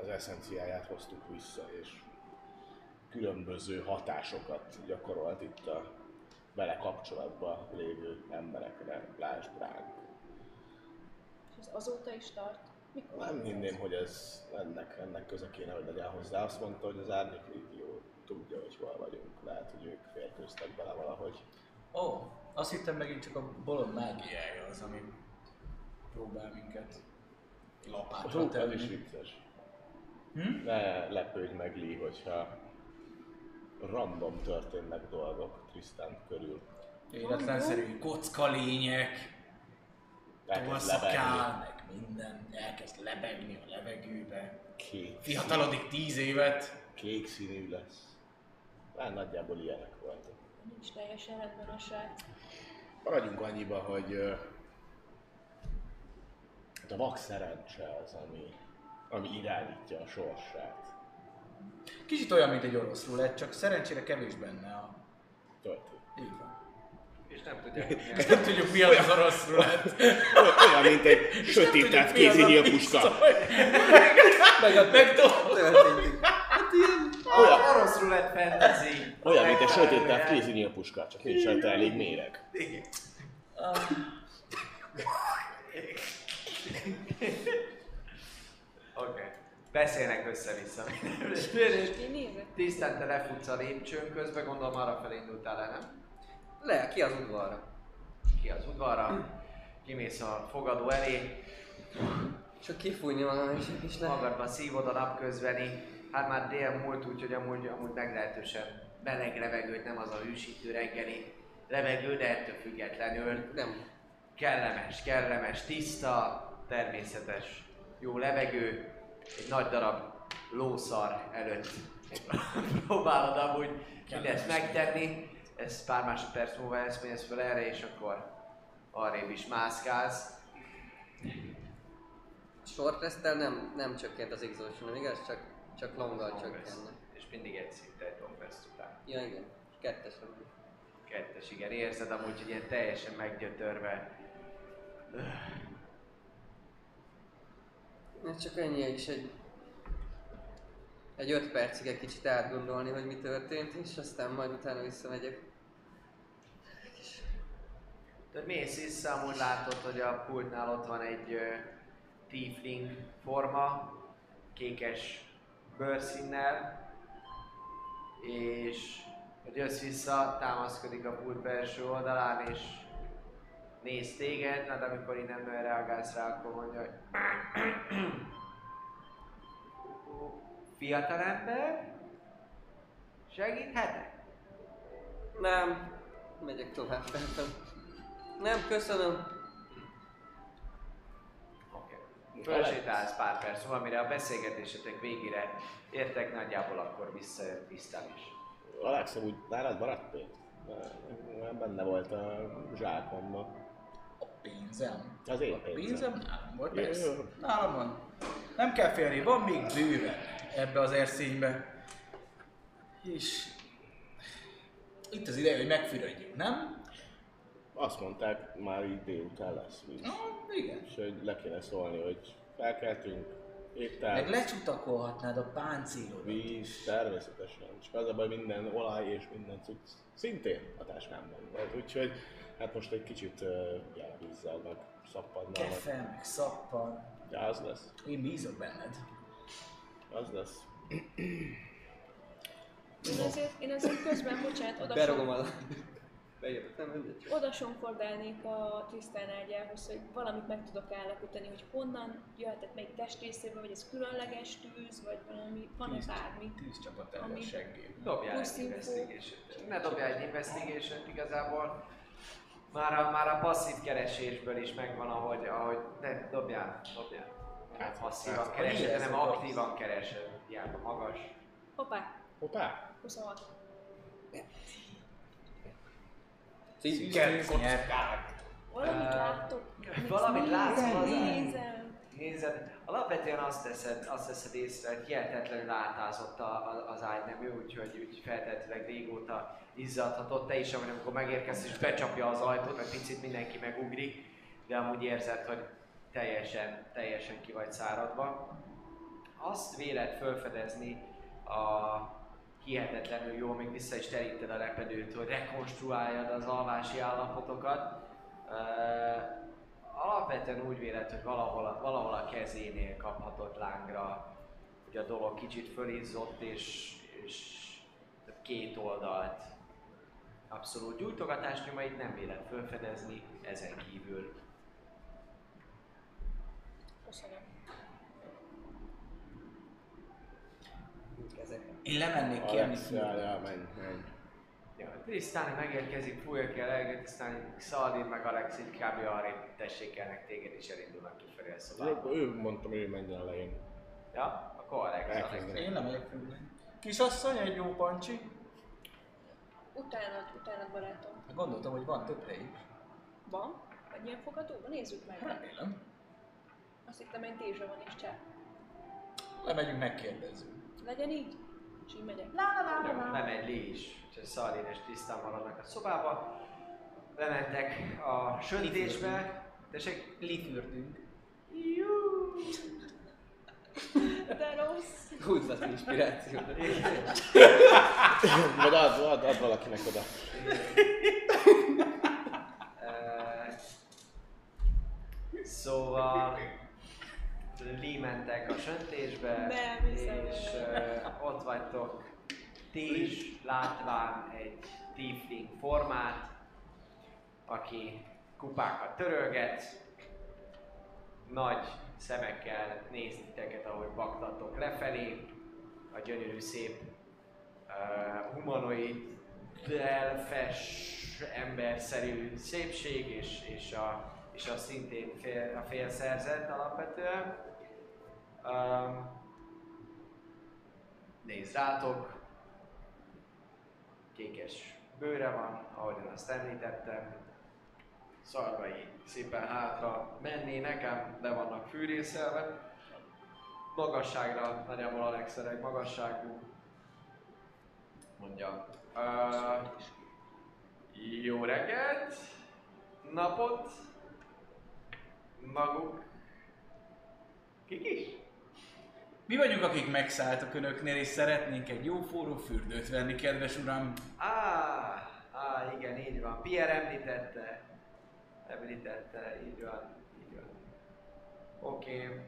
az eszenciáját hoztuk vissza, és különböző hatásokat gyakorolt itt a vele kapcsolatban lévő emberekre, lásd ránk. És ez azóta is tart? Mikor? Nem hinném, hogy ez ennek, ennek köze kéne, hogy legyen hozzá. Azt mondta, hogy az Árnyék Légió tudja, hogy hol vagyunk. Lehet, hogy ők férkőztek bele valahogy. Ó, oh, azt hittem megint csak a bolond mágiája az, ami próbál minket lapátra Hú, ez is tenni. vicces. Hm? Ne lepődj meg, Lee, hogyha random történnek dolgok Tristan körül. Életlenszerű kocka lények. Elkezd lebegni. Meg minden, elkezd lebegni a levegőbe. Kék, Fiatalodik tíz évet. kék színű lesz. Hát nagyjából ilyenek voltak. Nincs teljesen rendben a srác. Maradjunk annyiba, hogy hát a vak szerencse az, ami, ami irányítja a sorsát. Kicsit olyan, mint egy orosz rulett, csak szerencsére kevés benne a... Töltő. Így van. És nem tudják, nem tudjuk mi az az orosz rulett. Olyan, mint egy sötétített kézi nyílpuska. Meg a Megdobod. történik. Olyan orosz rulett fantasy. Olyan, mint egy Megfelelően. kézi nyílpuska, csak nincs rajta elég méreg. Igen. Oké. Okay. Beszélnek össze-vissza. Tisztán te lefutsz a lépcsőn közben, gondolom arra felé indultál el, nem? Le, ki az udvarra? Ki az udvarra, kimész a fogadó elé, Csak kifújni magam és, és ne. magadba szívod a napközbeni, hát már dél múlt, úgyhogy amúgy, amúgy meglehetősen meleg levegőt, nem az a hűsítő reggeli levegő, de ettől függetlenül Nem. kellemes, kellemes, tiszta, természetes, jó levegő, egy nagy darab lószar előtt próbálod amúgy mindezt megtenni, ez pár másodperc múlva eszmélsz fel erre, és akkor arrébb is mászkálsz. Short resttel nem, nem csökkent az exhaustion, igaz? Csak, csak longgal csökkenne. És mindig egy szinte egy long rest után. Ja igen, kettes van. Kettes, igen, érzed amúgy, hogy ilyen teljesen meggyötörve. Ez csak ennyi is egy... Egy öt percig egy kicsit átgondolni, hogy mi történt, és aztán majd utána visszamegyek. Tudod, mész vissza, amúgy látod, hogy a pultnál ott van egy uh, tiefling forma, kékes bőrszínnel, és hogy jössz vissza, támaszkodik a pult belső oldalán, és néz téged, de amikor innen reagálsz rá, akkor mondja, hogy [clears throat] Fiatalember? Segíthetek? Nem, megyek tovább. Nem, köszönöm. Oké. Fölsétálsz pár perc múlva, mire a beszélgetésetek végére értek, nagyjából akkor visszajött tisztán is. Alex, úgy nálad maradt pénz? Nem benne volt a zsákomban. A pénzem. Az én A pénzem. pénzem nálam volt, persze. jó. Nálam van. Nem kell félni, van még bőven ebbe az erszénybe. És itt az ideje, hogy megfürödjünk, nem? Azt mondták, már így délután lesz víz. Na, igen. És hogy le kéne szólni, hogy felkeltünk, étel, Meg lecsutakolhatnád a páncélodat. víz, természetesen. Csak az a baj, minden olaj és minden cucc szintén a táskámban volt. Úgyhogy hát most egy kicsit uh, jelvízzel, meg szappannal, meg Kefe, meg szappan. ja, az lesz, Én bízok benned. az lesz. Én azért, én azért közben, bocsánat, oda, Berogom a... Bejövök, nem mindegy. oda sonfordálnék a Trisztán ágyához, hogy valamit meg tudok állapítani, hogy honnan jöhetett melyik testrészéből, vagy ez különleges tűz, vagy valami, van-e bármi. Tíz csapat el a seggén. Dobjál egy investigation Ne dobjál egy investigation igazából. Már a, már a passzív keresésből is megvan, ahogy, ahogy ne, dobjál, dobjál. Hát passzívan hát, keresed, de érzed nem azt. aktívan keresed. Hiába magas. Hoppá, Hoppá! 26. Szíves nyert. Valamit Ö, látok. valamit látsz, Nézem. Nézed, alapvetően azt teszed, azt teszed észre, hogy hihetetlenül átázott a, a, az ágynemű, úgyhogy úgy feltetőleg régóta izzadhatott. Te is, amikor megérkezsz és becsapja az ajtót, egy picit mindenki megugrik, de amúgy érzed, hogy teljesen, teljesen ki vagy száradva. Azt véled felfedezni a hihetetlenül jó, még vissza is teríted a repedőt, hogy rekonstruáljad az alvási állapotokat. Uh, alapvetően úgy véled, hogy valahol, a- valahol a kezénél kaphatott lángra, hogy a dolog kicsit fölizzott, és, és két oldalt abszolút gyújtogatás nyomait nem véled felfedezni, ezen kívül Köszönöm. Ezek. Én lemennék kérni Alex, ja, menj, menj. Ja, Trisztán megérkezik, fújja ki a levegőt, aztán Szaldin meg Alex így kb. arrébb tessékelnek téged és elindulnak kifelé a szobába. Ő mondta, hogy ő menjen elején. Ja, akkor Alex, Alex. Én nem vagyok függőn. Kisasszony, egy jó pancsi. Utánad, utánad barátom. Gondoltam, hogy van több hely is. Van? Vagy ilyen fogadóban? Nézzük meg. Remélem. Azt hittem, egy tézse van és csá. Lemegyünk, megkérdezzük. Legyen így? És így megyek. Jó, lemegy Lee is, és Szaldin és Trisztán maradnak a szobába. Lementek a söntésbe. Tessék, Lifürdünk. De rossz. Húzz az inspirációt. Vagy add, add, add valakinek oda. Szóval limentek a söntésbe, Nem és ö, ott vagytok ti is látván egy tiefling formát, aki kupákat törölget, nagy szemekkel néz titeket, ahogy baktatok lefelé, a gyönyörű szép uh, humanoid, elfes, emberszerű szépség, és, és, a, és a szintén fél, a félszerzett alapvetően. Um, néz kékes bőre van, ahogyan azt említettem, szarvai szépen hátra mennének, ám le vannak fűrészelve. Magasságra, nagyjából Alex öreg magasságú, mondja. Uh, jó reggelt, napot, maguk. Kik is? Mi vagyunk, akik megszálltak önöknél, és szeretnénk egy jó forró fürdőt venni, kedves uram. Á, á, igen, így van. Pierre említette. Említette, így van, így van. Oké. Okay.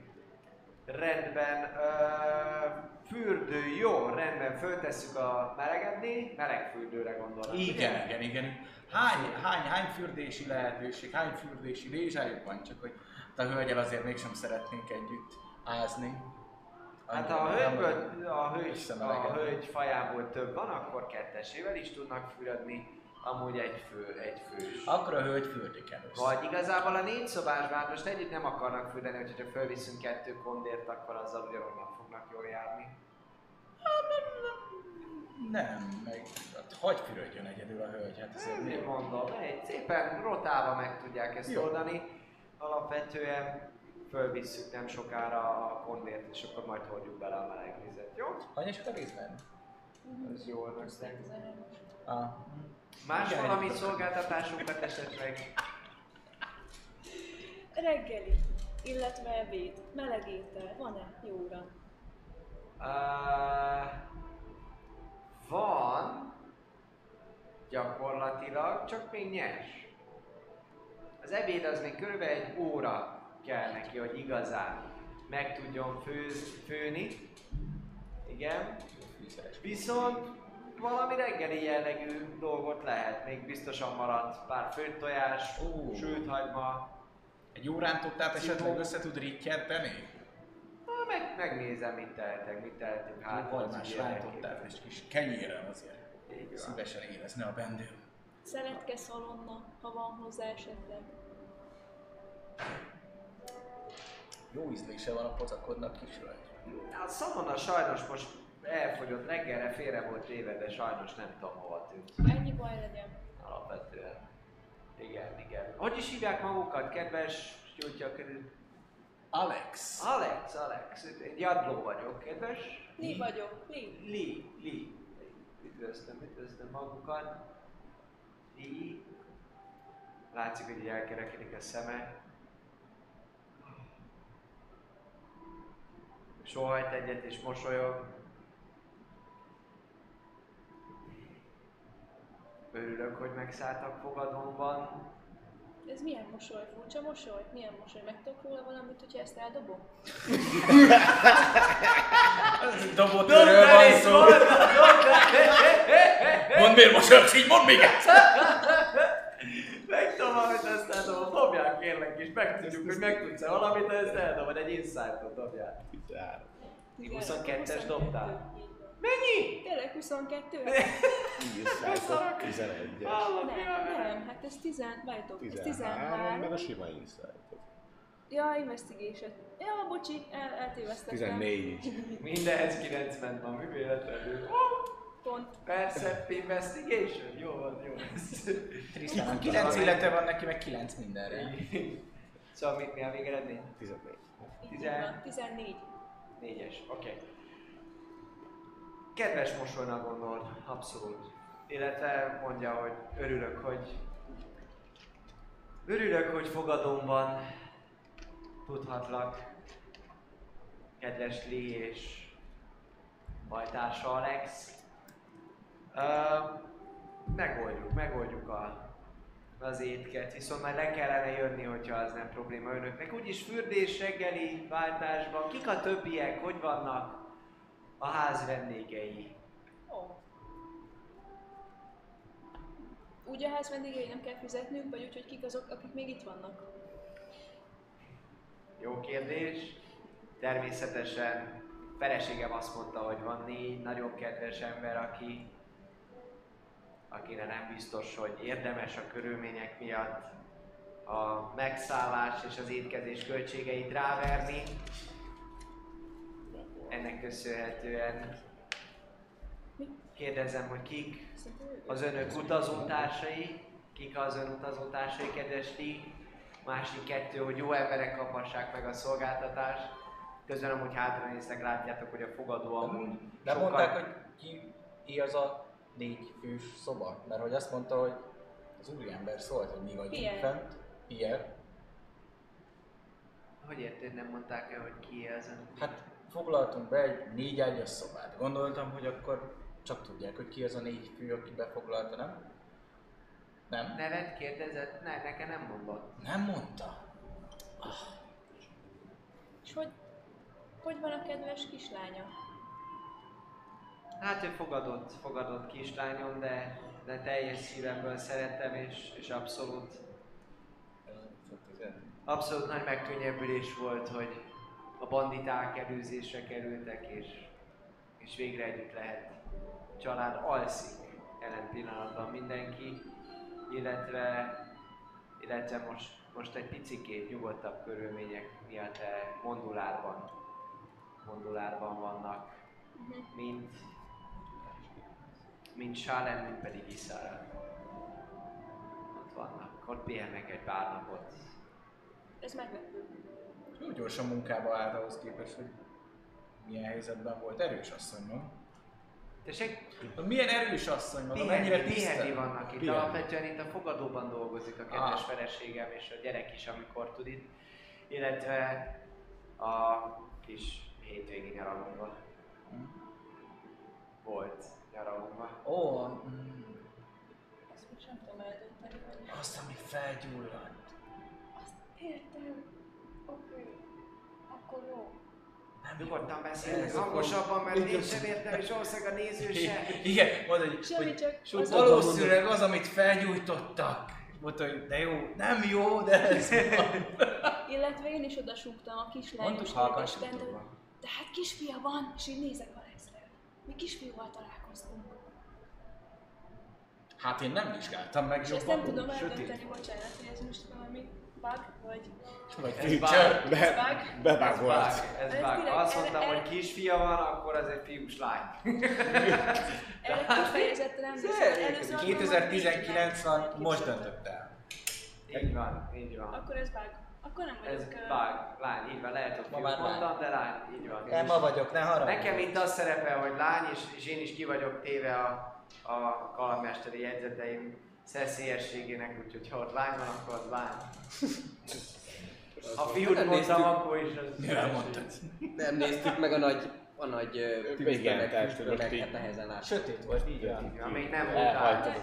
Rendben. Ö, fürdő, jó, rendben. Föltesszük a melegedni. Meleg fürdőre gondolok. Igen, ugye? igen, igen. Hány, hány, hány fürdési lehetőség, hány fürdési lézsájuk van, csak hogy a hölgyel azért mégsem szeretnénk együtt ázni. Hát ha a nem hölgyből, a hölgy, a hölgy fajából több van, akkor kettesével is tudnak fürödni. Amúgy egy fő, egy fős. Akkor a hölgy fürdik először. Vagy igazából a négy szobásban most együtt nem akarnak fürdeni, hogyha fölviszünk kettő kondért, akkor azzal ugyanúgy nem fognak jól járni. Nem, meg hát hagy fürödjön egyedül a hölgy, hát ez miért mondom, egy szépen rotálva meg tudják ezt Jó. oldani. Alapvetően fölvisszük nem sokára a kondért, és akkor majd hordjuk bele a meleg vizet, jó? Hanyas a részben? Ez jól meg. Ah. Más Igen, valami szolgáltatásunkat esetleg? Reggeli, illetve ebéd, meleg étel, van-e? Jó uram. Uh, van, gyakorlatilag, csak még nyers. Az ebéd az még körülbelül egy óra kell neki, hogy igazán meg tudjon főz, főni. Igen. Viszont valami reggeli jellegű dolgot lehet. Még biztosan maradt pár főtt tojás, Ó. sült hagyma. Egy órán tudtát esetleg össze tud rittyenteni? Na, meg, megnézem, mit tehetek, mit tehetünk hát. Az más ügyek rántottát és kis kenyérrel azért. Így. Szívesen érezne a bendő. Szeletke szalonna, ha van hozzá esetleg. Jó ízlése van a pocakodnak kis hölgy. A szalonna sajnos most elfogyott, reggelre félre volt téve, de sajnos nem tudom hova tűnt. Ennyi baj legyen. Alapvetően. Igen, igen. Hogy is hívják magukat, kedves gyújtja körül? Alex! Alex, Alex. Egy jadló vagyok, kedves. Li vagyok, Li. Li, Li. Üdvözlöm, üdvözlöm magukat. Li. Látszik, hogy elkerekedik a szeme. Sohajt egyet és mosolyog. Örülök, hogy megszálltak fogadómban. Ez milyen mosoly? Furcsa mosoly? Milyen mosoly? Megtudok róla valamit, hogyha ezt eldobom? Dobotőről van szó! Mondd miért mosolyogsz így, mondd még egyszer! Megtudjuk, hogy megtudsz-e valamit, ha ezt eldobod, egy insight-ot dobjál. 13. 22-es dobtál? Mennyi? Tényleg 22? 10 11 Hallod, mi Nem, nem, hát ez 10, várjátok, ez 13, meg a 13. sima insight. Ja, investigation. Ja, bocsi, el, eltévesztettem. 14. Mindenhez 90 van, mi véletlenül. Pont. Percept investigation? Jó van, jó. Trisztának 9 élete van neki, meg 9 mindenre. Szóval mi, mi a végeredmény? 14. Így Tizen- van, 14. Négyes, oké. Okay. Kedves mosolynak gondol, abszolút. Illetve mondja, hogy örülök, hogy örülök, hogy fogadomban tudhatlak. Kedves Lee és bajtársa Alex. Uh, megoldjuk, megoldjuk a, az étket, viszont már le kellene jönni, hogyha az nem probléma önöknek. Úgyis fürdés, reggeli, váltásban, kik a többiek, hogy vannak a ház vendégei? Ó. Úgy a ház vendégei nem kell fizetnünk, vagy úgy, hogy kik azok, akik még itt vannak? Jó kérdés. Természetesen feleségem azt mondta, hogy van négy nagyon kedves ember, aki akire nem biztos, hogy érdemes a körülmények miatt a megszállás és az étkezés költségeit ráverni. Ennek köszönhetően kérdezem, hogy kik az önök utazótársai, kik az ön utazótársai, kedves ti, másik kettő, hogy jó emberek kaphassák meg a szolgáltatást. Közben amúgy hátra néztek, látjátok, hogy a fogadó amúgy De sokkal- mondták, hogy ki, ki az a négy fős szoba? Mert hogy azt mondta, hogy az úriember szólt, hogy mi vagyunk Pierre. fent. Pierre. Hogy érted, nem mondták el, hogy ki ez? Hát foglaltunk be egy négy ágyas szobát. Gondoltam, hogy akkor csak tudják, hogy ki az a négy fő, aki befoglalta, nem? Nem? Nevet kérdezett? Ne, nekem nem mondott. Nem mondta. És hogy, hogy van a kedves kislánya? Hát ő fogadott, fogadott kislányom, de, de teljes szívemből szerettem, és, és abszolút, abszolút nagy megkönnyebbülés volt, hogy a banditák előzésre kerültek, és, és végre együtt lehet. A család alszik jelen pillanatban mindenki, illetve, illetve most, most egy picikét nyugodtabb körülmények miatt eh, Mondulárban, Mondulárban vannak, mint, mint Sálem, mint pedig Iszára. Ott vannak, ott pihennek egy pár napot. Ez meglepő. Jó gyorsan munkába állt ahhoz képest, hogy milyen helyzetben volt. Erős asszony, mondom. Tessék, Milyen erős asszony, mondom, pihenni, mennyire pihenni vannak itt. Pihenni. Alapvetően itt a fogadóban dolgozik a kedves Ah. feleségem és a gyerek is, amikor tud itt. Illetve a kis hétvégi nyaralunkban. Volt nyaralunkban. Ó, mm, Ezt most nem tudom eldönteni, hogy... azt, ami felgyulladt. Értem. Oké. Akkor jó. Nyugodtan beszélnek hangosabban, mert én sem értem, és valószínűleg a néző se. Igen, mondta, hogy, Semmi hogy csak valószínűleg az, amit felgyújtottak. Mondta, hogy de jó, nem jó, de ez. [laughs] Illetve én is oda súgtam a kislányos Mondtuk halkan de, hát kisfia van, és így nézek Alexre. Mi kisfiúval találkoztunk. Hát én nem vizsgáltam meg És ezt nem jobban. tudom eldönteni, bocsánat, hogy ez most valami bug, vagy... Vagy Ez feature. bug. Be, bug. bebug Ez volt. bug, ez Ez bug. direkt Azt mondtam, hogy kisfia van, akkor az egy fiús lány. [laughs] Erre kifejezetten alkalommal 2019 van, most döntött el. Így van, így van. Akkor ez bug. Akkor nem Ez vagyok... ö, bug, lány, így van, lehet, hogy Ma már lány. mondtam, de lány, így van. Nem ma vagyok, ne haragudj. Nekem itt az szerepel, hogy lány, és, és én is ki vagyok téve a, a kalamesteri jegyzeteim szeszélyességének, úgyhogy ha ott lány van, akkor az lány. Ha fiút Nem mondtam, néztük. akkor is az... Mivel mondtad? Nem néztük meg a nagy, a nagy így- hát nehezen át. Sötét volt, így. Ja, még nem volt át.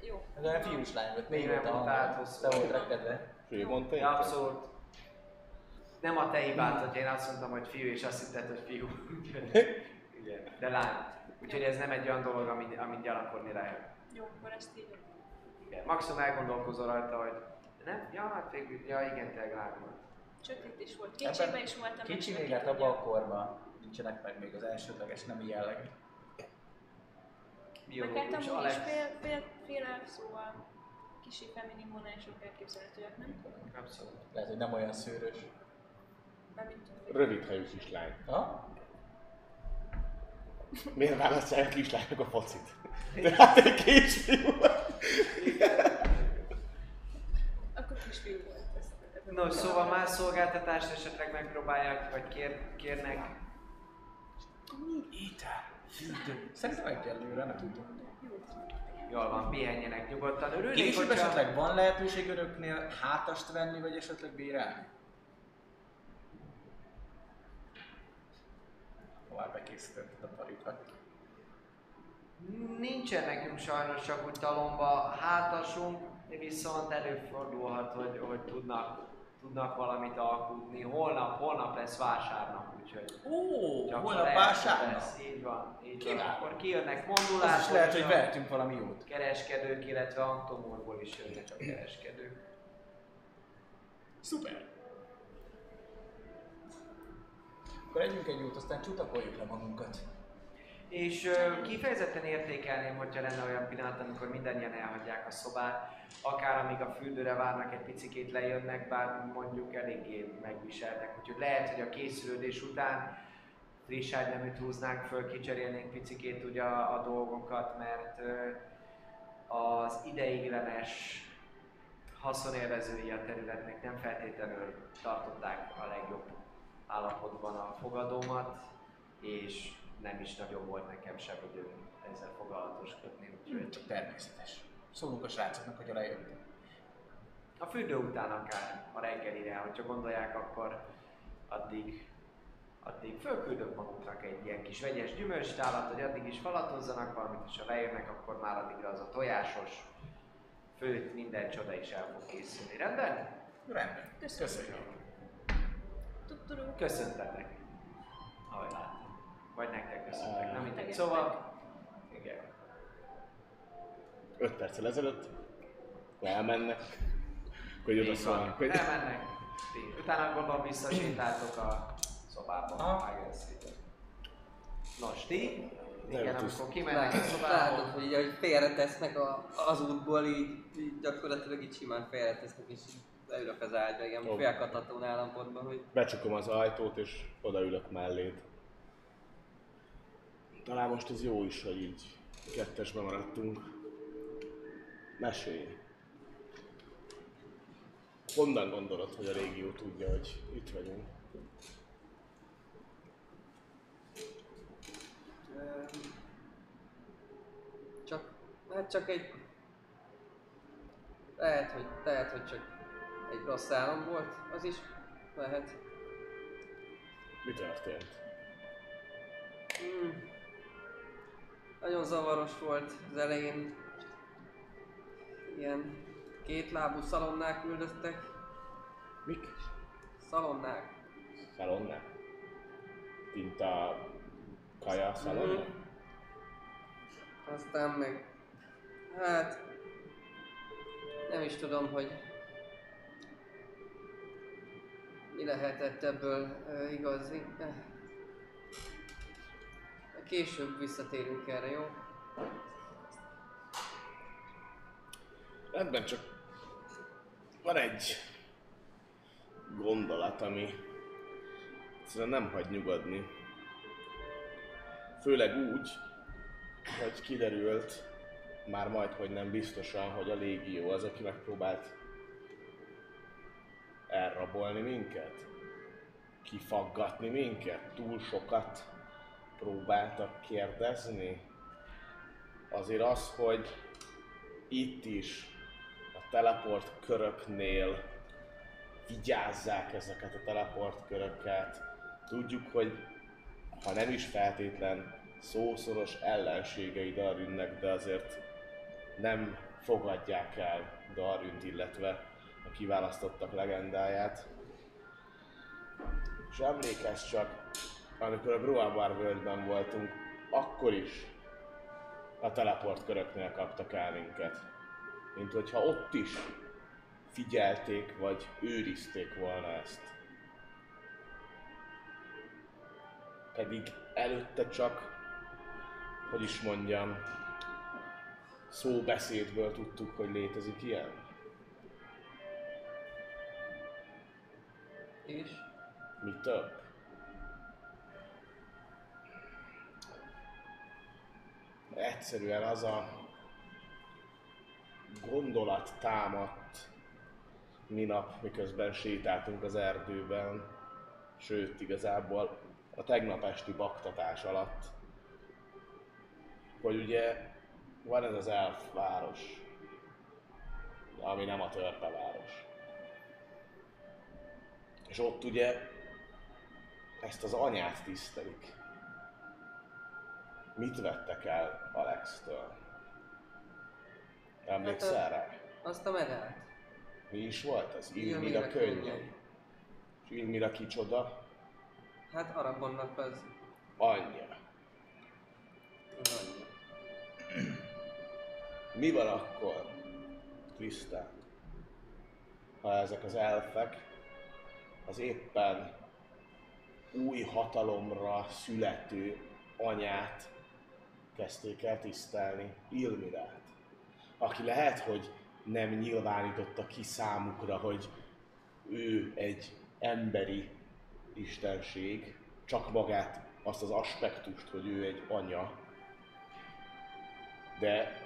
Jó. Ez olyan fiús lány volt, még volt nem a áthosszú. Te volt rekedve. Ő mondta Ja, én? abszolút. Nem a te hibád, hogy én azt mondtam, hogy fiú, és azt hitted, hogy fiú. [laughs] Igen, de lány. Úgyhogy ez nem egy olyan dolog, amit, amit gyanakodni lehet. Jó, akkor ezt így... Igen. Maximum elgondolkozol rajta, hogy nem? Ja, hát végül, ja igen, tényleg lány volt. Sötét is volt. Kicsibe is voltam. Kicsi még hát abban a korban nincsenek meg még az elsődleges nemi jellegek. Meg hát biológus amúgy is Alex. fél, fél, fél elf, szóval kicsi feminin vonások elképzelhetőek, nem? Abszolút. Lehet, hogy nem olyan szőrös. Rövid hajú kislány. Ha? Miért választják a kislányok a focit? Tehát egy kisfiú. [laughs] Akkor kisfiú volt. ezt- ebben No, a- szóval más szolgáltatást esetleg megpróbálják, vagy kér, kérnek. Étel. Szerintem egyelőre nem tudom. Jól van, pihenjenek nyugodtan. Örülnék, Később hogyha... esetleg van lehetőség önöknél hátast venni, vagy esetleg bérelni? Már bekészítetted a parikat. Nincsen nekünk sajnos csak úgy talomba hátasunk, viszont előfordulhat, hogy, hogy tudnak, tudnak valamit alkudni. Holnap, holnap lesz vásárnap, úgyhogy Ó, csak holnap vásárnap? Lesz, így van, így van. Akkor kijönnek mondulások, is lehet, és hogy vehetünk valami jót. kereskedők, illetve Antomorból is jönnek a kereskedők. Szuper! Akkor együnk egy jót, aztán csutakoljuk le magunkat. És kifejezetten értékelném, hogyha lenne olyan pillanat, amikor mindannyian elhagyják a szobát, akár amíg a fürdőre várnak, egy picikét lejönnek, bár mondjuk eléggé megviseltek. Úgyhogy lehet, hogy a készülődés után friss ágyneműt húznánk föl, kicserélnénk picikét ugye a, a dolgokat, mert az ideiglenes haszonélvezői a területnek nem feltétlenül tartották a legjobb állapotban a fogadómat, és nem is nagyon volt nekem sem időm ezzel foglalatoskodni, úgyhogy Csak természetes. Szólunk a srácoknak, hogy lejöttek. a fürdő után akár a reggelire, hogyha gondolják, akkor addig, addig fölküldök maguknak egy ilyen kis vegyes gyümölcstálat, hogy addig is falatozzanak valamit, és ha lejönnek, akkor már addigra az a tojásos főt, minden csoda is el fog készülni. Rendben? Rendben. Köszönjük. Köszönjük. Köszöntetek. Látom. Vagy nektek köszöntek, nem mindegy. Nektek. Szóval, igen. 5 perccel ezelőtt, akkor elmennek, hogy oda szólnak, hogy Elmennek. Ti- Utána gondolom visszasétáltok a szobába. Aha. Nos, ti? Igen, amikor kimennek a szobából. látod, hogy így, ahogy félretesznek a, az útból, így, így gyakorlatilag így simán félretesznek, és így leülök az ágyra, ilyen Ó. félkatatón állapotban, hogy becsukom az ajtót és odaülök melléd. Talán most ez jó is, hogy így kettesben maradtunk. Mesélj. Honnan gondolod, hogy a régió tudja, hogy itt vagyunk? Csak, hát csak egy... Lehet, hogy, lehet, hogy csak egy rossz álom volt, az is lehet. Mi történt? Hmm. Nagyon zavaros volt az elején. Ilyen kétlábú szalonnák üldöztek. Mik? Szalonnák. Szalonnák? Mint a kaja szalonna? Mhm. Aztán meg... Hát... Nem is tudom, hogy... Mi lehetett ebből uh, igazi. Később visszatérünk erre, jó? Rendben, csak van egy gondolat, ami egyszerűen nem hagy nyugodni. Főleg úgy, hogy kiderült, már majd, hogy nem biztosan, hogy a légió az, aki megpróbált elrabolni minket, kifaggatni minket, túl sokat próbáltak kérdezni. Azért az, hogy itt is a teleport köröknél vigyázzák ezeket a teleport köröket. Tudjuk, hogy ha nem is feltétlen szószoros ellenségei Darünnek, de azért nem fogadják el Darünt, illetve a kiválasztottak legendáját. És emlékezz csak, amikor a Bruabar völgyben voltunk, akkor is a teleport köröknél kaptak el minket. Mint hogyha ott is figyelték, vagy őrizték volna ezt. Pedig előtte csak, hogy is mondjam, szóbeszédből tudtuk, hogy létezik ilyen. És? Mi több? Egyszerűen az a gondolat támadt minap, miközben sétáltunk az erdőben, sőt igazából a tegnap esti baktatás alatt, hogy ugye van ez az elf város, ami nem a törpeváros. És ott ugye ezt az anyát tisztelik. Mit vettek el Alex-től? Emlékszel Hát rá? Azt a medált. Mi is volt ez? Ilmira könnyei. És Ilmira kicsoda? Hát Arabonnak az, Anyja. az annyi. Mi van akkor, Krisztán, ha ezek az elfek az éppen új hatalomra születő anyát kezdték el tisztelni, Ilmirát, aki lehet, hogy nem nyilvánította ki számukra, hogy ő egy emberi istenség, csak magát, azt az aspektust, hogy ő egy anya, de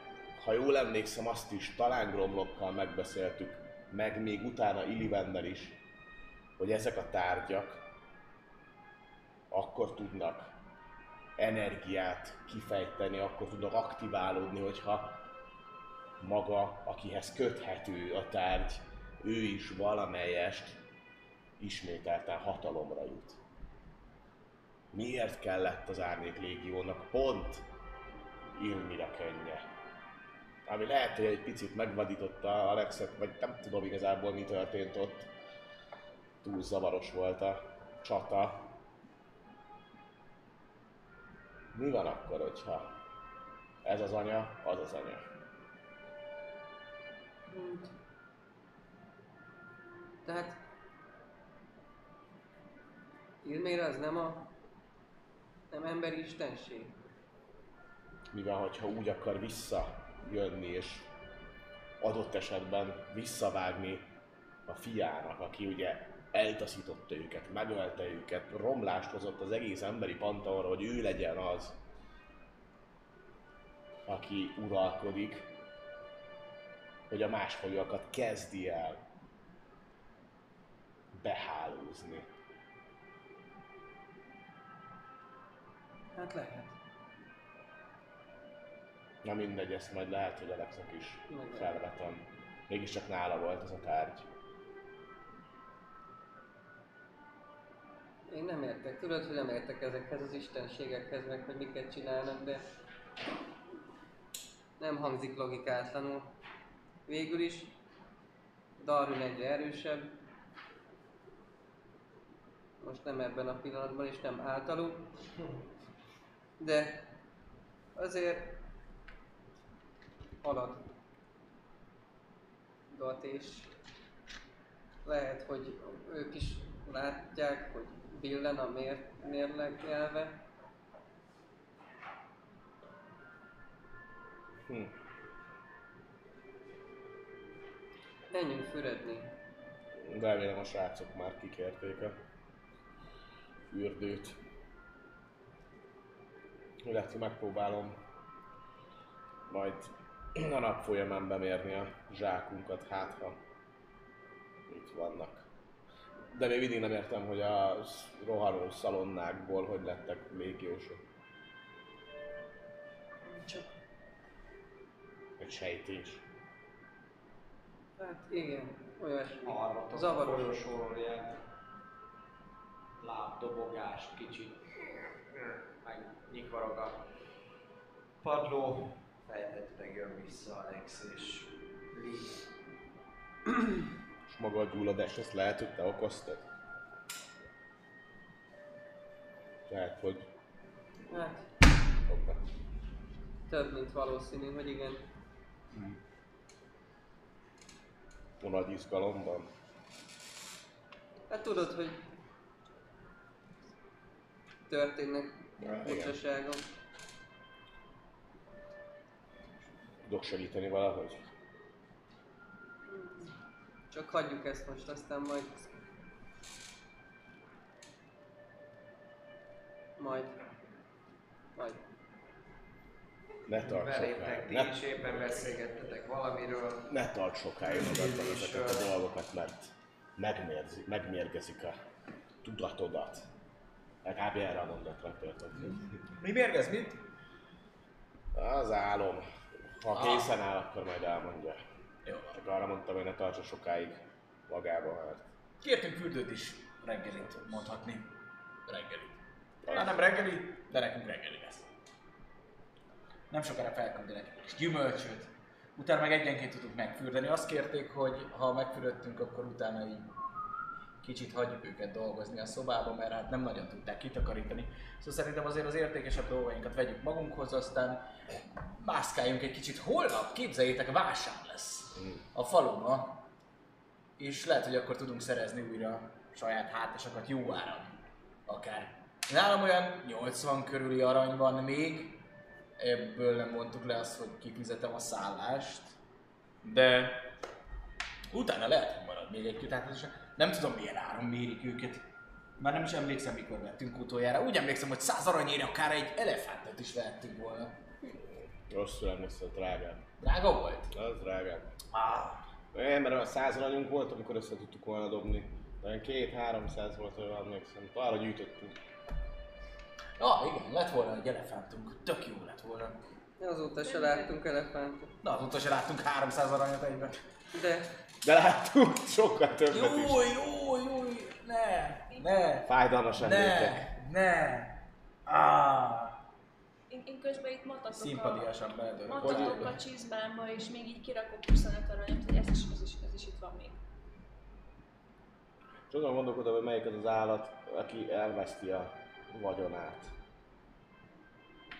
ha jól emlékszem, azt is talán Gromlokkal megbeszéltük, meg még utána Illivennel is, hogy ezek a tárgyak akkor tudnak energiát kifejteni, akkor tudnak aktiválódni, hogyha maga, akihez köthető a tárgy, ő is valamelyest ismételten hatalomra jut. Miért kellett az Árnyék Légiónak pont Ilmira könnye? Ami lehet, hogy egy picit megvadította Alexet, vagy nem tudom igazából mi történt ott. Túl zavaros volt a csata. Mi van akkor, hogyha ez az anya, az az anya? Hát. Tehát... Ilmér az nem a... Nem emberi istenség. Mi van, hogyha úgy akar visszajönni, és adott esetben visszavágni a fiának, aki ugye eltaszította őket, megölte őket, romlást hozott az egész emberi panteonra, hogy ő legyen az, aki uralkodik, hogy a másfolyakat kezdi el behálózni. Hát lehet. Na mindegy, ezt majd lehet, hogy Alexnek is felvetem. Mégiscsak nála volt ez a tárgy. Én nem értek. Tudod, hogy nem értek ezekhez az istenségekhez, meg hogy miket csinálnak, de nem hangzik logikátlanul. Végül is Darwin egyre erősebb. Most nem ebben a pillanatban, és nem általuk. De azért halad és lehet, hogy ők is látják, hogy billen a mér, mérleg nyelve. Hm. Menjünk fürödni. Remélem a srácok már kikérték a fürdőt. Illetve megpróbálom majd a nap folyamán bemérni a zsákunkat, hát ha itt vannak. De még mindig nem értem, hogy a rohanó szalonnákból hogy lettek légiósok. Csak, Egy sejtés. hát igen, olyasmi. Arra a Zavaros. folyosóról ilyen lábdobogást kicsit, meg nyikvarog a padló, feltetőleg jön vissza Alex és Lee. És maga a gyulladás, ezt lehet, hogy te okoztad? Lehet, hogy... Hát, Hoppá. több, mint valószínű, hogy igen. A nagy izgalomban. Hát tudod, hogy történnek furcsaságok. Tudok segíteni valahogy? Csak hagyjuk ezt most, aztán majd... Majd. Majd. Ne tart Belétek, sokáig. ti Ne, is éppen beszélgettetek valamiről. ne tart sokáig magadban ezeket a dolgokat, mert megmérzik, megmérgezik a tudatodat. Legalább erre a mondatra történt. Mi mérgez, mit? Az álom. Ha Ah. készen áll, akkor majd elmondja. Jó. Csak arra mondtam, hogy ne tartsa sokáig magába, mert Kértünk fürdőt is reggelit mondhatni. Reggelit. Talán nem reggeli, de nekünk reggeli lesz. Nem sokára felküldenek egy kis gyümölcsöt. Utána meg egyenként tudunk megfürdeni. Azt kérték, hogy ha megfürödtünk, akkor utána így kicsit hagyjuk őket dolgozni a szobában, mert hát nem nagyon tudták kitakarítani. Szóval szerintem azért az értékesebb dolgainkat vegyük magunkhoz, aztán mászkáljunk egy kicsit. Holnap, képzeljétek, vásár lesz a faluba, és lehet, hogy akkor tudunk szerezni újra saját hátasokat jó áron. Akár. Nálam olyan 80 körüli arany van még, ebből nem mondtuk le azt, hogy kifizetem a szállást, de utána lehet, hogy marad még egy-két hátas. Nem tudom milyen áron mérik őket. Már nem is emlékszem, mikor vettünk utoljára. Úgy emlékszem, hogy 100 aranyért akár egy elefántot is vettünk volna. Rosszul emlékszel, drágám. Drága volt? Az drágám. Ah, Nem, mert a száz aranyunk volt, amikor össze tudtuk volna dobni. Olyan két-háromszáz volt, hogy emlékszem. Arra gyűjtöttünk. ah, igen, lett volna egy elefántunk. Tök jó lett volna. Azóta se láttunk elefántot. Na, azóta se láttunk 300 aranyat egyben. De De láttunk sokkal többet is. Jó, jó, jó, ne, ne, Fájdalmas emlékek. ne, ne. Ah, Én, én közben itt matatok a, szimpatiásan beledőlök. matatok a csizmámba, és még így kirakok 25 aranyat, hogy ez is, ez is, ez is itt van még. Tudom gondolkodom, hogy melyik az az állat, aki elveszti a vagyonát.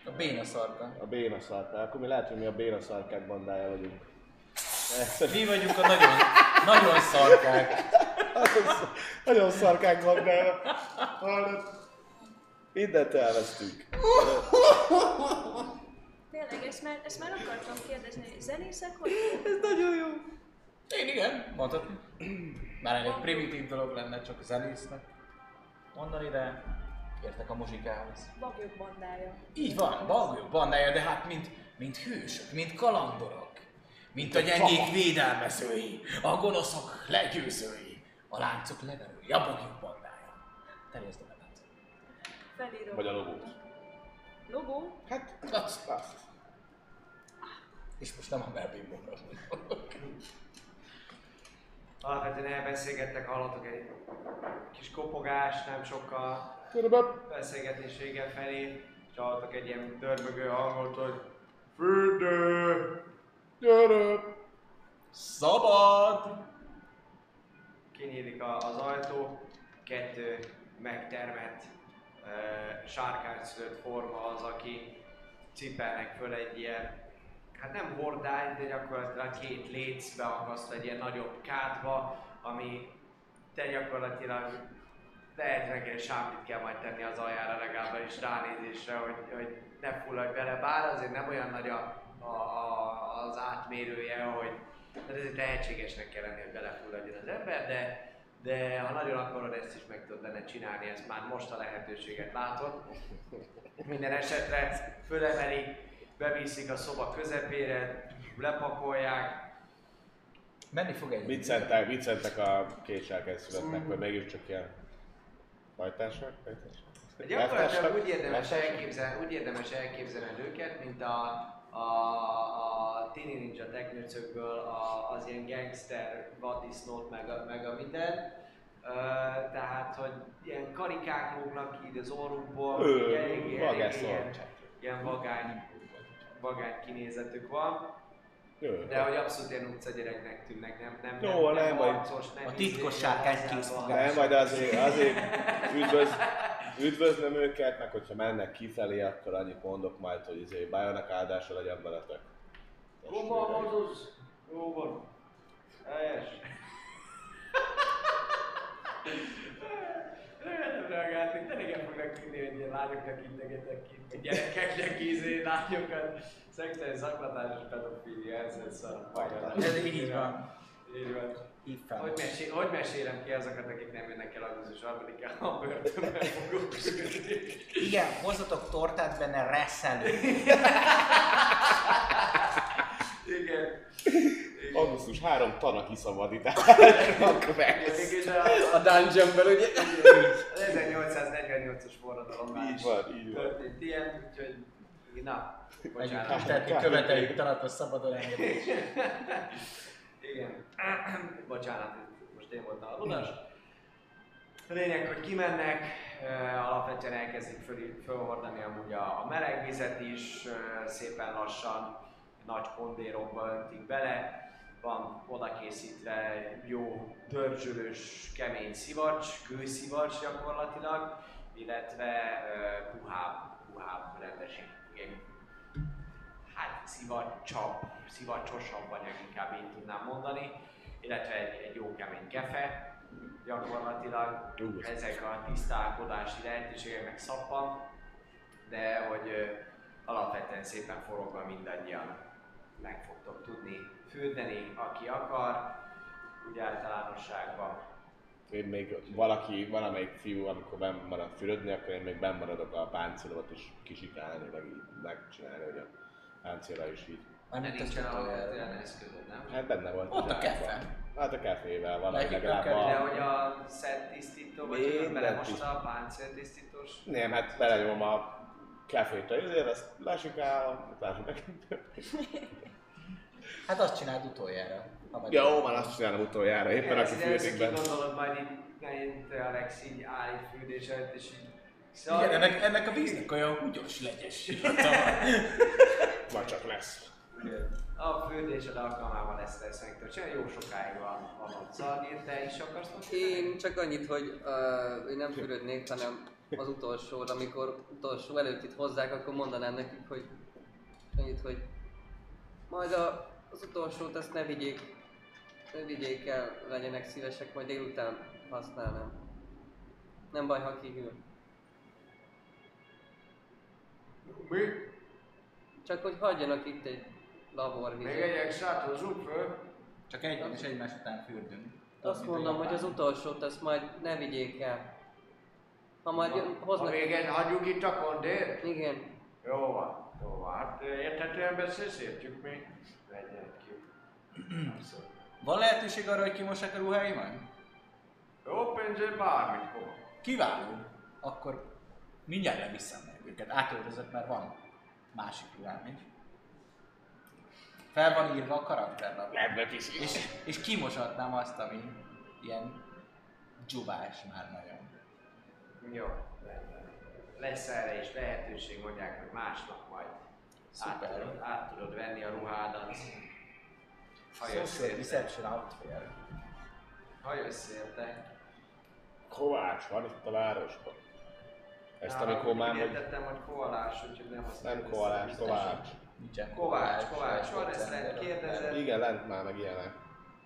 A béna szarka. A béna szarkák. Akkor mi lehet, hogy mi a béna szarkák bandája vagyunk. Mi vagyunk a nagyon, nagyon szarkák. [laughs] Nagyon, sz- nagyon szarkák bandája. Hallod? Mindent elvesztünk. Tényleg, ezt már, ezt már akartam kérdezni, hogy zenészek hogy? ez nagyon jó. Én igen, mondhatni. Már elég primitív dolog lenne csak a zenésznek mondani, de értek a muzsikához. Bagyok bandája. Így van, bagyok bandája, de hát mint, mint hősök, mint kalandorok. Mint a gyengék védelmezői, a gonoszok legyőzői, a láncok leverői, a bagyok bandája. Nevet. Felírom. Vagy a logót. Logó? Hát, Azt. azt. És most nem a melbimbomra. Alapvetően elbeszélgettek, hallottok egy kis kopogást, nem sokkal beszélgetés vége felé, és hallottok egy ilyen dörmögő hangot, hogy Fürdő! gyere! Szabad! Kinyílik a- az ajtó, kettő megtermett, sárkányszülött forma az, aki cipelnek föl egy ilyen, hát nem hordány, de gyakorlatilag két léc beakasztva egy ilyen nagyobb kádba, ami te gyakorlatilag lehet reggel sámlit kell majd tenni az aljára legalábbis ránézésre, hogy, hogy ne fulladj bele, bár azért nem olyan nagy a, a, a, az átmérője, hogy tehát ezért tehetségesnek kell lenni, hogy belefulladjon az ember, de, de ha nagyon akarod, ezt is meg tudod benne csinálni, ezt már most a lehetőséget látod. Minden esetre fölemeli, beviszik a szoba közepére, lepakolják, Menni fog egy. Viccentek, viccentek a két sárkányszületnek, vagy mégiscsak ilyen hajtások? hajtások? Gyakorlatilag úgy érdemes, elképzelni, úgy érdemes elképzelni őket, mint a, a, a Tini Ninja teknőcökből a, az ilyen gangster vaddisznót meg a, meg a minden. Ö, tehát, hogy ilyen karikák lógnak ki az orrukból, eléggé vagászol. ilyen, ilyen vagány, vagány kinézetük van. Jó. De hogy abszolút ilyen utca gyereknek tűnnek, nem, nem, Jó, nem, nem baj. harcos, nem A titkos sárkány nem készfogás. Nem, majd azért, azért üdvöz, [laughs] üdvözlöm őket, meg hogyha mennek kifelé, akkor annyit mondok majd, hogy izé, bájának áldása legyen veletek. Gomba Mozuz! Jó van. Helyes. Remélem reagálni, de igen fognak tudni, hogy ilyen lányoknak integetek ki, vagy gyerekeknek ízé lányokat. Szexuális zaklatás és pedofília, ez egy szar. Ez így van. Így van. Így fel. Hogy, mesél, hogy mesélem ki azokat, akik nem jönnek el augusztus 3-án a börtönben fogok ülni? Igen, hozzatok tortát benne reszelő. Igen. Augusztus 3 tana kiszabadítás. [laughs] Akkor meglesz. Mégis a, A dungeonben ugye? az 1848-as forradalom Így van, így van. történt ilyen, úgyhogy na, bocsánat. Tehát követeljük talatos szabadon engedést. [laughs] Igen. Bocsánat, most én voltam a ludas. A lényeg, hogy kimennek, alapvetően elkezdik föl, fölhordani amúgy a, a meleg vizet is, szépen lassan nagy kondérokba öntik bele. Van oda készítve jó dörzsölős, kemény szivacs, kőszivacs gyakorlatilag, illetve puhább, puhább rendes ilyen hát szivacsabb, szivacsosabb anyag inkább én tudnám mondani, illetve egy, egy jó kemény kefe, gyakorlatilag Ú, ez ezek a tisztálkodási lehetőségek meg szappan, de hogy ö, alapvetően szépen forogva mindannyian meg fogtok tudni fürdeni, aki akar, úgy általánosságban. Én még valaki, valamelyik fiú, amikor benn marad fürödni, akkor én még benn maradok a páncélomat és kisikálni, meg így megcsinálni, hogy a páncélra is így. Amit nincsen ezt alapvetően utoljára. eszközöd, nem? Hát benne volt. Ott a zsákban. kefe. Hát a kefével valami Nekik legalább kell, De a... hogy a tisztító, vagy hogy belemosod is. a páncéltisztítós? Nem, hát belenyomom a kefét a izért, azt lesikálom, utána megint. [laughs] Hát azt csináld utoljára. meg- Jó, van, azt csinálom utoljára, éppen aki benne. gondolod majd így, itt Alex így áll egy fürdés előtt, és így... Igen, ennek, ennek a víznek olyan húgyos legyes. [laughs] Vagy csak lesz. A fürdésed alkalmával ezt lesz meg, csak jó sokáig van, van ott. Szalgér, te is akarsz most? Én csak annyit, hogy uh, én nem fürödnék, hanem az utolsóra, amikor utolsó előtt itt hozzák, akkor mondanám nekik, hogy annyit, hogy majd a, az utolsót azt ne vigyék, ne vigyék el, legyenek szívesek, majd délután használnám. Nem baj, ha kihűl. Mi? Csak hogy hagyjanak itt egy laborvizet. Még egyek sátozzuk föl? Csak egy és egymás után fürdünk. Azt Mint mondom, hogy az utolsót azt majd ne vigyék el. Ha majd jön, Ha hoznak... még egy, hagyjuk itt a kondét? Igen. Jó van, jó van. Hát érthetően beszélsz, értjük mi? Legyen ki. Van lehetőség arra, hogy kimossák a ruháimat? Jó pénzért bármit fogok. Kiváló. Akkor mindjárt leviszem meg őket. Átöltözök, mert van másik is. Fel van írva a karakterlap. Ebbe piszi. És, és kimosatnám azt, ami ilyen dzsubás már nagyon. Jó, rendben. Lesz erre is lehetőség, mondják, hogy másnap majd át tudod, át tudod venni a ruhádat. Ha jössz érte. Deception outfit. Ha jössz érte. Kovács van itt a városban. Ezt amikor már úgy hogy értettem, hogy koalás, úgyhogy nem azt nem koalás, biztos. kovács. Nincsen Kovács, Kovács van, ezt lehet kérdezed. Igen, lent már meg ilyenek.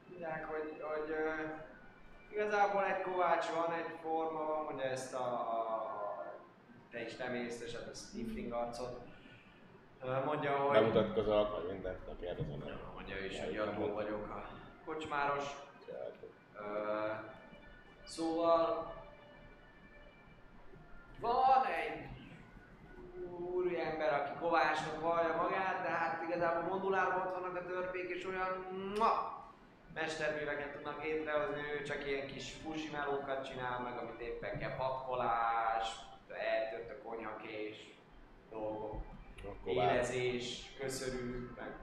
Mondják, hogy, hogy uh, igazából egy kovács van, egy forma van, mondja ezt a, a, a te is nem észlesed, a Stifling arcot. Uh, mondja, hogy... Bemutatkozok, vagy mindent, ne kérdezem. Mondja is, hogy adó vagyok a kocsmáros. Ö, szóval van egy úriember, aki kovácsnak vallja magát, de hát igazából modulárban ott vannak a törpék, és olyan ma, mesterműveket tudnak létrehozni, ő csak ilyen kis fusimelókat csinál meg, amit éppen kell, patkolás, eltört a konyhakés, dolgok, Akkor élezés, köszörű, meg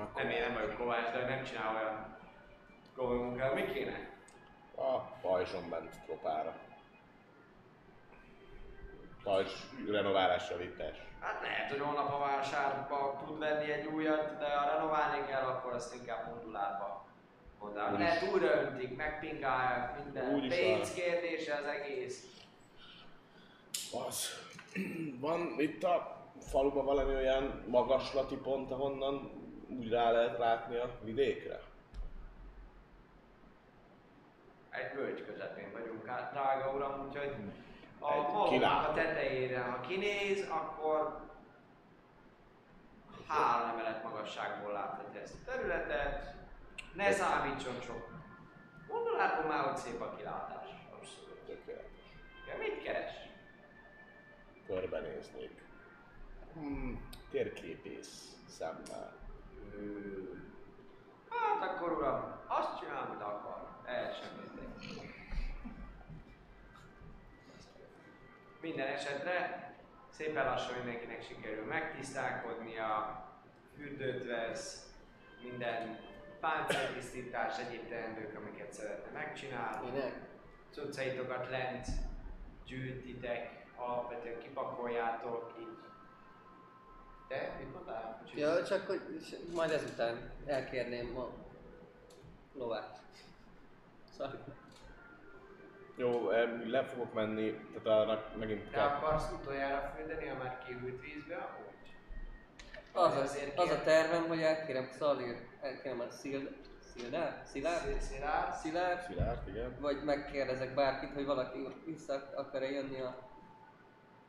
Akkor nem, én nem vagyok kovács, de nem csinál olyan komoly munkát. Mi kéne? A pajzson bent tropára. Pajzs renoválás, javítás. Hát lehet, hogy holnap a vásárba tud venni egy újat, de ha renoválni kell, akkor azt inkább modulárba. Úgyis. Lehet újraöntik, megpingálják minden. Úgyis Pénz kérdése az egész. Az. Van itt a faluban valami olyan magaslati pont, ahonnan úgy rá lehet látni a vidékre? Egy völgy közepén vagyunk át, drága uram, úgyhogy Egy malomnak kilátó. a tetejére, ha kinéz, akkor három emelet magasságból láthatja ezt a területet. Ne számítson sok. Mondanátom már, hogy szép a kilátás. Abszolút. Tökéletes. Ja, mit keres? Körbenéznék. Hmm, térképész szemmel. Hát akkor uram, azt csinál, amit akar. El sem mindegy. Minden esetre szépen lassan mindenkinek sikerül megtisztálkodnia, fürdőt vesz, minden páncéltisztítás, egyéb teendők, amiket szeretne megcsinálni. Minek? Cuccaitokat lent gyűjtitek, alapvetően kipakoljátok, így. Te mit mondtál? Ja, csak hogy majd ezután elkérném a lovát. Sorry. Jó, em, le fogok menni, tehát arra megint Te kell. akarsz utoljára fürdeni a már kihűlt vízbe amúgy? Az, a, Azért az a tervem, hogy elkérem Szalir, elkérem a Szild, Szildár? Szilárd? Szil- Szilárd? Szilárd? Szilárd, igen. Vagy megkérdezek bárkit, hogy valaki vissza akar-e jönni a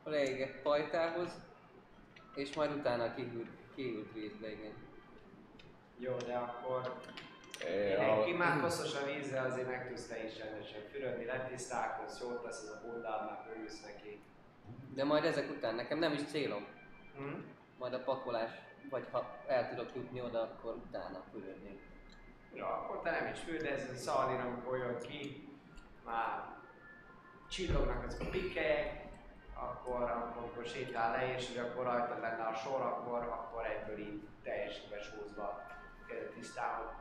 a leégett pajtához, és majd utána kihűlt, kihűlt vízbe, igen. Jó, de akkor Mindenki már koszos a vízzel, azért meg tudsz te is rendesen fürödni, letisztálkodsz, jót tesz ez a bundádnak, örülsz neki. De majd ezek után, nekem nem is célom, Hm? majd a pakolás, vagy ha el tudok jutni oda, akkor utána fürödnék. Ja, akkor te nem is fürdezz, Szalin, amikor jön ki, már csillognak azok a pikkelyek, akkor, akkor sétál le, és hogy akkor rajta lenne a sor, akkor, akkor egyből így teljesen besúzva tisztában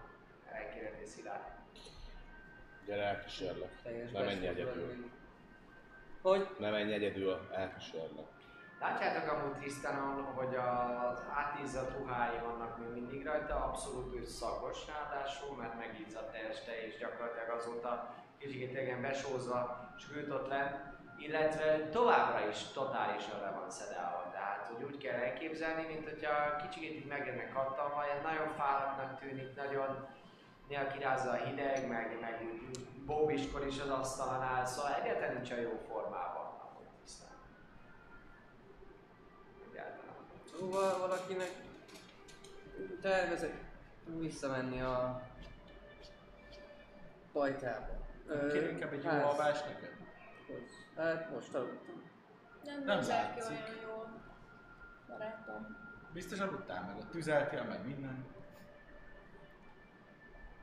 elkérni Szilárd. Gyere, elkísérlek. Teljes Ne menj egyedül. Hogy? Ne menj egyedül, elkísérlek. Látjátok amúgy Tristanon, hogy az átizzadt ruhái vannak még mindig rajta, abszolút ő szagos ráadásul, mert megizzadt teste és gyakorlatilag azóta kicsit igen besózva sült ott lent, illetve továbbra is totálisan le van szedálva. Tehát, hogy úgy kell elképzelni, mint hogyha kicsit így megjönnek kattalva, nagyon fáradtnak tűnik, nagyon néha kirázza a hideg, meg, meg bóbiskor is az asztalnál, szóval egyáltalán nincs a jó formában. Szóval valakinek tervezek visszamenni a pajtába. Kérünk inkább egy jó ház- alvást neked? Hát most aludtam. Nem, Nem látszik. olyan jól, barátom. Biztos aludtál meg, ott tüzeltél meg minden.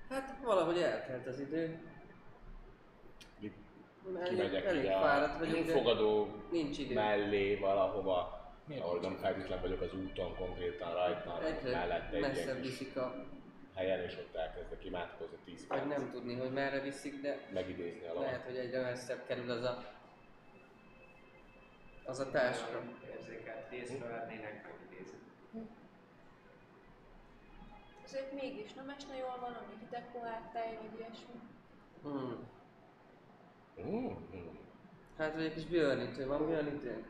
Hát valahogy eltelt az idő. Kimegyek elég ide fáradt a vagyok, de fogadó nincs idő. mellé valahova, Miért ahol nem feltétlenül vagyok az úton konkrétan rajta, Egyre mellette egy ilyen kis viszik a... helyen, és ott elkezdek imádkozni 10 Vagy perc, nem tudni, hogy merre viszik, de megidézni a lehet, lovat. hogy egyre messzebb kerül az a... Az a táska. Érzékelt részt vehetnének, meg idézni. Azért mégis nem esne jól valami hideg pohár tej, vagy ilyesmi. Hmm. Mm-hmm. Hát vagy egy kis björnítő, van björnítőnk?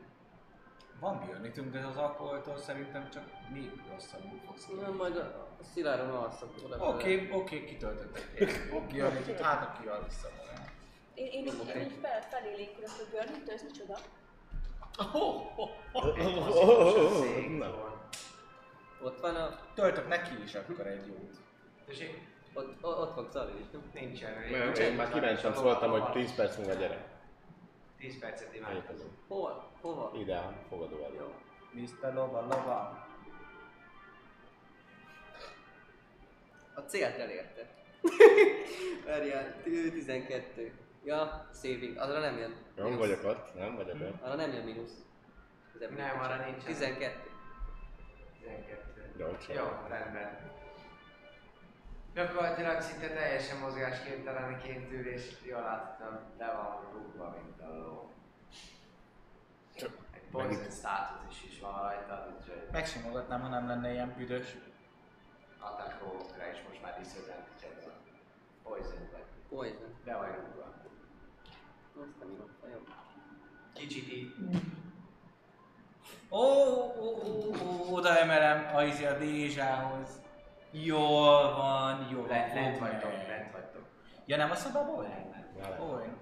Van björnítünk, de az alkoholtól szerintem csak még rosszabbul fogsz ki. Nem, majd a, a sziláron alszok oda. Oké, oké, kitöltöttek egy björnítőt, hát aki jól vissza. Én, én, így, Oké. én így fel, felélénkülök, hogy görnítő, ez micsoda? Na. Ott van a... Töltök neki is akkor egy jót. Tessék? Ott, ott fog Szali is, nem? Nincsen. Nem, én már kimentem, szóltam, hogy 10 perc múlva gyere. 10 percet imádkozom. Hol? Hova? Ide a fogadó elé. Jó. Mr. Lova, Lova. A célt elérte. [laughs] Várjál, tű- 12. Ja, saving. Azra nem jön. Nem vagyok ott, nem vagyok ott. Arra nem jön mínusz. Nem, arra nincs. 12. 12. Jó, csak. Jó, rendben. Gyakorlatilag szinte teljesen mozgásképteleneként ül, és jól láthatom, le van rúgva, mint a ló. Egy poison status is, is van rajta, úgyhogy Megsimogatnám, ha nem lenne ilyen büdös. attack roll-okra is most már disadvantage van. Poison vagy. Poison. Be vagy rúgva. Azt nem. Jó. Kicsit így Ó, ó, ó, ó, oda emelem a izi a Dézsához. Jól van, van. lent, lent vagytok, meg. lent vagytok. Ja nem a szobában vagy? Lent, lent. Ó, én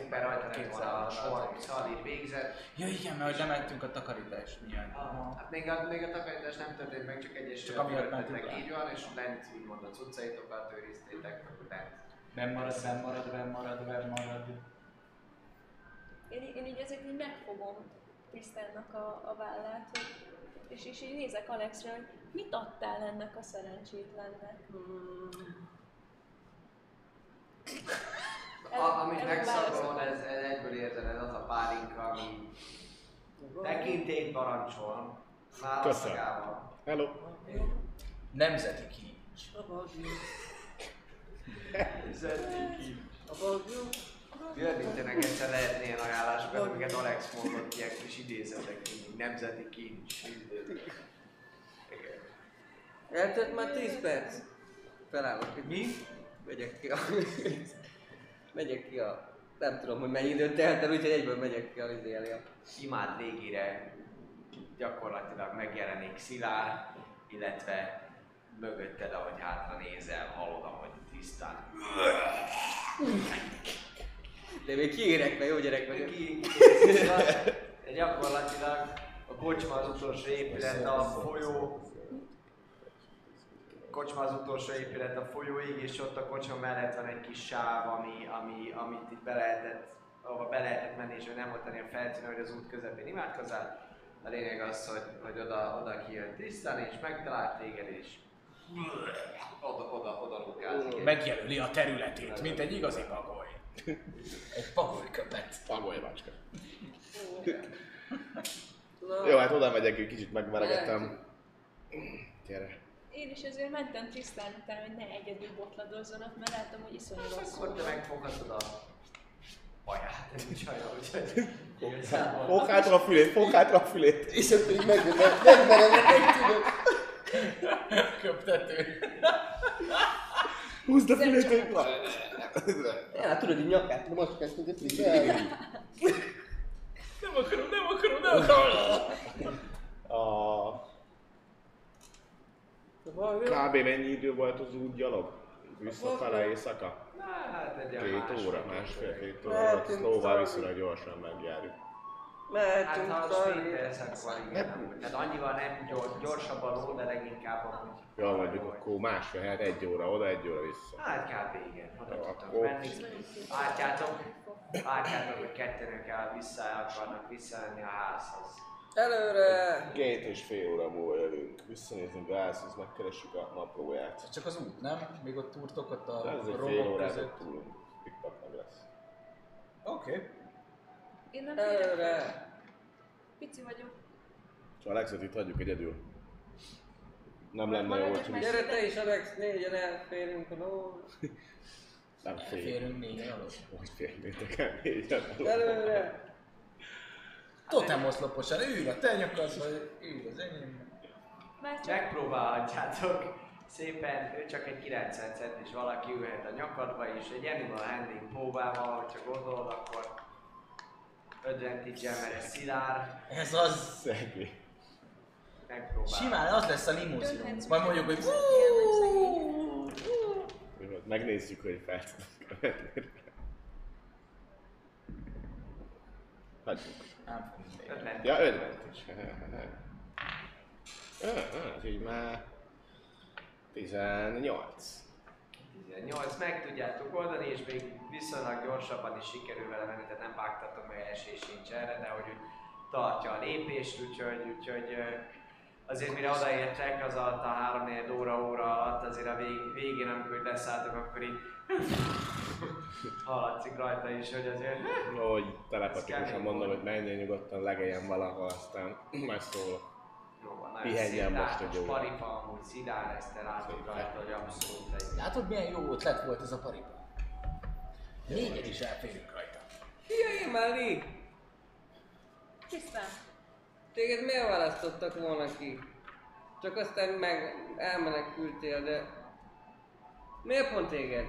éppen rajta volna a. Szalid végzett. Ja igen, mert hogy lementünk a takarítás miatt. Hát még a, még a takarítás nem történt meg, csak egyes Csak amiatt mentünk így van, és lent úgymond a cuccaitokat őriztétek, lent. Nem marad, nem marad, nem marad, nem marad. Én, én így ezért így megfogom Trisztánnak a, a vállát, hogy, és, és így nézek Alexra, hogy mit adtál ennek a szerencsétlennek? A, amit Előbb megszabadul, válaszolok. ez, ez egyből érzed, ez az a pálinka, ami tekintélyt parancsol. Választagával. Hello. Nemzeti kincs. Jöhetnének egyszer lehetne ilyen ajánlásokat, amiket Alex mondott, ilyen kis idézetek, mindig nemzeti kincs. Eltelt már 10 perc. Felállok. Mi? Megyek ki a... megyek ki a... Nem tudom, hogy mennyi időt telt el, úgyhogy egyből megyek ki a vizélia. imád végére gyakorlatilag megjelenik Szilár, illetve mögötted, ahogy hátra nézel, hallod, ahogy tisztán. De még kiérek, mert jó gyerek vagyok. Ki, ki, gyakorlatilag a kocsma az utolsó épület a folyó, kocsma az utolsó épület a folyóig, és ott a kocsma mellett van egy kis sáv, ami, ami, amit itt be lehetett, ahova be lehetett menni, és hogy nem volt tenni a feltűnő, hogy az út közepén imádkozzál. A lényeg az, hogy, hogy oda, oda kijött tisztán, és megtalált téged, és oda, oda, oda lukázik. Megjelöli a területét, mint egy igazi pagoly. Egy pagoly köpet. Pagoly macska. Na, Jó, hát oda megyek, egy kicsit megveregetem. Gyere. Én is ezért mentem Trisztán után, hogy ne egyedül botladozzanak, mert láttam, hogy iszonyú rosszul Akkor te megfoghatod a baját, nem csalja, úgyhogy igazából... Fogd hátra a fülét, fogd hátra a fülét. és akkor így meg, meg, megverem, meg tudod. Köptető. Húzd a fülét, hogy Ja, hát tudod, így nyakát, de most kezdtünk, hogy. Nem akarom, nem akarom, nem akarom. A... Kb. mennyi idő volt az út gyalog? Visszafele éjszaka? Hát egy Két óra, másfél-két óra. Mehetünk Szóval viszonylag gyorsan megjárjuk. Hát Mehetünk ha a tovább. sprintezek van, igen. Tehát annyival nem gyors, gyorsabb a ló, de leginkább amúgy. Jól mondjuk, akkor másfél, hát egy óra oda, egy óra vissza. Hát kb. igen, oda Jó, tudtam akkor- menni. Hogy kettőnök el vissza akarnak visszamenni a házhoz. Előre! Két és fél óra múlva jövünk. Visszanézünk a házhoz, megkeressük a naplóját. Csak az út, nem? Még ott túrtok ott a ez egy fél órát túlunk. Pikpak meg lesz. Oké. Okay. Én nem. Előre! Pici vagyok. Alexet itt hagyjuk egyedül. Nem lenne jó, hogy. Gyere te is, Alex, négyen elférünk a ló. nem fél. Férünk négyen alól. Hogy félnétek el négyen. Előre! Totem oszloposan, ül a te nyakadba, ül az enyém. Megpróbálhatjátok szépen, ő csak egy 90 centis valaki ülhet a nyakadba is, egy animal handling próbával, hogyha gondolod, akkor advantage mert ez szilár, Ez az. Szegény. Megpróbál. Simán az lesz a limuzin. Majd mondjuk, hogy hát Megnézzük, hogy fel tudunk követni. Hagyjuk. Nem fogunk még. Advantage. Ja, advantage. Ah, így már 18. 18 meg tudjátok oldani, és még viszonylag gyorsabban is sikerül vele menni, tehát nem vágtatok meg esély sincs erre, de hogy úgy tartja a lépést, úgyhogy, úgyhogy azért mire odaértek, az alatt a 3 4 óra óra alatt azért a vég, végén, amikor így leszálltok, akkor így [laughs] hallatszik rajta is, hogy azért Hogy telepatikusan mondom, hogy menjen nyugodtan, legeljen valahol, aztán majd szólok. jó van, nagyon Pihenjen most egy órát. paripa, amúgy szidár, ezt te látod rajta, hogy abszolút egy Látod milyen jó ötlet volt ez a paripa? Négyen is elférünk rajta. Figyelj már, Lee! Tisztán. Téged miért választottak volna ki? Csak aztán meg elmenekültél, de... Miért pont téged?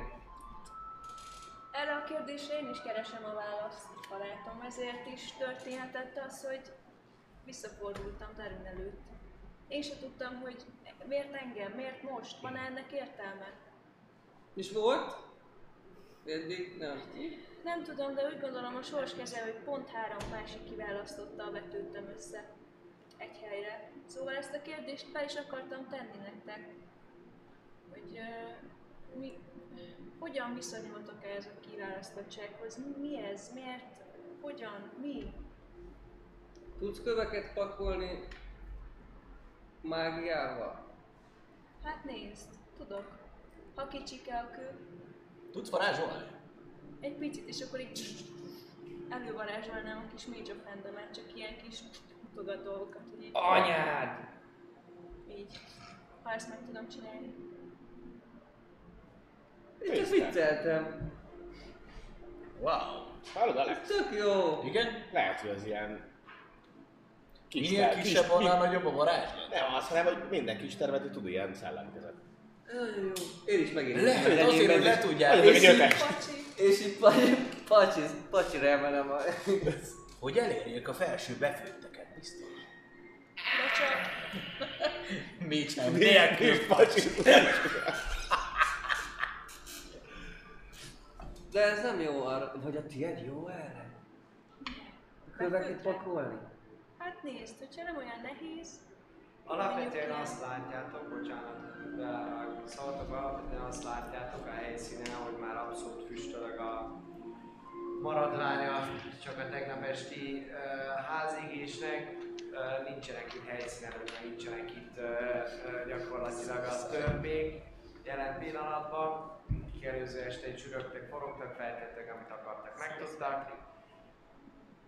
Erre a kérdésre én is keresem a választ, barátom. Ezért is történhetett az, hogy visszafordultam Darin előtt. Én se tudtam, hogy miért engem, miért most, van ennek értelme? És volt? Eddig nem. Nem tudom, de úgy gondolom a sorskezelő, hogy pont három másik kiválasztotta, vetődtem össze egy helyre. Szóval ezt a kérdést fel is akartam tenni nektek. Hogy uh, mi, hogyan viszonyultok ehhez a kiválasztottsághoz? Mi, ez? Miért? Hogyan? Mi? Tudsz köveket pakolni mágiával? Hát nézd, tudok. Ha kicsike a kő, Tudsz varázsolni? egy picit, és akkor így elővarázsolnám a kis Mage of Hand-emet, csak ilyen kis mutogat dolgokat, hogy így, Anyád! így, ha ezt meg tudom csinálni. Én csak vicceltem. Wow. Hallod, Alex? Tök jó! Igen? Lehet, hogy az ilyen... Kis Minél ter- kisebb, kis- annál nagyobb a varázslat. Nem az, hanem hogy minden kis tervet tud ilyen szellemkezet. Nagyon jó. Én is megint. Lehet, azért, hogy le tudják. És itt pacsi, pacsi, pacsira emelem a... Hogy elérjék a felső befőtteket, biztos. de csak Még sem. Nélkül. De ez nem jó arra, vagy a tiéd jó erre? Köveket pakolni? Hát nézd, hogyha nem olyan nehéz, Alapvetően azt látjátok, bocsánat, belállok, szóltok, alapvetően azt látjátok a helyszínen, hogy már abszolút füstölög a maradványa csak a tegnap esti házégésnek. Nincsenek itt helyszínen, nincsenek itt gyakorlatilag a törpék jelen pillanatban. Előző este egy csürögtek, forogtak, feltettek, amit akartak, megtudtak.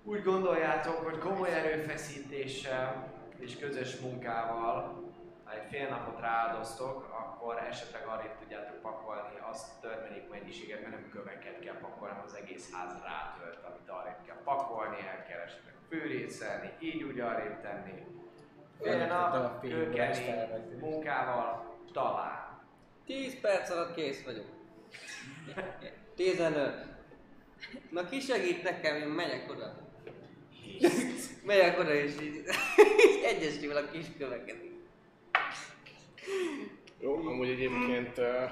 Úgy gondoljátok, hogy komoly erőfeszítéssel és közös munkával, ha egy fél napot rááldoztok, akkor esetleg arrébb tudjátok pakolni azt a törmelék mennyiséget, mert nem köveket kell pakolni, hanem az egész ház rátölt, amit arrébb kell pakolni, el kell esetleg fűrészelni, így úgy arrébb tenni. Fél nap, elvettem. munkával talán. 10 perc alatt kész vagyok. 15. Na ki segít nekem, én megyek oda. megyek oda és így [laughs] egyesül a kis köveket. Jó, amúgy egyébként... Uh,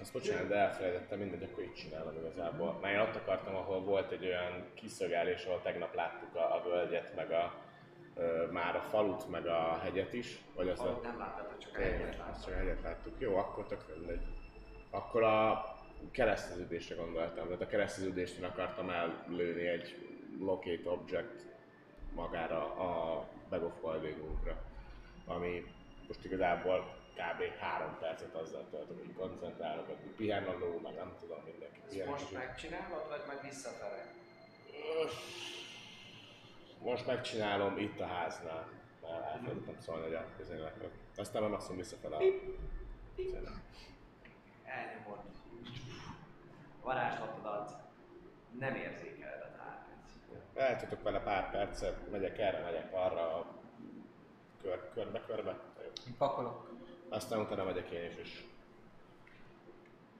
azt bocsánat, de elfelejtettem, mindegy, akkor így csinálom igazából. Mert én ott akartam, ahol volt egy olyan kiszögelés, ahol tegnap láttuk a, a völgyet, meg a, uh, már a falut, meg a hegyet is. Vagy azt Ahogy nem láttad, csak a azt láttad. csak a hegyet láttuk. Jó, akkor tök mindegy. Akkor a kereszteződésre gondoltam, tehát a kereszteződéstől akartam ellőni egy locate object magára a Bag of Holdingunkra, ami most igazából kb. három percet azzal töltöm, hogy koncentrálok, hogy pihen a ló, meg nem tudom, mindenki Ezt most megcsinálod, vagy majd visszafele? Most megcsinálom itt a háznál, mert elfelejtettem szólni, a közénekre. Aztán már maximum visszafele elnyomod. Varázslatodat nem érzékeled a tárgyat. Eltöltök vele pár percet, megyek erre, megyek arra, kör, körbe-körbe. Jó. Pakolok. Aztán utána megyek én is, és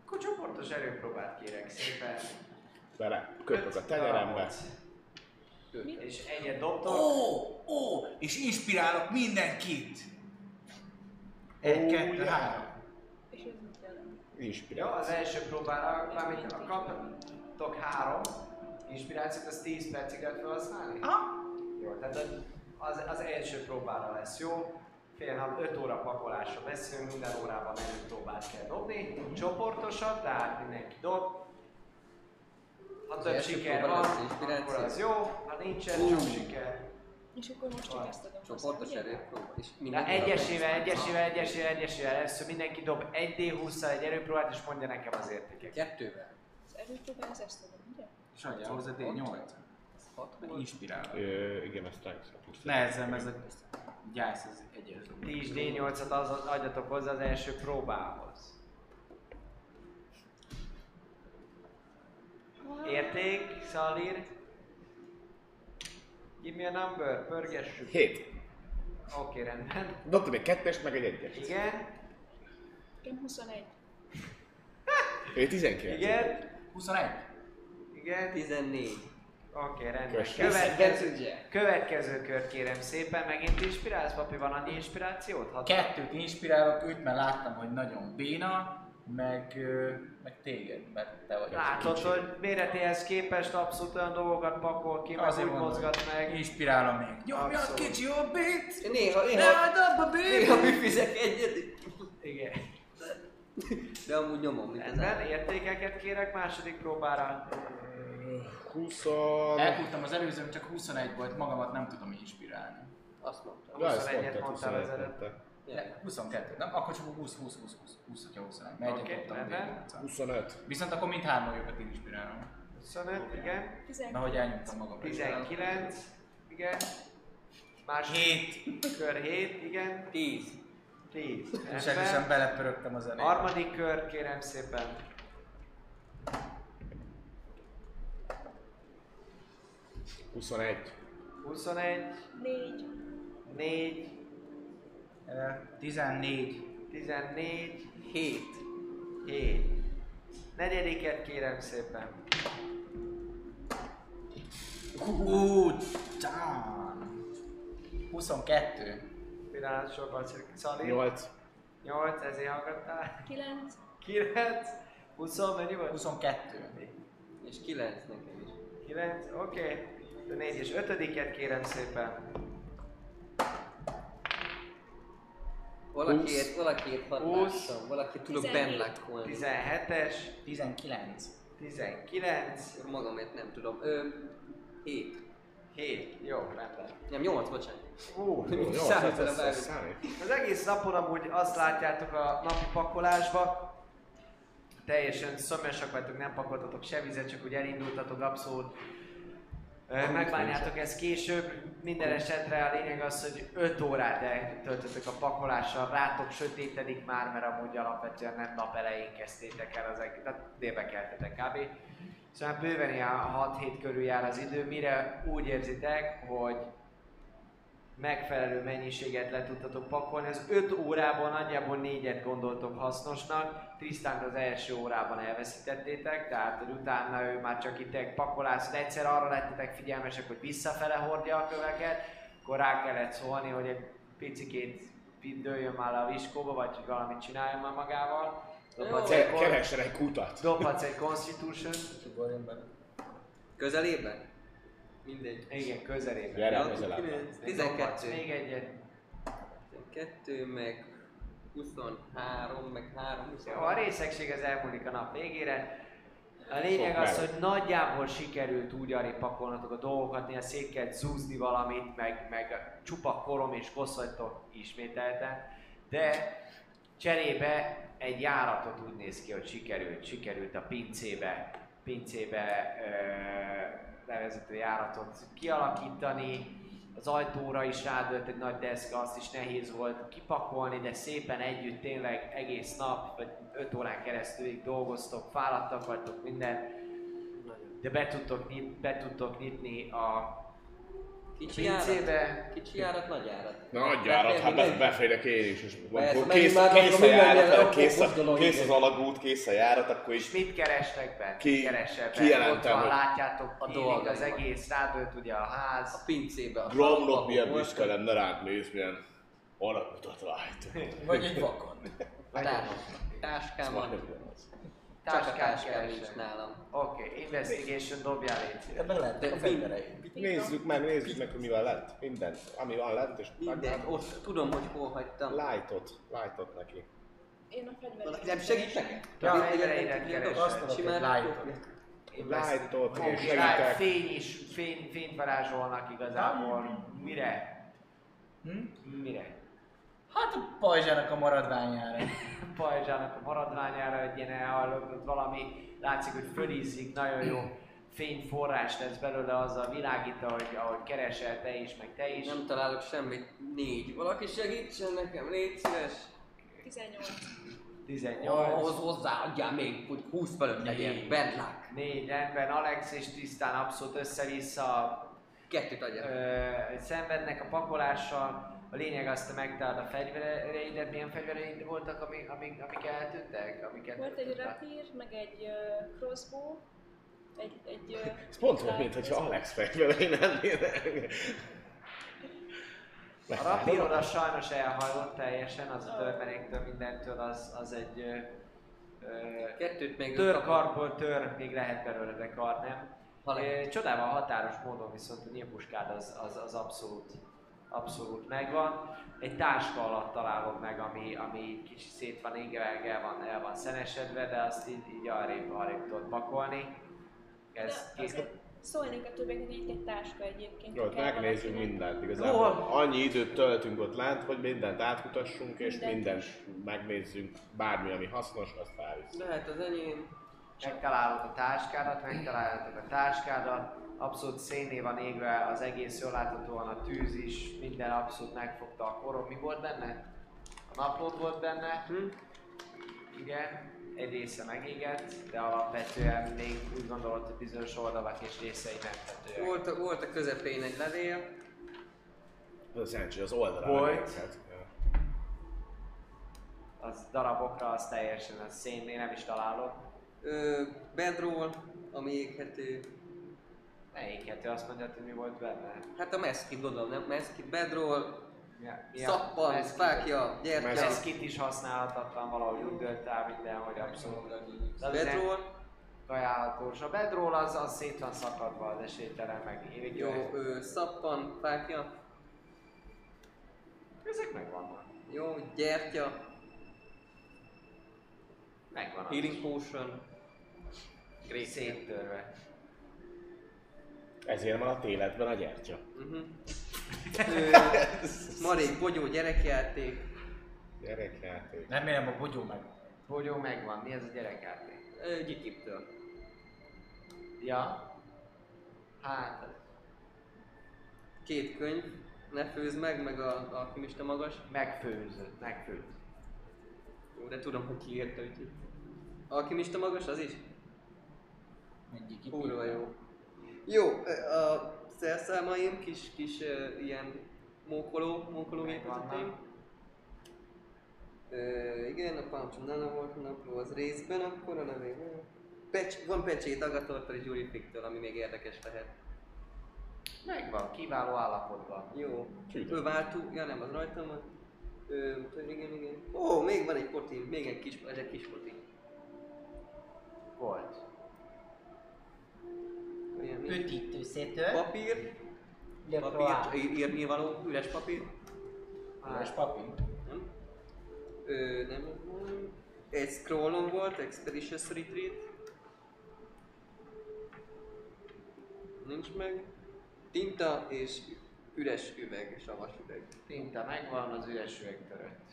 Akkor csoportos erőpróbát kérek szépen. bele kötök a Öt tenyerembe. darabot. És egyet dobtok. Ó, ó, és inspirálok mindenkit. Egy, kettő, három. és ez mit jelent? Jó, Inspirál. az első próbára, mármint a kaptok három inspirációt, az 10 percig lehet felhasználni? Aha. Jó, tehát az, az első próbára lesz jó. Fél nap, 5 óra pakolásra beszélünk, minden órában egy próbát kell dobni. Csoportosat, tehát mindenki dob. Ha Az több siker van, akkor az jó, ha nincsen csak siker. És akkor most csak ezt adom Csoportos erőpróba. És Na mindenki egyesével, egyesével, egyesével, egyesével, először mindenki dob 1D20-szal egy erőpróbát, és mondja nekem az értékeket. Kettővel. Az erőpróbán az ezt adom, ugye? És adjál hozzá D8. Ez hat Meg volt. inspirálok. Ö, igen, ezt Nehezem ez a gyász, ez egyes dob. Ti is D8-at az, adjatok hozzá az első próbához. Érték, Szalír. Give me a number, pörgessük. 7. Oké, rendben. Dobtam egy kettest, meg egy egyes. Igen, Nekem 21. Ő 19. igen, 21. igen. 14. Oké, rendben. Köszönöm. Következő, következő kört kérem szépen. Megint inspirálsz, papi? Van annyi inspirációt? Hat- Kettőt inspirálok, őt mert láttam, hogy nagyon béna, meg, meg téged, mert te vagy az Látod, kicsi. hogy méretéhez képest abszolút olyan dolgokat pakol ki, meg Azért úgy mondom, mozgat meg. Inspirálom még. Nyomjad Abszolút. kicsi hobbit! Néha, néha, abba, néha baby! büfizek egyet, Igen. de amúgy nyomom, mint az Rendben, állat. értékeket kérek második próbára. 20... Elkúrtam az előzőm, csak 21 volt, magamat nem tudom inspirálni. Azt mondtam. Ja, ezt 21-et mondtad, mondtál az 21-et előtt. mondtál. De 22, nem? Akkor csak 20, 20, 20, 20, 20, hogyha 21. Mert egyet dobtam rendben. végén. 25. Viszont akkor mind hármójukat inspirálom. 25, igen. 12. Na, hogy elnyomtam magam. 19, igen. Második 7. kör 7, igen. 10. 10. Segesen belepörögtem az elején. Harmadik kör, kérem szépen. Huszonegy. 21, 4. 4, Ö, 14. 14, 7. 7. Negyediket kérem szépen. Után. 22. Pillanat, sokkal szűk. Szali. 8. 8, ezért hallgattál. 9. 9, 20, mennyi volt? 22. És 9 nekem is. 9, oké. Okay. 4 és 5 kérem szépen. Valakiért, valakiért láttam, valaki tudok 17. benn lakkolni. 17-es, 19. 19, Akkor Magamért nem tudom. Ö, 7. 7. Jó, rendben. Nem, 8, bocsánat. Ú, Jó, jó, Számít ez, ez számít. Az egész napon amúgy azt látjátok a napi pakolásba, teljesen szomjasak vagytok, nem pakoltatok se vizet, csak úgy elindultatok abszolút. Megbánjátok ezt később, minden esetre a lényeg az, hogy 5 órát eltöltötök a pakolással, rátok sötétedik már, mert amúgy alapvetően nem nap elején kezdtétek el az egész, tehát délbe keltetek kb. Szóval bőven ilyen 6-7 körül jár az idő, mire úgy érzitek, hogy megfelelő mennyiséget le tudtatok pakolni. Az 5 órában nagyjából 4-et gondoltok hasznosnak, Trisztánt az első órában elveszítettétek, tehát hogy utána ő már csak itt egy pakolászott, egyszer arra lettetek figyelmesek, hogy visszafele hordja a köveket, akkor rá kellett szólni, hogy egy picikét dőljön már a viskóba, vagy hogy valamit csináljon már magával. Dobhatsz egy, Ke- Keressen egy kutat. dobhatsz egy Constitution. Közelében? Mindegy. igen, közelében. Gyere, közelebb. 9, Dobhatsz 12. még egyet. 12, meg 23, meg 3, Jó, 23. a részegség az elmúlik a nap végére. A lényeg Sok az, mellett. hogy nagyjából sikerült úgy arra pakolnatok a dolgokat, néha szét kellett zúzni valamit, meg, meg csupa korom és kosz vagytok ismételten, de cserébe egy járatot úgy néz ki, hogy sikerült, sikerült a pincébe, pincébe ö, levezető járatot kialakítani, az ajtóra is rádölt egy nagy deszka, azt is nehéz volt kipakolni, de szépen együtt tényleg egész nap, vagy 5 órán keresztül dolgoztok, fáradtak vagytok minden, de be tudtok, nyit, be tudtok nyitni a Kicsi járat? Kicsi járat, nagy járat. Nagy járat, hát be, beférek én is. És Persze, kész, már, kész a járat, kész, a, kész az alagút, kész a járat, akkor is És mit kerestek benne? Ki- Mit keresel benne? kijelentem, Ott van, hogy- látjátok, a nyílik az egész, rádölt ugye a ház. A pincébe. Gromlok milyen büszke lenne ránk, nézd milyen alakutat vájt. Vagy egy vakon. A tás- A Táskát táskám nincs nálam. Oké, okay, investigation dobjál légy szíves. Ebben lehet a De fegyverei. Nézzük meg, nézzük meg, hogy mi van lent. Mindent, ami van lent, és Minden, ott tudom, hogy hol hagytam. Lightot, lightot neki. Én a Valaki nem segít nekem? Ja, Azt adok egy Simán lightot. Lightot, rá- segítek. fény is, fény, fényt varázsolnak igazából. Mire? Hm? Mire? Hát a pajzsának a maradványára. [laughs] Pajzsának a maradványára egy ilyen elhallott valami, látszik, hogy fölízik, nagyon jó fényforrás lesz belőle, azzal világít, ahogy, ahogy keresel te is, meg te is. Nem találok semmit. Négy. Valaki segítsen nekem, légy szíves. 18. 18. Ahhoz hozzáadjál még, hogy 20 fölött legyen. Bentlák. Négy, rendben, Alex és tisztán abszolút össze-vissza Kettőt adjak. ö, szenvednek a pakolással. A lényeg azt, hogy megtaláld a fegyvereidet, milyen fegyvereid voltak, amik, amik, amik eltűntek? Amiket Volt egy rapír, meg egy uh, crossbow, egy, egy... Uh, Ez pont olyan, mint hogyha Alex fegyverei lennének. A rapírod az sajnos elhajlott teljesen, az a törmenéktől, mindentől, az, az egy ö, Kettőt még Tör karból tör, még lehet belőle, de kar nem. Csodával határos módon viszont a nyílpuskád az, az, az abszolút, abszolút megvan. Egy táska alatt találod meg, ami, ami kicsit szét van égve, el van, el van szenesedve, de azt így, így arrébb, arrébb tudod pakolni. Ez De azért szólnék a többieknek, hogy itt egy táska egyébként. Jó, megnézzük mindent. Igazából Hol? annyi időt töltünk ott lent, hogy mindent átkutassunk, és Mindent mindent is. megnézzünk. Bármi, ami hasznos, azt felvisz. Lehet az enyém. Megtalálod a táskádat, megtaláljátok a táskádat, abszolút széné van égve, az egész jól láthatóan a tűz is, minden abszolút megfogta a korom. Mi volt benne? A naplód volt benne, Hm? igen, egy része megégett, de alapvetően még úgy gondolod, hogy bizonyos oldalak és részei megtetőek. Volt, a, volt a közepén egy levél. Az a szerencsé, az oldalra Volt. Ja. Az darabokra az teljesen a szénnél nem is találod. Ö, bedroll, ami éghető. Ne éghető, azt mondja, hogy mi volt benne. Hát a meszkit, gondolom, nem? Meszkit, bedroll, Ja, szappan, fákja, gyertya. Meszkit is használhatatlan, valahogy úgy dölt el minden, hogy abszolút. Bedroll, Kajálható. És a bedroll az, az szét van szakadva az esélytelen meg évig jó, ö, szappan, fákja, Ezek megvannak. jó, gyertya, Megvan healing potion, Széttörve. Ezért van a téletben a gyertya. uh-huh. Marék, bogyó, gyerekjáték, Gyerekjáték. Remélem a bogyó meg. Bogyó megvan. Mi ez a gyerekjáték? ö, gyikiptől. Ja. Hát, Két könyv, ne főzd meg, meg a alkimista magas. megfőzött, megfőzött. Jó, de tudom, hogy ki írta, úgyhogy... Alkimista magas, az is? Egyik Kurva jó. Jó, a szerszámaim, kis, kis uh, ilyen mókoló, mókoló gépezeteim. Ö, igen, a pancsom nála volt, a napló az részben, akkor a levél. Pecs, van pecsét Agatortól és Gyurifiktől, ami még érdekes lehet. Megvan, kiváló állapotban. Jó. Ő váltó, ja nem, az rajtam van. Ö, igen, igen. Ó, még van egy poti, még egy kis, ez egy kis poti. Volt. Ötítőszétől. Papír, papír, ír- írni való, üres papír. Üres papír. Nem? Ö, nem, nem. Egy scrollon volt, Expeditious Retreat. Nincs meg. Tinta és üres üveg, savas üveg. Tinta megvan, az üres üveg törött.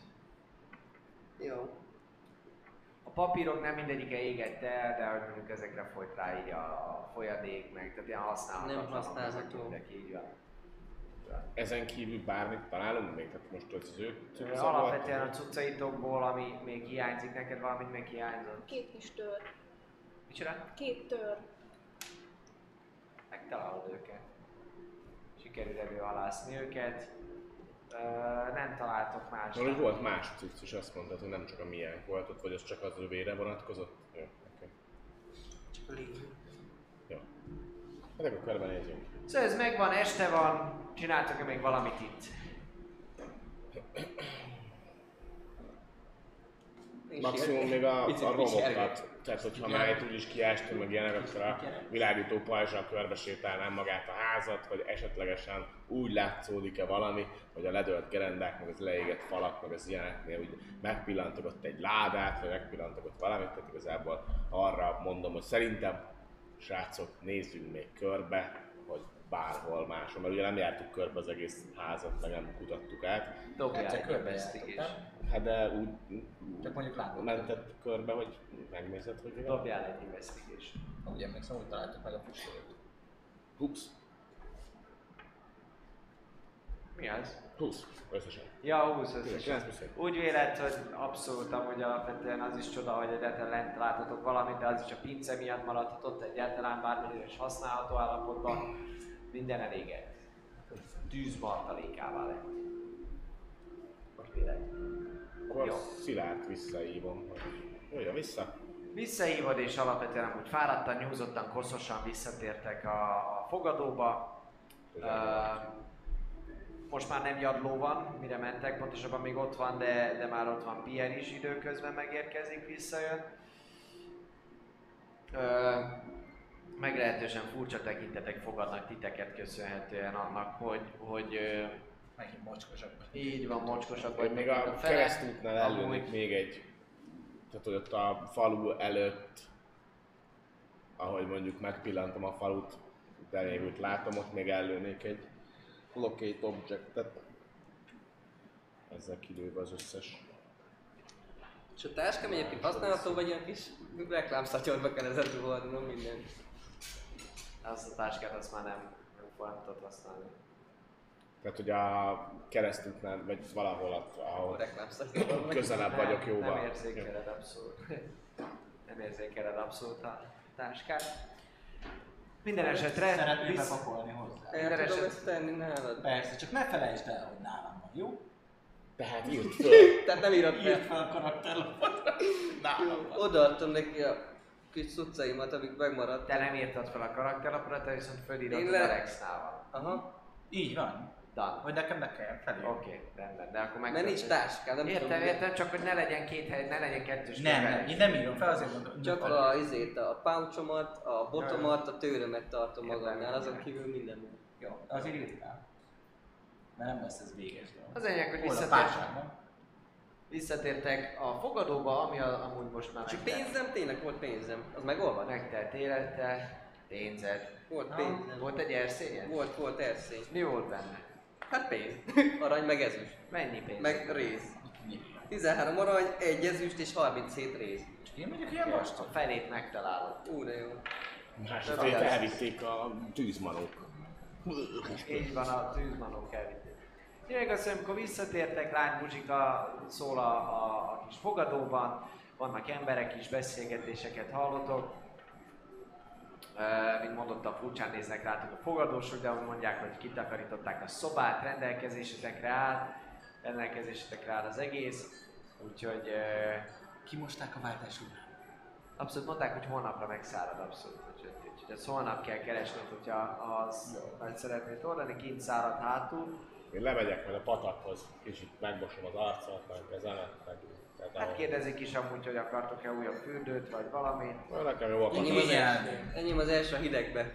Jó. Papírok nem mindegyike égett el, de hogy mondjuk ezekre folyt rá így a, folyadék, meg tehát ilyen használhatatlanok Nem használható. így van. Ezen kívül bármit találunk még? Tehát most az az ő Alapvetően a cuccaitokból, ami még hiányzik, neked valamit még hiányzott. Két kis tör. Micsoda? Két tör. Megtalálod őket. Sikerül előalászni őket. Nem találtok más. Valahogy volt más cucc is, azt mondtad, hogy nem csak a miénk volt ott, vagy az csak az övére vonatkozott? Jó, oké. Csak a lényeg. Jó. Hát akkor körbenézünk. Szóval ez megvan, este van, csináltok-e még valamit itt? És Maximum még a, a romokat, tehát hogyha már itt úgyis kiástunk meg ilyenek, akkor a világító pajzsal körbesétálnám magát a házat, vagy esetlegesen úgy látszódik-e valami, hogy a ledölt gerendák, meg az leégett falak, meg az ilyeneknél úgy megpillantok ott egy ládát, vagy megpillantok ott valamit, tehát igazából arra mondom, hogy szerintem srácok, nézzünk még körbe, hogy bárhol máshol, mert ugye nem jártuk körbe az egész házat, meg nem kutattuk át. Dobjál Egyszer egy körbe investigation. Hát de úgy Csak mondjuk látod. mentett körbe, hogy megnézed, hogy. Dobjál egy investigation. Ha úgy emlékszem, hogy találtuk meg a füstölőt. 20. Mi az? 20 összesen. Ja, 20 9 összesen. Úgy véled, hogy abszolút amúgy alapvetően az is csoda, hogy egyáltalán lent láthatok valamit, de az is a pince miatt maradhatott egyáltalán bármennyire is használható állapotban. Minden elégett. Tűzmartalékává lett. Most mi lett? Akkor Jó. Szilárd visszaívom, hogy jöjjön vissza. Visszahívod és alapvetően amúgy fáradtan, nyúzottan, koszosan visszatértek a, a fogadóba. Uh, most már nem jadló van, mire mentek, pontosabban még ott van, de, de már ott van Pierre is időközben megérkezik, visszajön. Ö, meglehetősen furcsa tekintetek fogadnak titeket köszönhetően annak, hogy, hogy ö, Megint mocskosak. így van, mocskosak Vagy még a fele. keresztútnál előnék még egy, tehát hogy ott a falu előtt, ahogy mondjuk megpillantom a falut, de még úgy látom, ott még előnék egy locate objectet. Ezzel kilőve az összes. És a táskám egyébként használható, vagy ilyen kis reklámszatyorba kell ezen hordnom minden. Azt a táskát azt már nem, nem foghatod használni. Tehát, hogy a keresztútnál, vagy valahol ott, A ahol reklámszatyorban. közelebb Nem, vagyok jóval. Nem érzékeled abszolút. [laughs] Nem érzékeled abszolút a táskát. Minden esetre Szeretnél visz- bepakolni hozzá. El tudom eset- ezt tenni nálad? Persze, csak ne felejtsd el, hogy nálam van, jó? Tehát írt [laughs] föl. Tehát nem írod fel. fel a [laughs] van. Odaadtam neki a kis cuccaimat, amik megmaradt. Te nem írtad fel a karakterlapra, te viszont fölírod Én a le- Rexnál van. Aha. Így van. Dan. Hogy nekem ne kelljen felé. Oké, rendben, de akkor meg... Mert nincs táskám, nem Értem, tudom. értem, csak hogy ne legyen két hely, ne legyen kettős Nem, nem, én nem írom fel, azért mondom. Csak a, izét, a pouchomat, a botomat, a tőrömet tartom Értem, magamnál, azon kívül minden van. Jó, azért írd fel. Mert nem lesz ez véges dolog. Az lényeg, hogy Hol a visszatért, párságban? visszatértek a fogadóba, ami a, amúgy most már Csak pénzem, tényleg volt pénzem. Az megolvad? megtelt élete, pénzed. Volt Na, pénzem. Volt egy erszényed? Volt, volt erszény. Mi volt benne? Hát pénz. [laughs] Arany meg ezüst. Mennyi pénz? Meg rész. 13 arany, egy ezüst és 37 rész. Én mondjuk ilyen A vastag. felét megtalálod. Ú, de jó. Másrészt elvitték a tűzmanók. Így van, a tűzmanók elvitték. Tényleg azt, hogy amikor visszatértek, lány muzsika szól a, a, a kis fogadóban, vannak emberek is, beszélgetéseket hallotok. Mint mondottam, furcsán néznek rátok a fogadósok, de mondják, hogy kitakarították a szobát, rendelkezésetekre áll, rendelkezésetekre áll az egész. Úgyhogy Kimosták a váltás után. abszolút mondták, hogy holnapra megszárad abszolút. Úgyhogy, úgyhogy ezt holnap kell keresned, hogyha az meg szeretnéd oldani, kint szárad hátul. Én lemegyek majd a patakhoz, kicsit megmosom az arcomat, meg a kezemet, meg... Hát kérdezik is amúgy, hogy akartok-e újabb fürdőt, vagy valamit. Na, Nekem jó Enyém akar. az, első, enyém az első a hidegbe.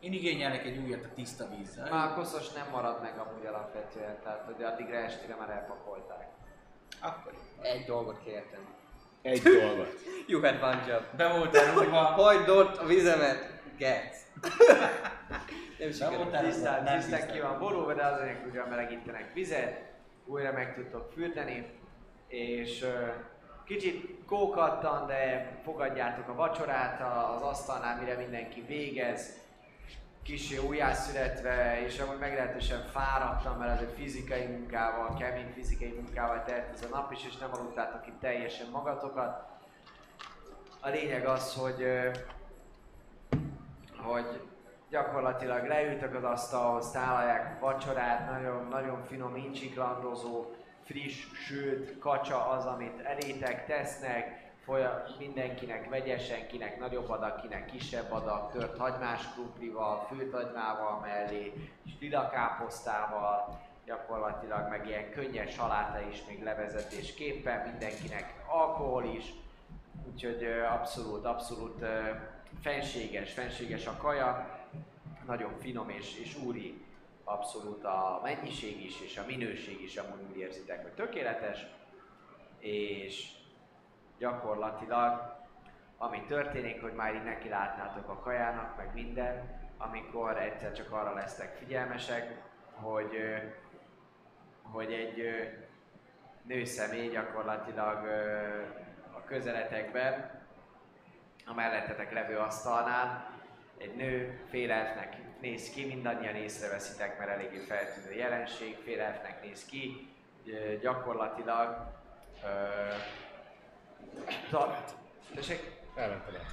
Én igényelek egy újat a tiszta vízzel. Már a koszos nem marad meg amúgy alapvetően, tehát hogy addigra estére már elpakolták. Akkor Egy dolgot kértem. Egy dolgot. [laughs] You had one job. be voltál rúgva. Hagyd ott a vizemet, Getsz. [laughs] Nem sikerült. Tisztán, tisztán ki van borulva, de azért ugyan melegítenek vizet, újra meg tudtok fürdeni, és kicsit kókattan, de fogadjátok a vacsorát az asztalnál, mire mindenki végez, kicsi újjászületve, és amúgy meglehetősen fáradtam, mert ez egy fizikai munkával, kemény fizikai munkával telt ez a nap is, és nem aludtátok itt teljesen magatokat. A lényeg az, hogy, hogy gyakorlatilag leültök az asztalhoz, tálalják vacsorát, nagyon, nagyon finom, incsiklandozó, friss, sült kacsa az, amit elétek tesznek, Folya, mindenkinek vegyesen, kinek nagyobb adag, kinek kisebb adag, tört hagymás krumplival, főtt hagymával mellé, és lila káposztával, gyakorlatilag meg ilyen könnyes saláta is még levezetésképpen, mindenkinek alkohol is, úgyhogy abszolút, abszolút fenséges, fenséges a kaja, nagyon finom és, és úri abszolút a mennyiség is, és a minőség is, amúgy úgy érzitek, hogy tökéletes, és gyakorlatilag ami történik, hogy már így neki látnátok a kajának, meg minden, amikor egyszer csak arra lesztek figyelmesek, hogy, hogy egy nőszemély gyakorlatilag a közeletekben, a mellettetek levő asztalnál, egy nő félelfnek néz ki, mindannyian észreveszitek, mert eléggé feltűnő jelenség, félelfnek néz ki, gyakorlatilag ö, tessék, Elmentem el.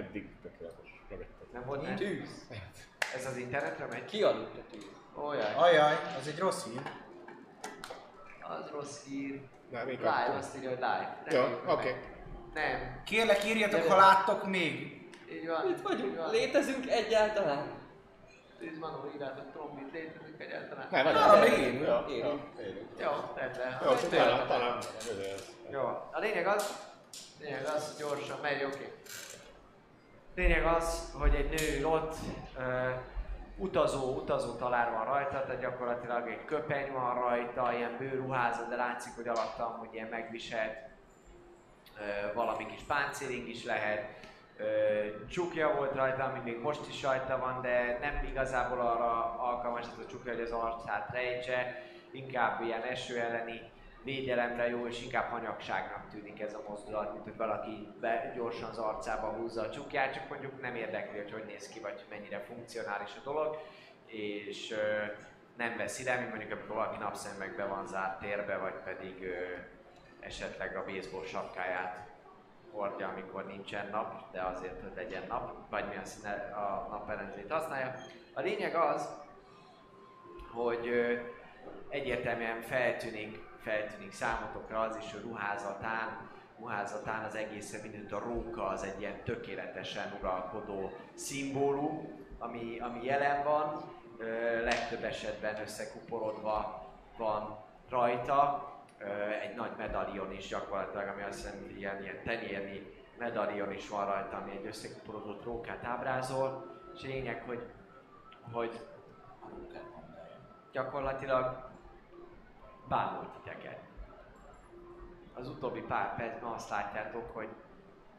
Eddig tökéletes. Nem volt nem? Tűz. Ez az internetre megy? Kialudt a tűz. Ójaj, Ajaj, az egy rossz hír. az rossz hír. Még Live, azt írja, hogy live. Jó, oké. Nem, Kérlek írjatok, Gyere. ha láttok még. Így van. Itt így vagyunk. van. Létezünk egyáltalán? Tíz manó írjátok trombit, létezik egyáltalán. Nem, vagy Arra nem. még élünk. Jó, jó, élünk. Jó, rendben. Jó, csak talán, talán. Jó, a lényeg az, Lényeg az, hogy gyorsan megy, oké. Lényeg az, hogy egy nő ott, utazó, utazó talár van rajta, tehát gyakorlatilag egy köpeny van rajta, ilyen bőruházat, de látszik, hogy alatta amúgy ilyen megviselt ö, valami kis páncéling is lehet. Csukja volt rajta, még most is rajta van, de nem igazából arra alkalmas ez a csukja, hogy az arcát rejtse, inkább ilyen eső elleni védelemre jó, és inkább hanyagságnak tűnik ez a mozdulat, mint hogy valaki be, gyorsan az arcába húzza a csukját, csak mondjuk nem érdekli, hogy hogy néz ki, vagy mennyire funkcionális a dolog, és ö, nem veszi le, mint mondjuk amikor valaki napszemekbe van zárt térbe, vagy pedig ö, esetleg a baseball sapkáját hordja, amikor nincsen nap, de azért, hogy legyen nap, vagy milyen színe a napellenzét használja. A lényeg az, hogy egyértelműen feltűnik, feltűnik számotokra az is, hogy ruházatán, ruházatán az egészen mindent a róka az egy ilyen tökéletesen uralkodó szimbólum, ami, ami jelen van, legtöbb esetben összekuporodva van rajta, egy nagy medalion is gyakorlatilag, ami azt hiszem ilyen, ilyen tenyérni medalion is van rajta, ami egy összekuporodott rókát ábrázol, és lényeg, hogy, hogy gyakorlatilag bámult titeket. Az utóbbi pár percben azt látjátok, hogy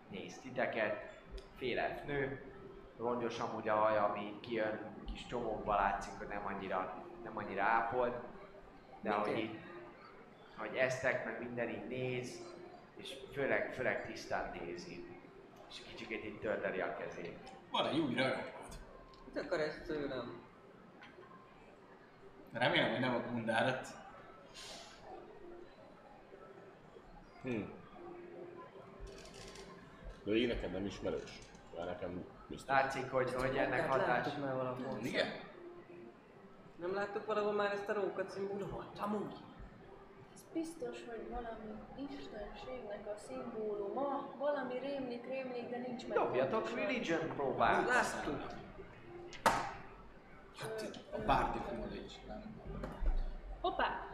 néz titeket, fél elf nő, rongyos amúgy a haja, ami kijön, kis csomókba látszik, hogy nem annyira, nem annyira ápolt, de Mit ahogy ér? így, hogy eztek, meg minden így néz, és főleg, főleg tisztán nézi. És kicsikét így tördeli a kezét. Van egy új rajongód. Mit akar ez tőlem? Remélem, hogy nem a gundárat. Hm. De így neked nem ismerős. Már nekem biztos. Látszik, hogy, hogy ennek Hát hatás. Már valahol. Igen? Nem láttuk valahol már ezt a róka szimbólumot? Amúgy. Biztos, hogy valami istenségnek a szimbóluma, valami rémlik, rémlik, de nincs meg. Dobjatok religion próbát. Láttuk. Hát a Bardic Knowledge, nem? Hoppá!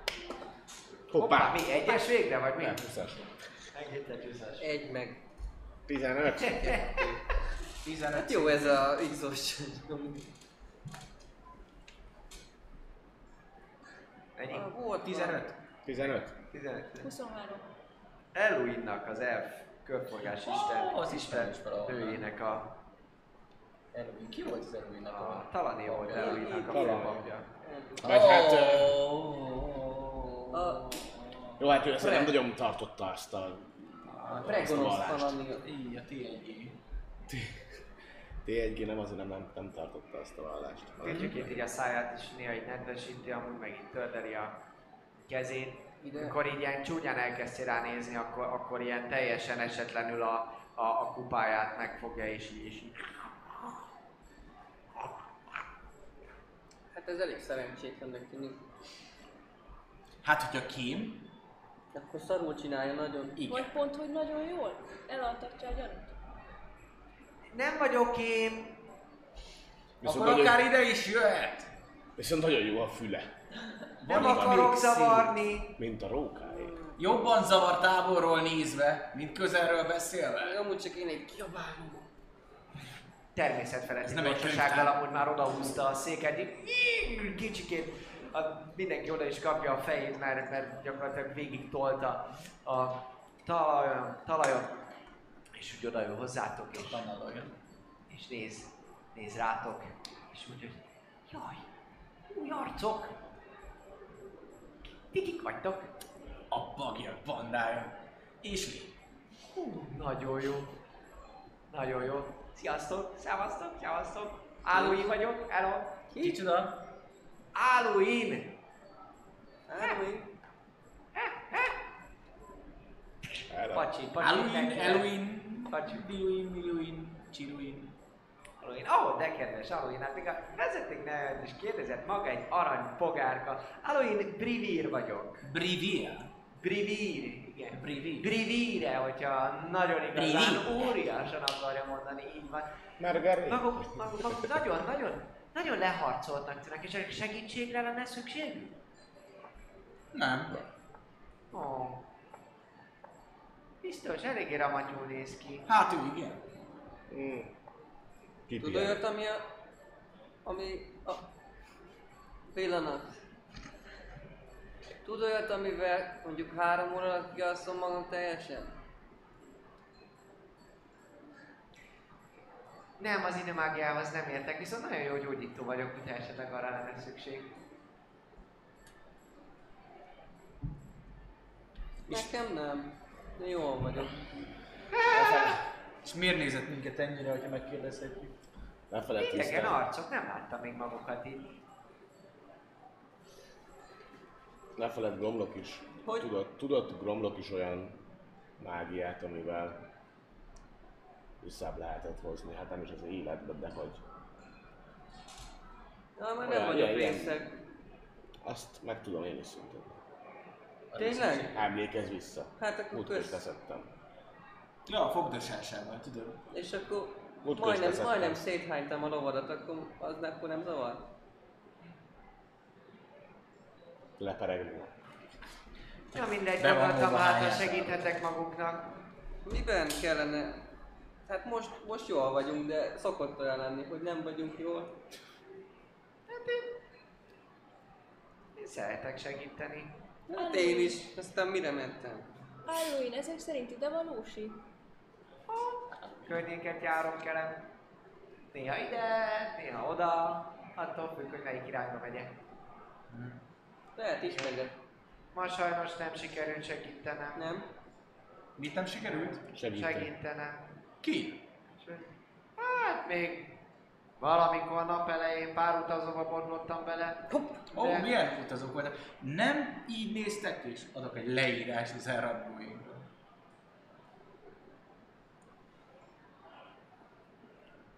Hoppá, mi? Egyes végre, vagy mi? Nem, huszas. Engedte csúszás. Egy meg. 15. 15. Hát jó ez a X-os. Ennyi? Volt 15. 15. 15. 23. Eluinnak az elf körforgás isten, Ó, az isten hőjének a, Erwin. Ki volt az Erwinnek a a... Talané volt Eluinnak a főpapja. Vagy hát... Jó, hát ő ezt nem nagyon tartotta azt a... Pregonosz vallást. valami. Így, a T1G. T1G nem azért nem, nem, nem tartotta azt a vallást. Kicsikét így a száját is néha így nedvesíti, amúgy meg így tördeli a kezét. Ide. Amikor így ilyen csúnyán elkezdtél ránézni, akkor, akkor ilyen teljesen esetlenül a, a, a kupáját megfogja és így, és így Hát ez elég szerencsétlennek tűnik. Hát, hogyha Kim, Akkor szarul csinálja nagyon. igen. Vagy pont, hogy nagyon jól elaltatja a gyanút. Nem vagyok én! Viszont Akkor nagyon, akár ide is jöhet. viszont nagyon jó a füle. Nem akarok zavarni! Mint a rókáé. Jobban zavar távolról nézve, mint közelről beszélve. Amúgy csak én egy kiabálom. természetfeletti Ez nem egy gyorsasággal amúgy már odahúzta a széket, kicsikét a, mindenki oda is kapja a fejét, mert, mert gyakorlatilag végig tolta a talajon, talajon és úgy odaül hozzátok, és, és néz, néz rátok, és mondja, hogy jaj, új arcok, ti kik vagytok? A bagja bandája. És mi? Hú, nagyon jó, nagyon jó. Sziasztok, szevasztok, szevasztok. Áluin vagyok, hello. Kicsoda? Áluin! Halloween. Erre. Pacsi, pacsi. Halloween. Halloween, Pacsi. Biluin, Miluin, Csiruin. Halloween. Ó, oh, de kedves Halloween, hát még a vezeték nevet is kérdezett maga egy arany fogárka. Halloween Brivir vagyok. Brivia. Brivir, igen. Brivir. Brivire, hogyha nagyon igazán Brivir. óriásan akarja mondani, így van. Margarit. Maguk, maguk, maguk nagyon, nagyon, nagyon leharcoltnak tűnnek, és segítségre lenne szükségük? Nem. Ó. Biztos, eléggé ramatyul néz ki. Hát ő igen. Mm. Tudod Kipihen. olyat, ami a... Ami a... Pillanat. Tudod olyat, amivel mondjuk három óra alatt kialszom magam teljesen? Nem, az idemágiához nem értek, viszont nagyon jó gyógyító vagyok, hogyha esetleg arra lenne szükség. Nekem nem. Jól vagyok. [laughs] És miért nézett minket ennyire, hogyha megkérdezhetjük? Lefelett Idegen arcok, nem láttam még magukat itt. Lefelett Gromlok is. Hogy? Tudott, tudott Gromlok is olyan mágiát, amivel visszább lehetett hozni. Hát nem is az életbe, de hogy Na, már nem vagyok részeg. azt meg tudom én is szintén. Tényleg? Emlékezz vissza. Hát akkor Múltkor kösz. leszettem. Ja, a fogdosásával, tudod. És akkor is majdnem, majdnem széthánytam a lovadat, akkor az akkor nem zavar? Leperegni. Ja mindegy, Be van gondoltam, múlva hát ha hányás. segíthetek maguknak. Miben kellene? Hát most, most jól vagyunk, de szokott olyan lenni, hogy nem vagyunk jól. Én szeretek segíteni. Hát én is, aztán mire mentem? Halloween, ezek szerint ide van Lúsi? Környéket járok kelem. Néha ide, néha oda. Attól függ, hogy melyik irányba megyek. Lehet ismerjek, Ma sajnos nem sikerült segítenem. nem? Mit nem sikerült? Segíteni. Segítenem. Ki? Hát még valamikor nap elején pár utazóba botlottam bele. Ó, De- milyen utazók voltak. Nem így néztek, és adok egy leírás az elrablóinkról.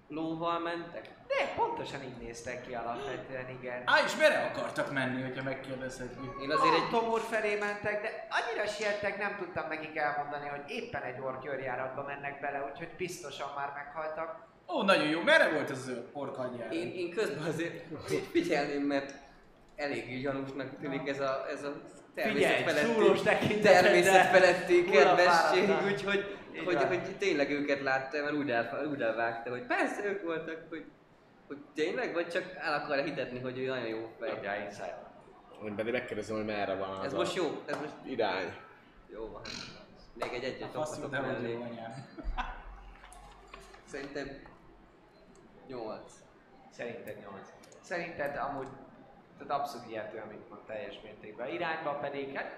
Lóval mentek? De pontosan így néztek ki alapvetően, igen. Á, és merre akartak menni, hogyha megkérdezhetjük? Én azért egy... Tomur felé mentek, de annyira siettek, nem tudtam nekik elmondani, hogy éppen egy ork körjáratba mennek bele, úgyhogy biztosan már meghaltak. Ó, nagyon jó. Merre volt az zöld porkanyjár? Én, én közben azért [laughs] figyelném, mert eléggé gyanúsnak tűnik ez a, ez a természetfeletti, súlyos tekinteteddel. természetfeletti Hulla kedvesség, úgyhogy Így hogy, van. hogy, tényleg őket látta, mert úgy, el, úgy elvágta, hogy persze ők voltak, hogy, hogy tényleg, vagy csak el akarja hitetni, hogy ő nagyon jó fej. Adjál insight. Hogy pedig megkérdezem, hogy merre van az Ez a most jó, ez most irány. jó van. Még egy egyet hogy mellé. [laughs] Szerintem 8. Szerinted 8. Szerinted amúgy tehát abszolút ilyető, amit mond teljes mértékben. Irányba pedig, hát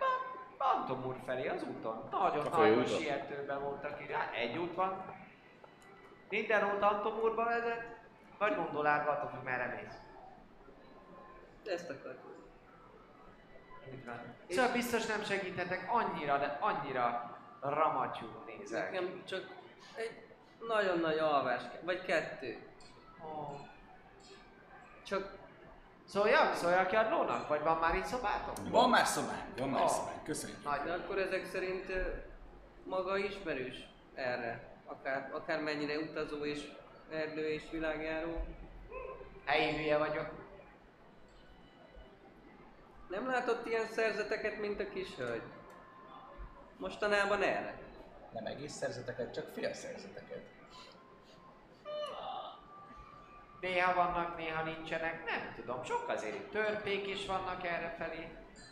Antom úr felé az úton. Nagyon-nagyon főúton? sietőben voltak irány. Egy út van. Minden út Antom úrba vezet, vagy gondolárba, attól függ merre mész. Ezt akartam. Így van. Szóval biztos nem segíthetek, annyira, de annyira ramatyú nézek. Nekem csak egy nagyon nagy alvás vagy kettő. Ó. Csak Szóljak, szóljak ki a lónak? Vagy van már itt szobátok? Van már szobánk, van már Ó. szobánk. Köszönjük. Nagy. De akkor ezek szerint maga ismerős erre. Akár, akár mennyire utazó és erdő és világjáró. Helyi hülye vagyok. Nem látott ilyen szerzeteket, mint a kis hölgy? Mostanában erre? Nem egész szerzeteket, csak fél szerzeteket. Néha vannak, néha nincsenek, nem tudom. Sok azért itt törpék is vannak errefelé.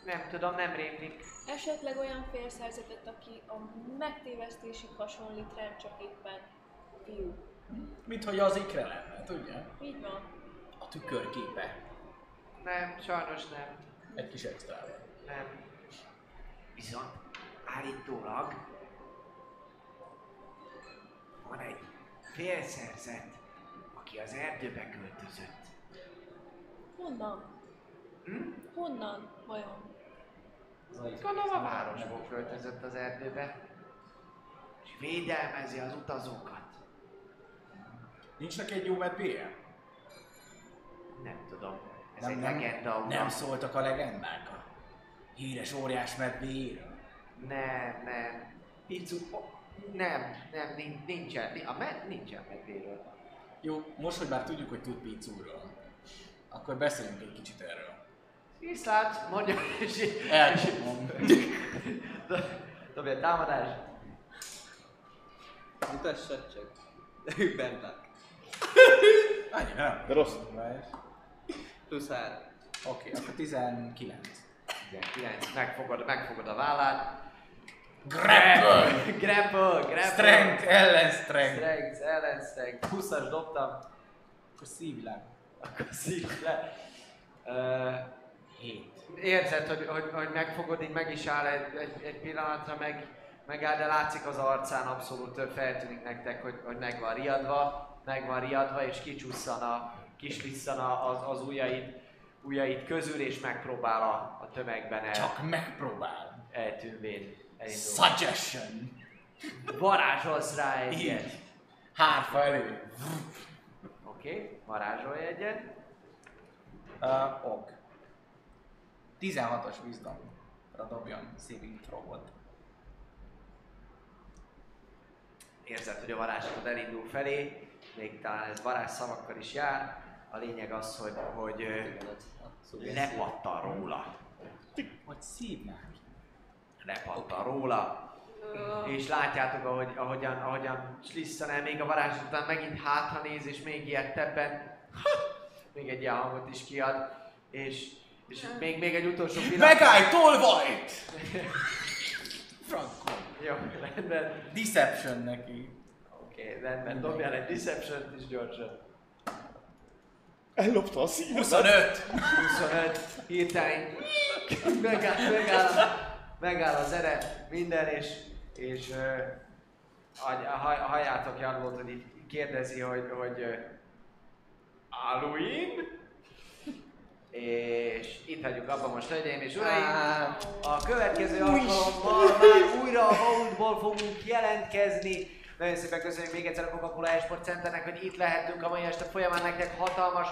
Nem tudom, nem rémlik. Esetleg olyan félszerzetet, aki a megtévesztésig hasonlít rám, csak éppen fiú. Mint hogy az ikre lenne, tudja? Így van. A tükörképe. Nem, sajnos nem. Egy kis extrával. Nem. Viszont állítólag van egy félszerzet, aki az erdőbe költözött. Honnan? Hm? Honnan vajon? Gondolom a városból költözött az erdőbe. És védelmezi az utazókat. Nincs neki egy jó medvéje? Nem tudom. Ez Nem, egy nem, legenda, uram. nem szóltak a legendák a híres óriás medvéjéről? Nem, nem. Picu... oh, Nem, nem, nin- nincsen. A med, nincsen medvéről. Jó, most, hogy már tudjuk, hogy tud Picúról, akkor beszéljünk egy kicsit erről. Viszlát, mondja, és Elcsapom. Dobja a támadás. Mutassad csak. De ők bent áll. Annyi, nem? De rossz. Plusz három. Oké, akkor 19. 19. Megfogod, megfogod a vállát. Grapple! Grapple, grapple. Strength ellen strength. Strength, ellen strength. 20-as dobtam. Akkor szívvilág. Akkor szívd le. Uh, 7. érzed, hogy, hogy, hogy megfogod, így meg is áll egy, egy, egy pillanatra, meg, megáll, de látszik az arcán abszolút feltűnik nektek, hogy, hogy meg van riadva, meg van riadva, és kicsusszan a, kislisszan az, az ujjait, ujjait közül, és megpróbál a, a tömegben el, Csak megpróbál. eltűnvén elindulni. Suggestion. Varázsolsz rá egyet. Így. Hárfa elő. Oké, okay, varázsolj egyet. Uh, ok. 16-os wisdomra dobjon saving throw-ot. Érzed, hogy a varázslatod elindul felé, még talán ez varázsszavakkal is jár. A lényeg az, hogy, hogy lepattan róla. Vagy szívvilág. Lepattan róla. És látjátok, ahogy, ahogyan, ahogyan Slissan el még a varázslat után megint hátra néz, és még ilyetebben még egy ilyen hangot is kiad. És, és még, még egy utolsó pillanat. Megállj, tolvajt! Franco. Jó, rendben. Deception neki. Oké, okay, rendben. Dobjál egy deception is gyorsan. Ellopta a szívemet. 25. 25, hirtelen megáll, megáll, megáll az ere, minden, és, és hajátok Jan hogy így kérdezi, hogy, hogy Halloween? És itt hagyjuk abba most, hölgyeim és uraim. A következő alkalommal már újra a Vaultból fogunk jelentkezni. Nagyon szépen köszönjük még egyszer a Coca-Cola Esport Centernek, hogy itt lehetünk a mai este folyamán. Nektek hatalmas,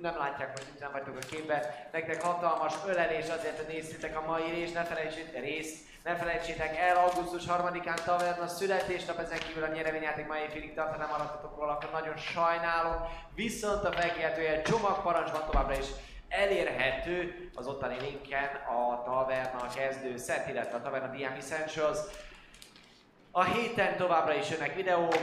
nem látják, hogy itt nem vagytok a képben, nektek hatalmas ölelés azért, hogy néztétek a mai részt, ne felejtsétek, részt, ne felejtsétek el, augusztus 3-án taverna születésnap, ezen kívül a nyereményjáték ma éjfélig tart, nem maradtatok róla, akkor nagyon sajnálom. Viszont a felkiáltójel csomagparancs van továbbra is elérhető az ottani linken a Taverna kezdő set, illetve a Taverna DM Essentials. A héten továbbra is jönnek videók,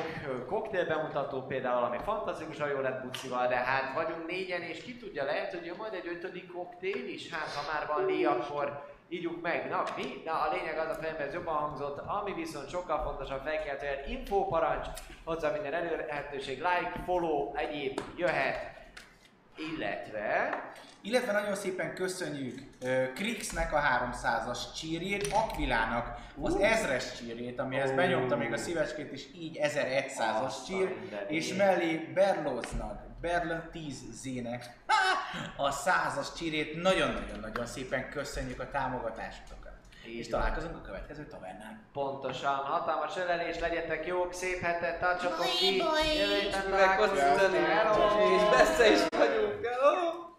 koktél bemutató például, ami fantasztikusan jól lett bucival, de hát vagyunk négyen, és ki tudja, lehet, hogy jön majd egy ötödik koktél is, hát ha már van lé, akkor ígyuk meg. Na, mi? Na, a lényeg az a fejemben, jobban hangzott, ami viszont sokkal fontosabb felkeltően info parancs, hozzá minden elérhetőség, like, follow, egyéb jöhet, illetve Illetve nagyon szépen köszönjük Krixnek a 300-as csírjét, Aquilának az 1000-es csírjét, amihez Ó. benyomta még a szívecskét is, így 1100-as Azt a csír, és mellé Berloznak, Berl 10 zének a 100-as csírét. Nagyon-nagyon-nagyon szépen köszönjük a támogatásokat. Így És találkozunk a következő tavernán. Pontosan, hatalmas ölelés, legyetek jók, szép hetet, tartsatok ki, jövő héten találkozunk, és messze is vagyunk. Hello!